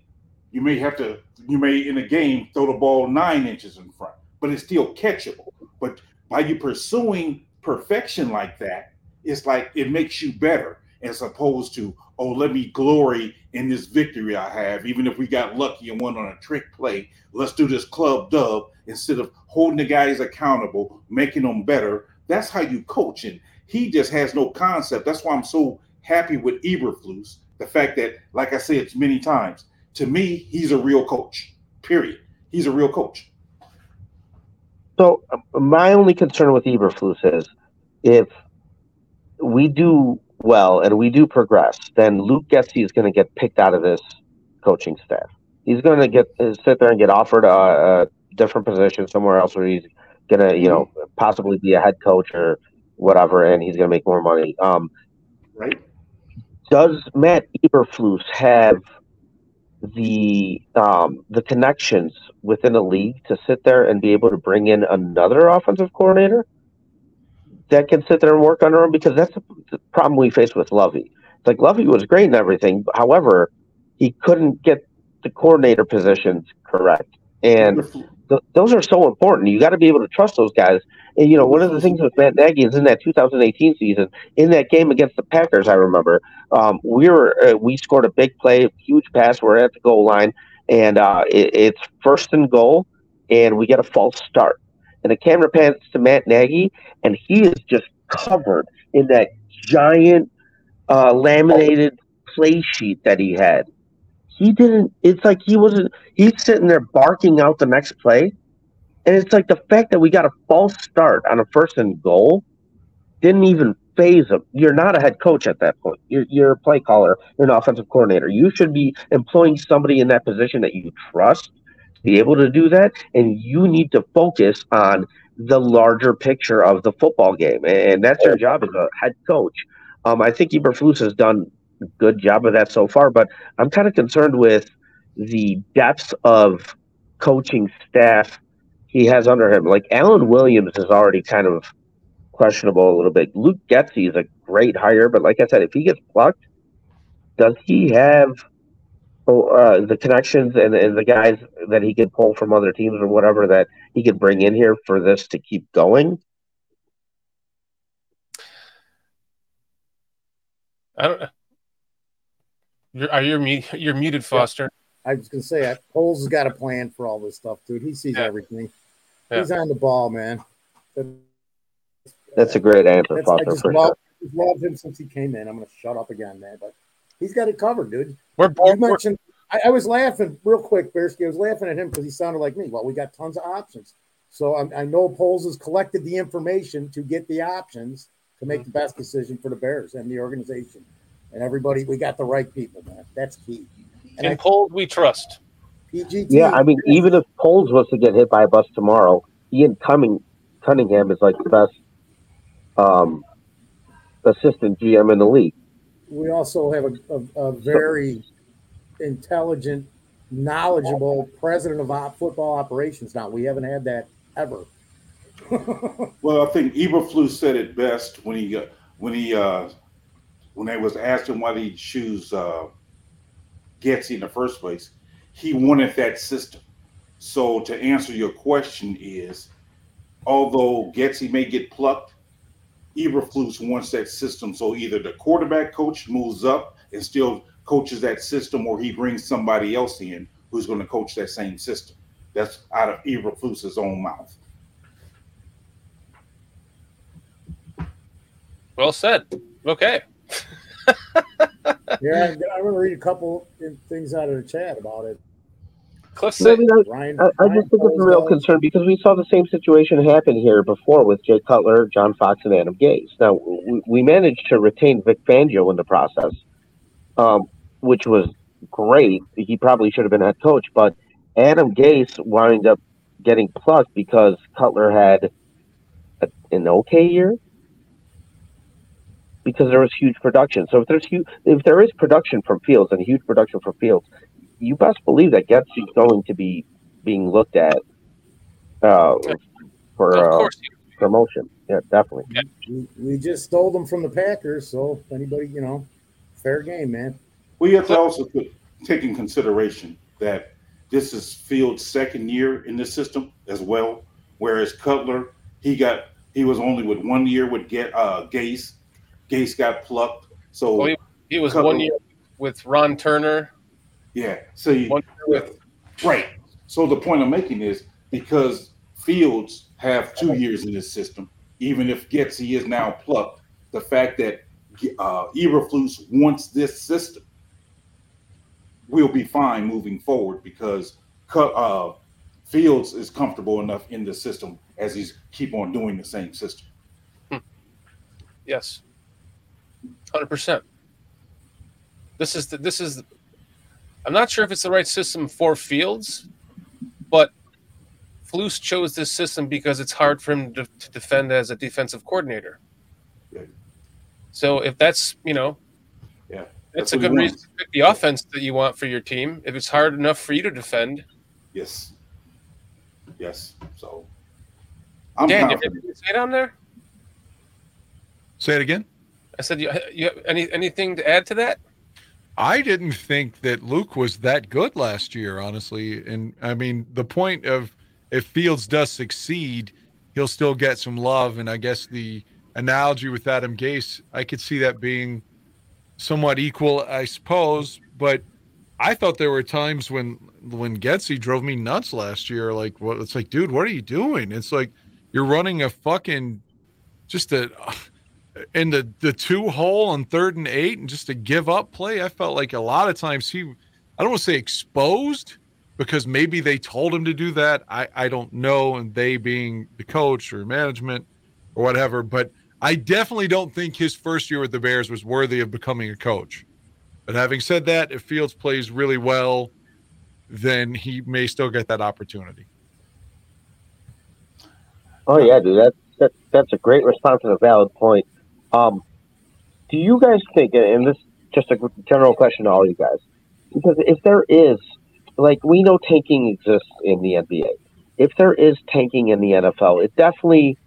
You may have to, you may in a game throw the ball nine inches in front, but it's still catchable. But by you pursuing perfection like that, it's like it makes you better as opposed to, oh, let me glory in this victory I have. Even if we got lucky and won on a trick play, let's do this club dub instead of holding the guys accountable, making them better. That's how you coach. And he just has no concept. That's why I'm so happy with Eberflus. The fact that, like I said it's many times, to me, he's a real coach. Period. He's a real coach. So uh, my only concern with Eberflus is if we do well and we do progress, then Luke Getsy is going to get picked out of this coaching staff. He's going to get uh, sit there and get offered a, a different position somewhere else where he's going to, you know, possibly be a head coach or whatever, and he's going to make more money. Um, Right? does Matt Eberflus have the um, the connections within the league to sit there and be able to bring in another offensive coordinator that can sit there and work under him? Because that's the problem we face with Lovie. It's like Lovie was great and everything, however, he couldn't get the coordinator positions correct, and th- those are so important. You got to be able to trust those guys. And you know, one of the things with Matt Nagy is in that 2018 season, in that game against the Packers, I remember um, we were uh, we scored a big play, huge pass. We're at the goal line, and uh, it, it's first and goal, and we get a false start. And the camera pans to Matt Nagy, and he is just covered in that giant uh, laminated play sheet that he had. He didn't. It's like he wasn't. He's sitting there barking out the next play, and it's like the fact that we got a false start on a first and goal didn't even faze him. You're not a head coach at that point. You're, you're a play caller. You're an offensive coordinator. You should be employing somebody in that position that you trust be able to do that, and you need to focus on the larger picture of the football game, and that's your job as a head coach. Um, I think Eberflus has done a good job of that so far. But I'm kind of concerned with the depth of coaching staff he has under him. Like Alan Williams is already kind of questionable a little bit. Luke Getsy is a great hire, but like I said, if he gets plucked, does he have uh, the connections and, and the guys that he could pull from other teams or whatever that he could bring in here for this to keep going? I don't. You're, are you mu- you're muted, Foster? I was gonna say, I- Poles has got a plan for all this stuff, dude. He sees Yeah. everything. Yeah. He's on the ball, man. That's a great answer, That's, I just for love, sure. just loved him since he came in. I'm gonna shut up again, man. But he's got it covered, dude. We're You both. we're- mentioned. I, I was laughing real quick, Bearski. I was laughing at him because he sounded like me. Well, we got tons of options. So I, I know Poles has collected the information to get the options to make the best decision for the Bears and the organization and everybody. We got the right people, man. That's key. And In I, Poles, we trust. PGT. Yeah, I mean, even if Poles was to get hit by a bus tomorrow, Ian Cumming, Cunningham is like the best um, assistant GM in the league. We also have a, a, a very intelligent, knowledgeable president of op- football operations now. We haven't had that ever. Well, I think Eberflus said it best when he got when he uh when they was asked him why did he choose uh Getsy in the first place. He wanted that system. So to answer your question is, although Getsy may get plucked, Eberflus wants that system. So either the quarterback coach moves up and still coaches that system, or he brings somebody else in who's going to coach that same system. That's out of Eberflus's own mouth. Well said. Okay. Yeah, I'm going to read a couple things out of the chat about it. Cliff I, said, I, Ryan, I, I just think it's a real concern because we saw the same situation happen here before with Jay Cutler, John Fox, and Adam Gase. Now, we, we managed to retain Vic Fangio in the process, um, which was great. He probably should have been head coach, but Adam Gase wound up getting plucked because Cutler had a, an okay year because there was huge production. So if there's huge, if there is production from Fields and huge production from Fields, you best believe that Getsy's going to be being looked at uh, for uh, promotion. Yeah, definitely. We, we just stole them from the Packers, so anybody, you know, fair game, man. We have to also take in consideration that this is Field's second year in this system as well. Whereas Cutler, he got he was only with one year with get uh Gase. Gase got plucked. So Well, he, he was Cutler- one year with Ron Turner. Yeah. So you, with right. So the point I'm making is because Fields have two years in this system, even if Getsy is now plucked, the fact that uh, Eberflus wants this system we'll be fine moving forward because uh, Fields is comfortable enough in the system as he's keep on doing the same system. Yes. Hundred percent. This is the, this is. I'm not sure if it's the right system for Fields, but Flus chose this system because it's hard for him to, to defend as a defensive coordinator. Yeah. So if that's you know Yeah, that's, That's a good reason to pick the offense that you want for your team. If it's hard enough for you to defend, Yes, yes. So I'm Dan, you confident. have say down there? Say it again. I said, you, you have any anything to add to that? I didn't think that Luke was that good last year, honestly. And I mean, the point of if Fields does succeed, he'll still get some love. And I guess the analogy with Adam Gase, I could see that being somewhat equal, I suppose. But I thought there were times when when Getsy drove me nuts last year. Like, what? It's like, dude, what are you doing? It's like you're running a fucking just a in the the two hole on third and eight and just to give up play. I felt like a lot of times he, I don't want to say exposed because maybe they told him to do that. I I don't know, and they being the coach or management or whatever. But I definitely don't think his first year with the Bears was worthy of becoming a coach. But having said that, if Fields plays really well, then he may still get that opportunity. Oh yeah, dude. That, that that's a great response and a valid point. Um, do you guys think? And this just a general question to all you guys. Because if there is, like, we know tanking exists in the NBA. If there is tanking in the NFL, it definitely,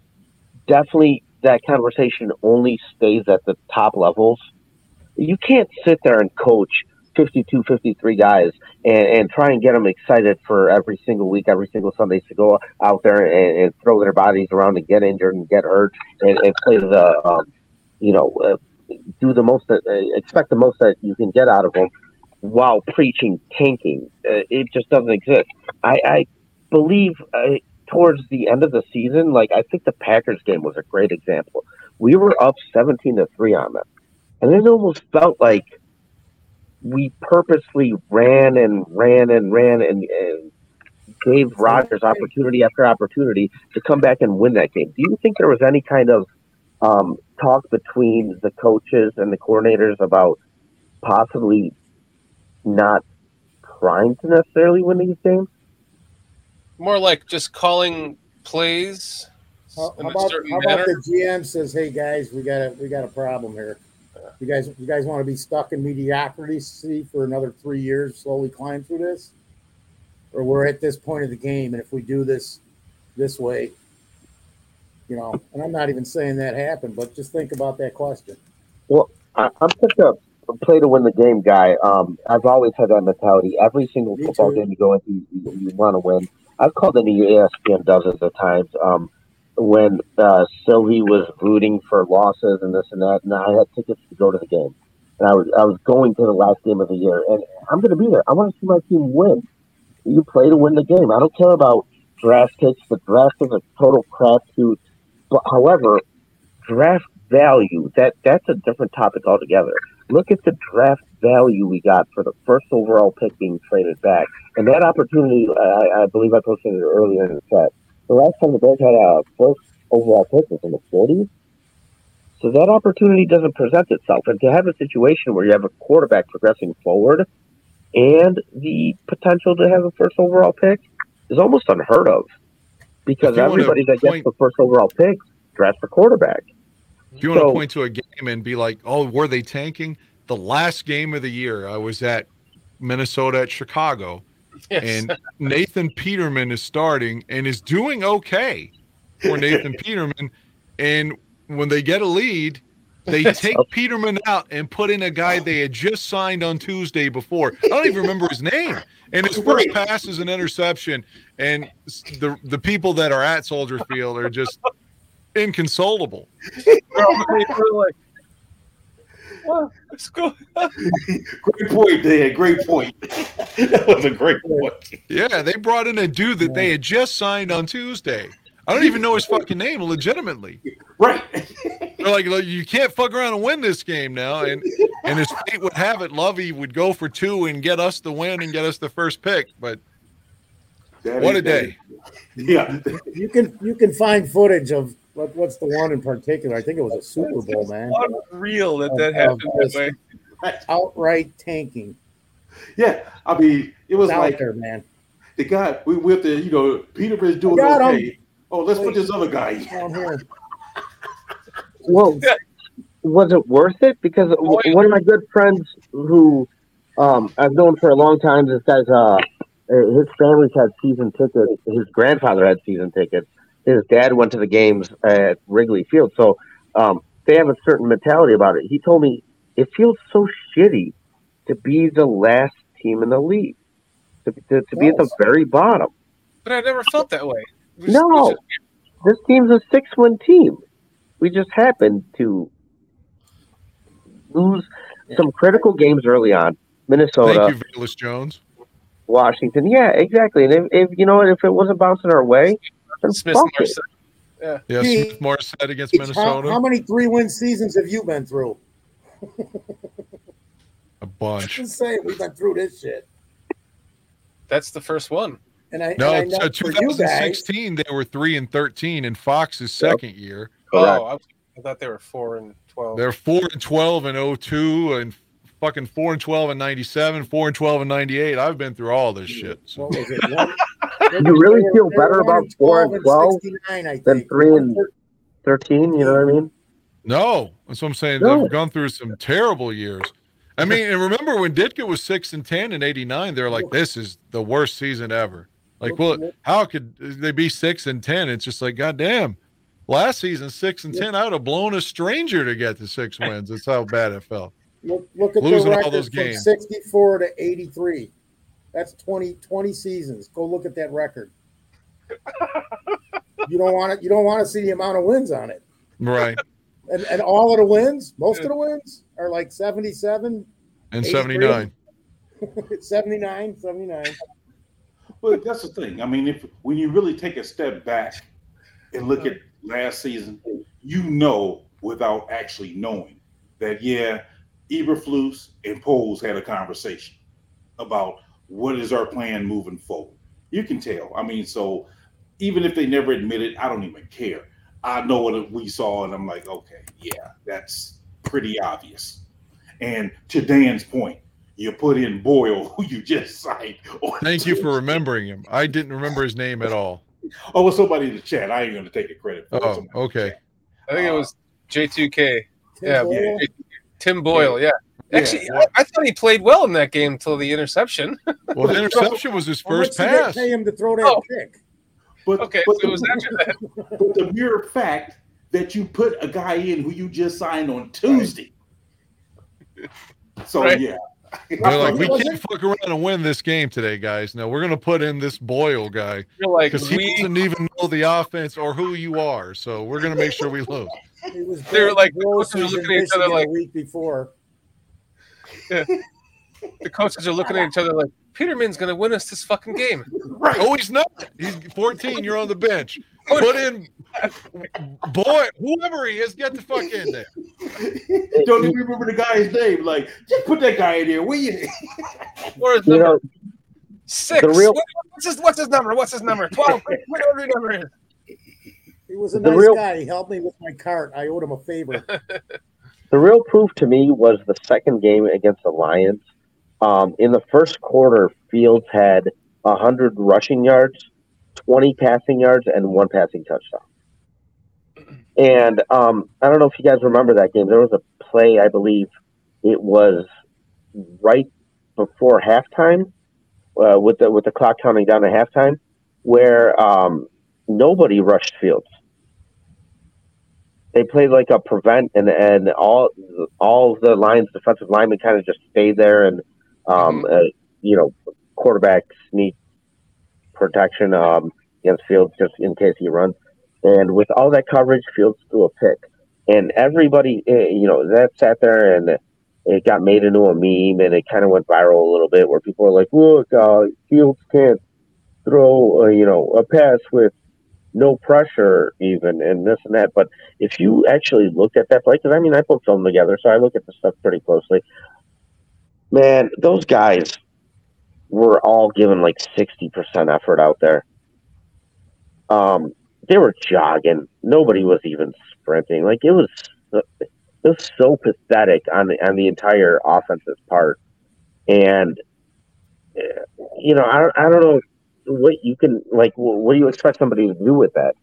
definitely, that conversation only stays at the top levels. You can't sit there and coach 52, 53 guys and, and try and get them excited for every single week, every single Sunday to go out there and, and throw their bodies around and get injured and get hurt and, and play the, um, you know, uh, do the most, that, uh, expect the most that you can get out of them while preaching tanking. Uh, it just doesn't exist. I, I believe uh, towards the end of the season, like I think the Packers game was a great example. We were up 17 to 3 on them. And it almost felt like we purposely ran and ran and ran and, and gave Rodgers opportunity after opportunity to come back and win that game. Do you think there was any kind of um, talk between the coaches and the coordinators about possibly not trying to necessarily win these games? More like just calling plays How, in how a about, certain how about the GM says, "Hey guys, we got a we got a problem here. You guys, you guys want to be stuck in mediocrity for another three years, slowly climb through this, or we're at this point of the game, and if we do this this way, you know." And I'm not even saying that happened, but just think about that question. Well, I, I'm such a play to win the game guy. Um, I've always had that mentality. Every single Me football too. game you go into, you, you, you want to win. I've called in the ESPN dozens of times. Um, when uh, Silvy was rooting for losses and this and that, and I had tickets to go to the game, and I was I was going to the last game of the year, and I'm going to be there. I want to see my team win. You play to win the game. I don't care about draft picks. The draft is a total crapshoot. But however, draft value that that's a different topic altogether. Look at the draft value we got for the first overall pick being traded back, and that opportunity. I, I believe I posted it earlier in the chat. The last time the Bears had a first overall pick was in the 40s. So that opportunity doesn't present itself, and to have a situation where you have a quarterback progressing forward and the potential to have a first overall pick is almost unheard of because If you wanna everybody that point- gets the first overall pick drafts a quarterback. If you want to point to a game and be like, "Oh, were they tanking?" The last game of the year, I was at Minnesota at Chicago, Yes. and Nathan Peterman is starting and is doing okay for Nathan Peterman. And when they get a lead, they take Peterman out and put in a guy they had just signed on Tuesday before. I don't even remember his name. And his first pass is an interception. And the the people that are at Soldier Field are just inconsolable. Well, it's good. Great point, Dan. Great point. that was a great point. Yeah, they brought in a dude that they had just signed on Tuesday. I don't even know his fucking name legitimately. Right. They're like, "Look, you can't fuck around and win this game now. And and as fate would have it, Lovie would go for two and get us the win and get us the first pick. But That what is- a day. Yeah. You can you can find footage of what, what's the one in particular? I think it was a Super Bowl, man. Unreal that that happened of that way. Outright tanking. Yeah. I mean, it was out like there, man. the guy we with the you know Peter is doing Got him. Okay. Oh, let's put this other guy. Down here. Well, was it worth it? Because w- one of my good friends who um, I've known for a long time, this guy's uh, his family's had season tickets. His grandfather had season tickets. His dad went to the games at Wrigley Field, so um, they have a certain mentality about it. He told me it feels so shitty to be the last team in the league, to, to, to be at the very bottom. But I never felt that way. We just- we No, just- this team's a six-win team. We just happened to lose some critical games early on. Minnesota, thank you, Velus Jones. Washington. Yeah, exactly. And if, if you know if it wasn't bouncing our way, then Smith fuck it. Marsette. Yeah. Yeah, Hey, Smith Marsette against How, Minnesota. how many three win seasons have you been through? A bunch. I'm just say we've been through this shit. That's the first one. And I, No, and I know uh, for guys, 2016 they were three and 13 in Fox's second year. Oh, I, was- I thought they were four and twelve. They're four and 12 and 02 and fucking four and 12 and 97, four and 12 and 98. I've been through all this shit. So. what was it? One, You really feel better about four and 12 69, I than three and thirteen. You know what I mean? No, that's what I'm saying. No. I've gone through some terrible years. I mean, and remember when Ditka was six and ten in '89? They're like, "This is the worst season ever." Like, well, how could they be six and ten? It's just like, goddamn. Last season, six and ten, I would have blown a stranger to get to six wins. That's how bad it felt. Look, look at Losing the all those games. 64 to 83. That's 20, 20 seasons. Go look at that record. you don't want to. You don't want to see the amount of wins on it. Right. And, and all of the wins, most of the wins are like 77, And 83. 79. 79, 79. But that's the thing. I mean, if when you really take a step back and look at last season, you know without actually knowing that yeah, Eberflus and Poles had a conversation about what is our plan moving forward. You can tell. I mean, so even if they never admit it, I don't even care. I know what we saw, and I'm like, okay, yeah, that's pretty obvious. And to Dan's point, you put in Boyle, who you just signed. on Thank you for remembering him. I didn't remember his name at all. Oh, well, somebody in the chat. I ain't going to take the credit. For. Oh, okay. I think it was J2K. Yeah, Boyle? Tim Boyle. Yeah. Yeah, Actually, yeah. I, I thought he played well in that game until the interception. Well, the interception was his first did pass. pay him to throw that Oh. pick? But, Okay, but, so it was after that. but the mere fact that you put a guy in who you just signed on Tuesday. So, Right. yeah. They're like, we can't it? fuck around and win this game today, guys. No, we're gonna put in this Boyle guy You're like, because he we, doesn't even know the offense or who you are. So we're gonna make sure we lose. They were like- the coaches were was in looking at each other like- a week before. the coaches are looking at each other like, Peterman's going to win us this fucking game. Right. Oh, he's not. He's 14. You're on the bench. Put in boy, whoever he is, get the fuck in there. Don't even remember the guy's name. Like, just put that guy in there, will you? Or his You number know, six. the real- what's, his, what's his number? What's his number? 12. Whatever his number is. He was a The nice real- guy. He helped me with my cart. I owed him a favor. the real proof to me was the second game against the Lions. Um, in the first quarter, Fields had 100 rushing yards, 20 passing yards, and one passing touchdown. And um, I don't know if you guys remember that game. There was a play, I believe it was right before halftime, uh, with the with the clock counting down to halftime, where um, nobody rushed Fields they played like a prevent and and all all the lines defensive linemen kind of just stayed there and um uh, you know quarterback sneak protection um against Fields just in case he runs. And with all that coverage Fields threw a pick. And everybody eh, you know that sat there and it got made into a meme and it kind of went viral a little bit where people were like look uh, Fields can't throw uh, you know a pass with no pressure even and this and that. But if you actually look at that play, because I mean, I put film together, so I look at the stuff pretty closely. Man, those guys were all given like 60% effort out there. Um, they were jogging. Nobody was even sprinting. Like it was, it was so pathetic on the on the entire offensive part. And eh, you know, I I don't know what you can like. wh- What do you expect somebody to do with that?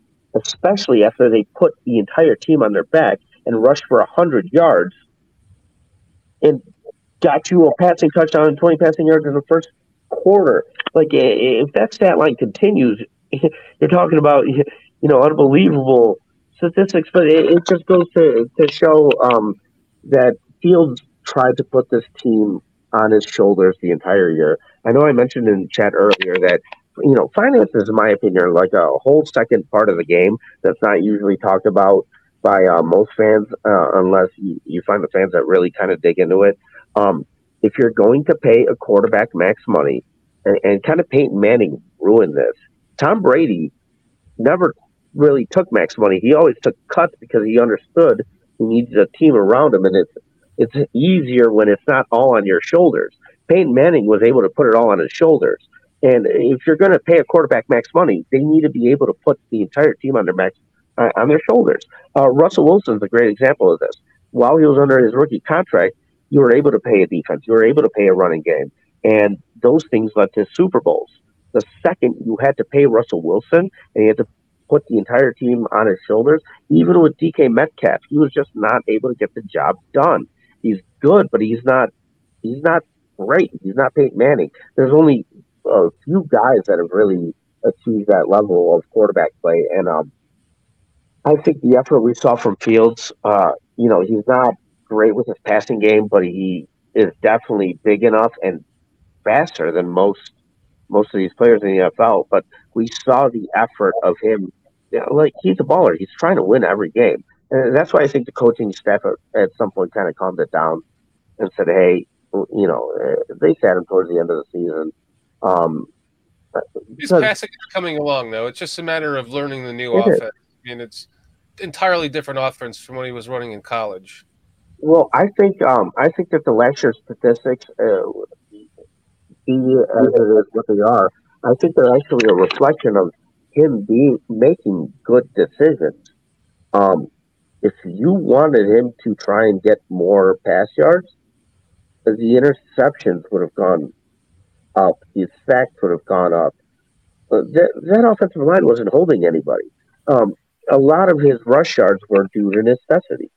especially after they put the entire team on their back and rushed for 100 yards and got you a passing touchdown and 20 passing yards in the first quarter. Like, if that stat line continues, you're talking about, you know, unbelievable statistics, but it, it just goes to, to show um, that Fields tried to put this team on his shoulders the entire year. I know I mentioned in chat earlier that you know, finances, in my opinion, are like a whole second part of the game that's not usually talked about by uh, most fans, uh, unless you, you find the fans that really kind of dig into it. Um, if you're going to pay a quarterback max money, and, and kind of Peyton Manning ruined this, Tom Brady never really took max money. He always took cuts because he understood he needed a team around him, and it's it's easier when it's not all on your shoulders. Peyton Manning was able to put it all on his shoulders. And if you're going to pay a quarterback max money, they need to be able to put the entire team on their max uh, on their shoulders. Uh, Russell Wilson's a great example of this. While he was under his rookie contract, you were able to pay a defense, you were able to pay a running game, and those things led to Super Bowls. The second you had to pay Russell Wilson and you had to put the entire team on his shoulders, even with DK Metcalf, he was just not able to get the job done. He's good, but he's not he's not great. He's not Peyton Manning. There's only a few guys that have really achieved that level of quarterback play, and um, I think the effort we saw from Fields, uh, you know, he's not great with his passing game, but he is definitely big enough and faster than most most of these players in the NFL. But we saw the effort of him. You know, like he's a baller. He's trying to win every game, and that's why I think the coaching staff at, at some point kind of calmed it down and said, "Hey, you know, they sat him towards the end of the season." Um, His passing is coming along, though. It's just a matter of learning the new is. offense. I mean, it's entirely different offense from when he was running in college. Well, I think um, I think that the last year's statistics, uh, be as it is what they are, I think they're actually a reflection of him being making good decisions. Um, if you wanted him to try and get more pass yards, the interceptions would have gone up, the sacks would have gone up. Uh, that, that offensive line wasn't holding anybody. Um, a lot of his rush yards were due to necessity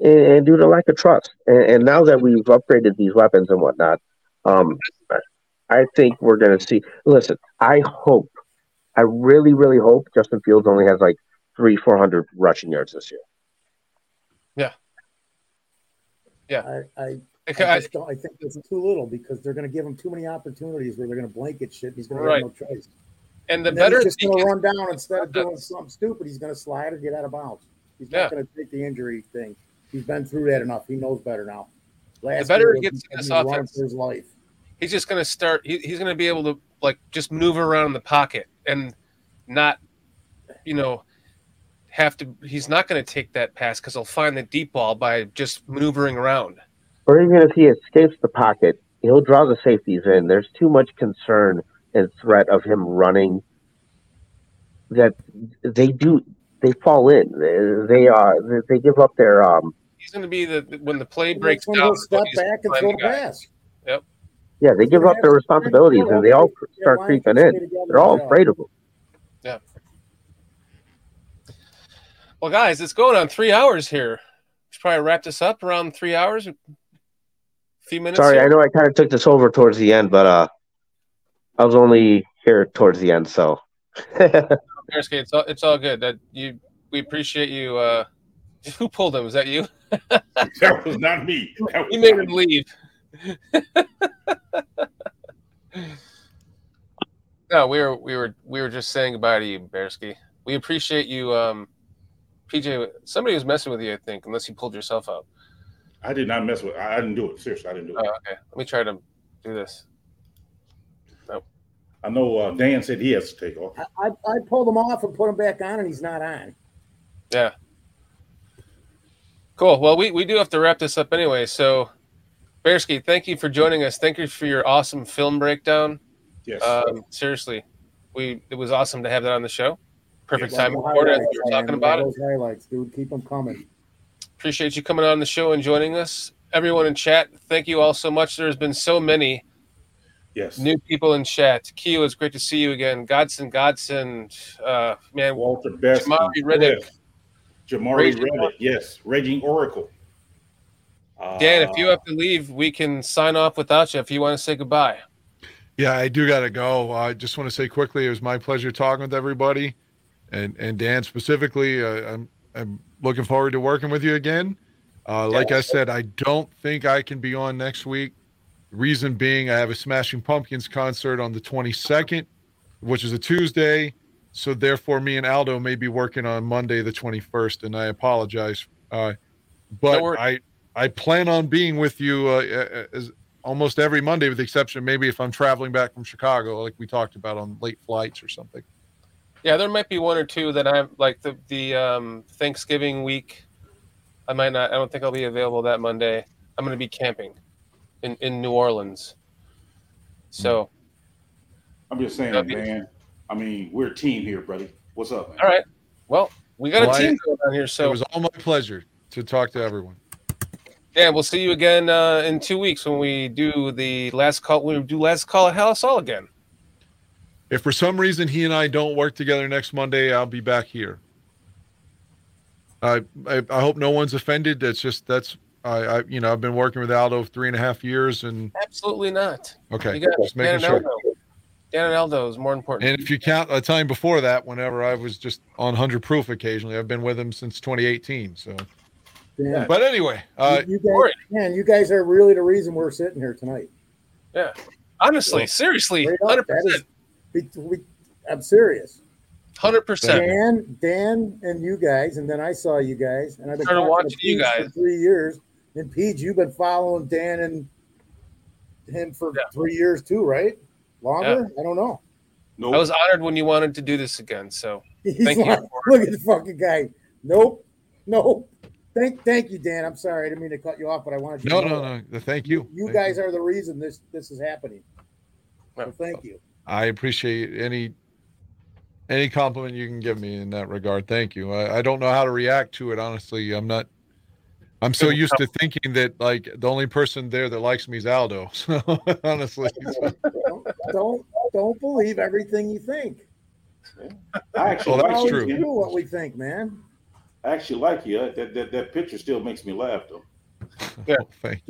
and, and due to lack of trust. And, and now that we've upgraded these weapons and whatnot, um, I think we're going to see. Listen, I hope, I really, really hope Justin Fields only has like three, four hundred rushing yards this year. Yeah. Yeah. I, I, Okay, I I- just don't. I think it's too little because they're going to give him too many opportunities where they're going to blanket shit. And he's going Right. to have no choice. And the And better he's just going to run down instead of doing something stupid. He's going to slide or get out of bounds. He's Yeah. not going to take the injury thing. He's been through that enough. He knows better now. Last better year he gets in this he was running offense- for his life. he's just going to start. He, he's going to be able to like just move around in the pocket and not, you know, have to. He's not going to take that pass because he'll find the deep ball by just maneuvering around. Or even if he escapes the pocket, he'll draw the safeties in. There's too much concern and threat of him running that they do. They fall in. They, they are. They give up their um. He's going to be the when the play And breaks down. step back and find throw the the pass. Yep. Yeah, they give up their responsibilities and they all start creeping in. They're all afraid of him. Yeah. Well, guys, it's going on three hours here. We should probably wrap this up around three hours. A few minutes. Sorry, here. I know I kind of took this over towards the end, but uh, I was only here towards the end, so. It's all, it's all good. That you, we appreciate you. Uh, who pulled him? Was that you? that was not me. That was you made not him leave. no, we were we were we were just saying goodbye to you, Bearski. We appreciate you, um, PJ. Somebody was messing with you, I think, unless you pulled yourself up. I did not mess with. I, I didn't do it. Seriously, I didn't do it. Oh, okay. Let me try to do this. I know uh, Dan said he has to take off. I, I pulled him off and put him back on, and he's not on. Yeah. Cool. Well, we, we do have to wrap this up anyway. So, Bearski, thank you for joining us. Thank you for your awesome film breakdown. Yes. Um, seriously, we it was awesome to have that on the show. Perfect Love time the to record it. We were talking about it. Those highlights, dude. Keep them coming. Appreciate you coming on the show and joining us. Everyone in chat, thank you all so much. There's been so many yes. new people in chat. Keo, it's great to see you again. Godson, Godson, uh, man, Walter Best, Jamari Riddick. Jamari Raging Reddick. Yes. Raging Oracle. Dan, if you Uh, have to leave, we can sign off without you if you want to say goodbye. Yeah, I do got to go. I just want to say quickly, it was my pleasure talking with everybody, and and Dan specifically. Uh, I'm I'm looking forward to working with you again. Uh, like I said, I don't think I can be on next week. Reason being, I have a Smashing Pumpkins concert on the 22nd, which is a Tuesday. So therefore, me and Aldo may be working on Monday the 21st, and I apologize. Uh, but worry. I I plan on being with you uh, uh, as almost every Monday, with the exception maybe if I'm traveling back from Chicago, like we talked about on late flights or something. Yeah, there might be one or two that I'm like the the um, Thanksgiving week. I might not. I don't think I'll be available that Monday. I'm going to be camping in in New Orleans. So, I'm just saying, That'd be- man. I mean, we're a team here, buddy. What's up, man? all right. Well, we got Well, a I- team going on here. So it was all my pleasure to talk to everyone. yeah, we'll see you again uh, in two weeks when we do the last call. We do last call at Halas Hall again. If for some reason he and I don't work together next Monday, I'll be back here. I, I I hope no one's offended. That's just that's I, I, you know, I've been working with Aldo three and a half years, and Absolutely not. okay, just making sure. Aldo. Dan and Aldo is more important. And if you count a time before that, whenever I was just on hundred proof occasionally, I've been with him since 2018. So, Dan, but anyway, uh, you, you guys, man, you guys are really the reason we're sitting here tonight. Yeah. Honestly, seriously, Straight up, hundred that percent, is- we- we- I'm serious. hundred percent. Dan, Dan, and you guys, and then I saw you guys, and I've been Started talking watching you guys. for three years. And Pete, you've been following Dan and him for three years too, right? Longer? I don't know. I was honored when you wanted to do this again. So He's thank like, you. look at the fucking guy. Nope, nope. Thank, thank you, Dan. I'm sorry, I didn't mean to cut you off, but I wanted you no, to know no, that. no. Thank you. You Thank guys are the reason this this is happening. So thank you. I appreciate any any compliment you can give me in that regard. Thank you. I, I don't know how to react to it. Honestly, I'm not. I'm so used to thinking that like the only person there that likes me is Aldo. So honestly, Don't don't, don't believe everything you think. I actually Well, like that's you, true. We Ken. do what we think, man. I actually like you. That, that that picture still makes me laugh though. Yeah. thank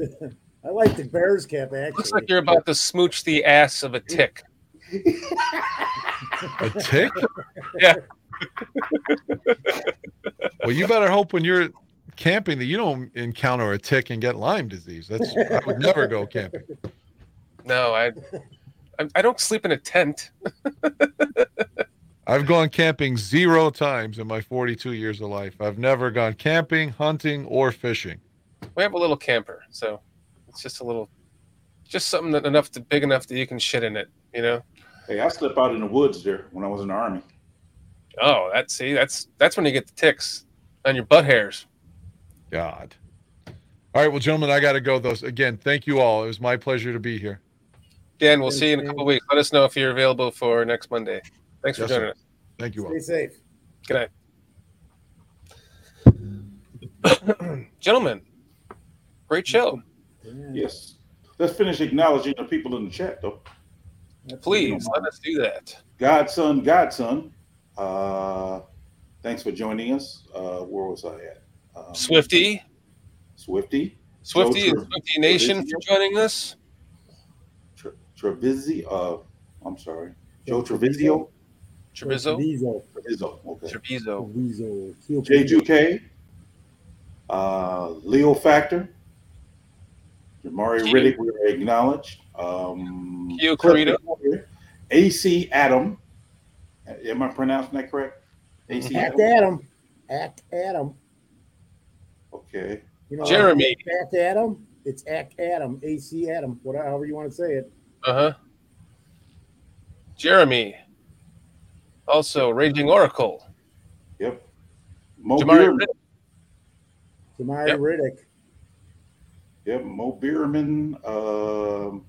I like the Bears cap actually. looks like you're about to smooch the ass of a tick. a tick. Yeah. Well, you better hope when you're camping that you don't encounter a tick and get Lyme disease. That's I would never go camping. No, I, I, I don't sleep in a tent. I've gone camping zero times in my 42 years of life. I've never gone camping, hunting, or fishing. We have a little camper, so it's just a little, just something that enough to big enough that you can shit in it. You know. Hey, I slept out in the woods there when I was in the army. Oh, that's see, that's that's when you get the ticks on your butt hairs. God. All right, well, gentlemen, I got to go. Those again. Thank you all. It was my pleasure to be here. Dan, we'll see you in a couple weeks. Let us know if you're available for next Monday. Thanks for joining sir. us. Thank you all. Stay safe. Good night. Gentlemen, great show. Yes. Let's finish acknowledging the people in the chat though. Please let us do that. Godson, Godson. Uh, thanks for joining us. Uh, where was I at? Um, Swifty, Swifty. Swifty Joe and Swifty Nation for joining us. Tre- Trevizzi. Uh, I'm sorry. Joe Trevizio. Treviso. Treviso. Treviso. Okay. Treviso. Treviso. J2K. Uh, Leo Factor. Jamari Q. Riddick, we are acknowledged. Um, Q Cliff AC Adam. Am I pronouncing that correct? AC Act Adam. Adam. Act Adam. Okay. You know, Jeremy. Act Adam. It's Act Adam. AC Adam. Whatever, however you want to say it. Uh huh. Jeremy. Also, Raging Oracle. Yep. Mo Jamari Bierman. Riddick. Jamari Yep. Riddick. Yep. Mo Bierman. Um,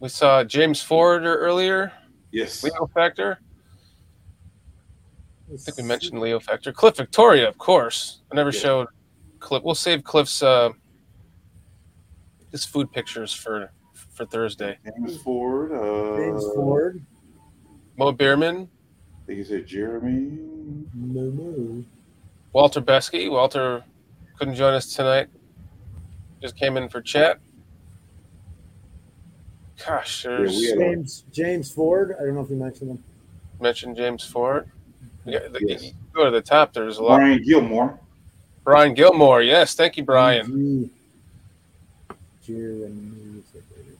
We saw James Ford earlier. yes. Leo Factor. I think we mentioned Leo Factor. Cliff Victoria, of course. I never Yeah. showed Cliff. We'll save Cliff's uh, his food pictures for for Thursday. James Ford. Uh, James Ford. Mo Bierman, I think you said Jeremy. No, no. Walter Besky. Walter couldn't join us tonight. Just came in for chat. Gosh, there's we had a- James James Ford. I don't know if you mentioned him. mentioned James Ford. Yeah, the, Yes. you go to the top. There's a lot. Brian Gilmore. Brian Gilmore. Yes, thank you, Brian.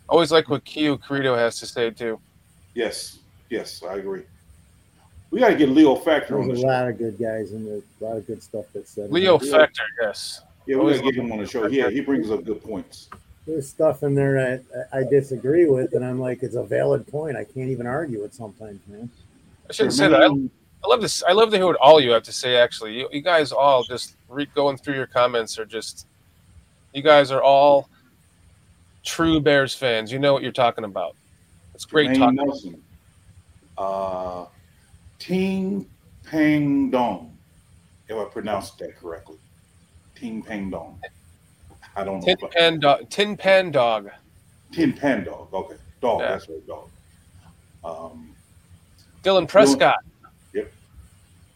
Always like what Keo Carito has to say too. Yes. Yes, I agree. We got to get Leo Factor on There's a show. lot of good guys and a lot of good stuff that's said. Leo Yeah. Factor. Yes. Yeah, we Always got to get him on the show. Yeah, he brings up good points. There's stuff in there that I disagree with, and I'm like, it's a valid point. I can't even argue it sometimes, man. I shouldn't say that. I, love this. I love to hear what all you have to say. Actually, you, you guys all just re- going through your comments are just. You guys are all true Bears fans. You know what you're talking about. It's great Jermaine talking. Nelson. Uh, Ting Pang Dong. If I pronounced that correctly. Ting Pang Dong. I don't know. Tin Pan Dog. Tin Pan Dog. Tin Pan Dog. Okay. Dog. Yeah. That's right. Dog. Um, Dylan Prescott. Yep.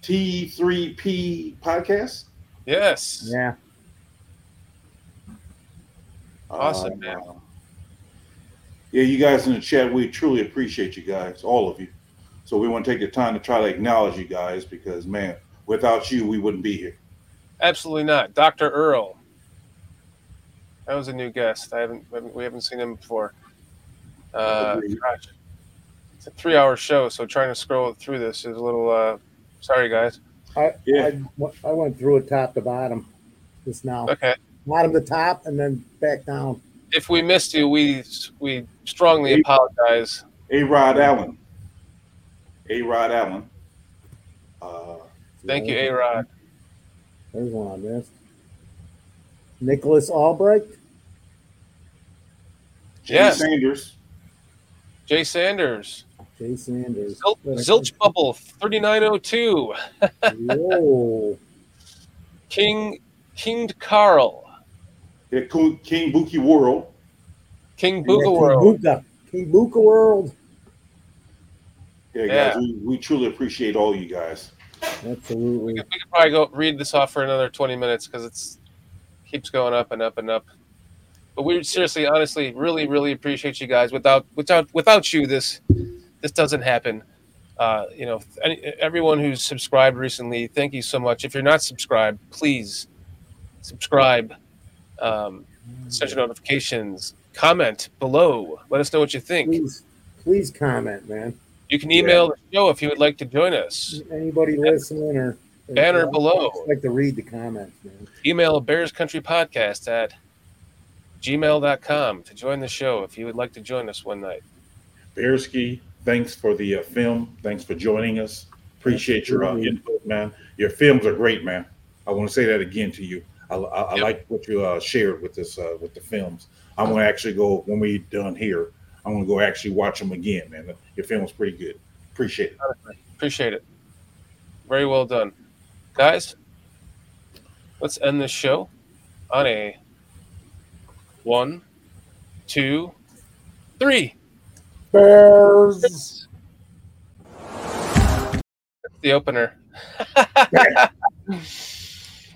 T3P podcast. Yes. Yeah. Awesome, Uh, man. Yeah, you guys in the chat, we truly appreciate you guys, all of you. So we want to take the time to try to acknowledge you guys because, man, without you, we wouldn't be here. Absolutely not. Dr. Earl. That was a new guest. I haven't, we haven't- seen him before. Uh, gosh. It's a three hour show, so trying to scroll through this is a little, uh, sorry, guys. I, Yeah. I, I went through it top to bottom just now. Okay. Bottom to top and then back down. If we missed you, we, we strongly apologize. A Rod Allen. A Rod Allen. Uh, Thank you, A Rod. There's one I missed. Nicholas Albrecht. Jay Yes. Sanders. Jay Sanders. Jay Sanders. Zil- Zilch Bubble 3902. Whoa. King King Carl. Yeah, King King Buki World. King Yeah, World. Buka. King Buka World. Yeah, Yeah. guys, we, we truly appreciate all you guys. Absolutely. We could probably go read this off for another 20 minutes because it's keeps going up and up and up. But we seriously, honestly, really, really appreciate you guys. Without without without you, this this doesn't happen. Uh, you know, any, everyone who's subscribed recently, thank you so much. If you're not subscribed, please subscribe. Um, set your notifications. Comment below. Let us know what you think. Please, please comment, man. You can email the show if you would like to join us. Anybody listening or Banner I below. just like to read the comments, man. email bears country podcast at gmail.com to join the show if you would like to join us one night Bearski, thanks for the uh, film. Thanks for joining us. Appreciate your uh, input, man. Your films are great, man. I want to say that again to you. I, I, I Yep. like what you uh, shared with us uh, with the films. I'm going to actually go when we done here. I'm going to go actually watch them again, man. Your film film's pretty good. Appreciate it. appreciate it very well done guys let's end this show on a one two three Bears. the opener.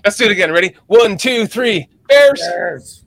Let's do it again. Ready? One two three. Bears. Bears.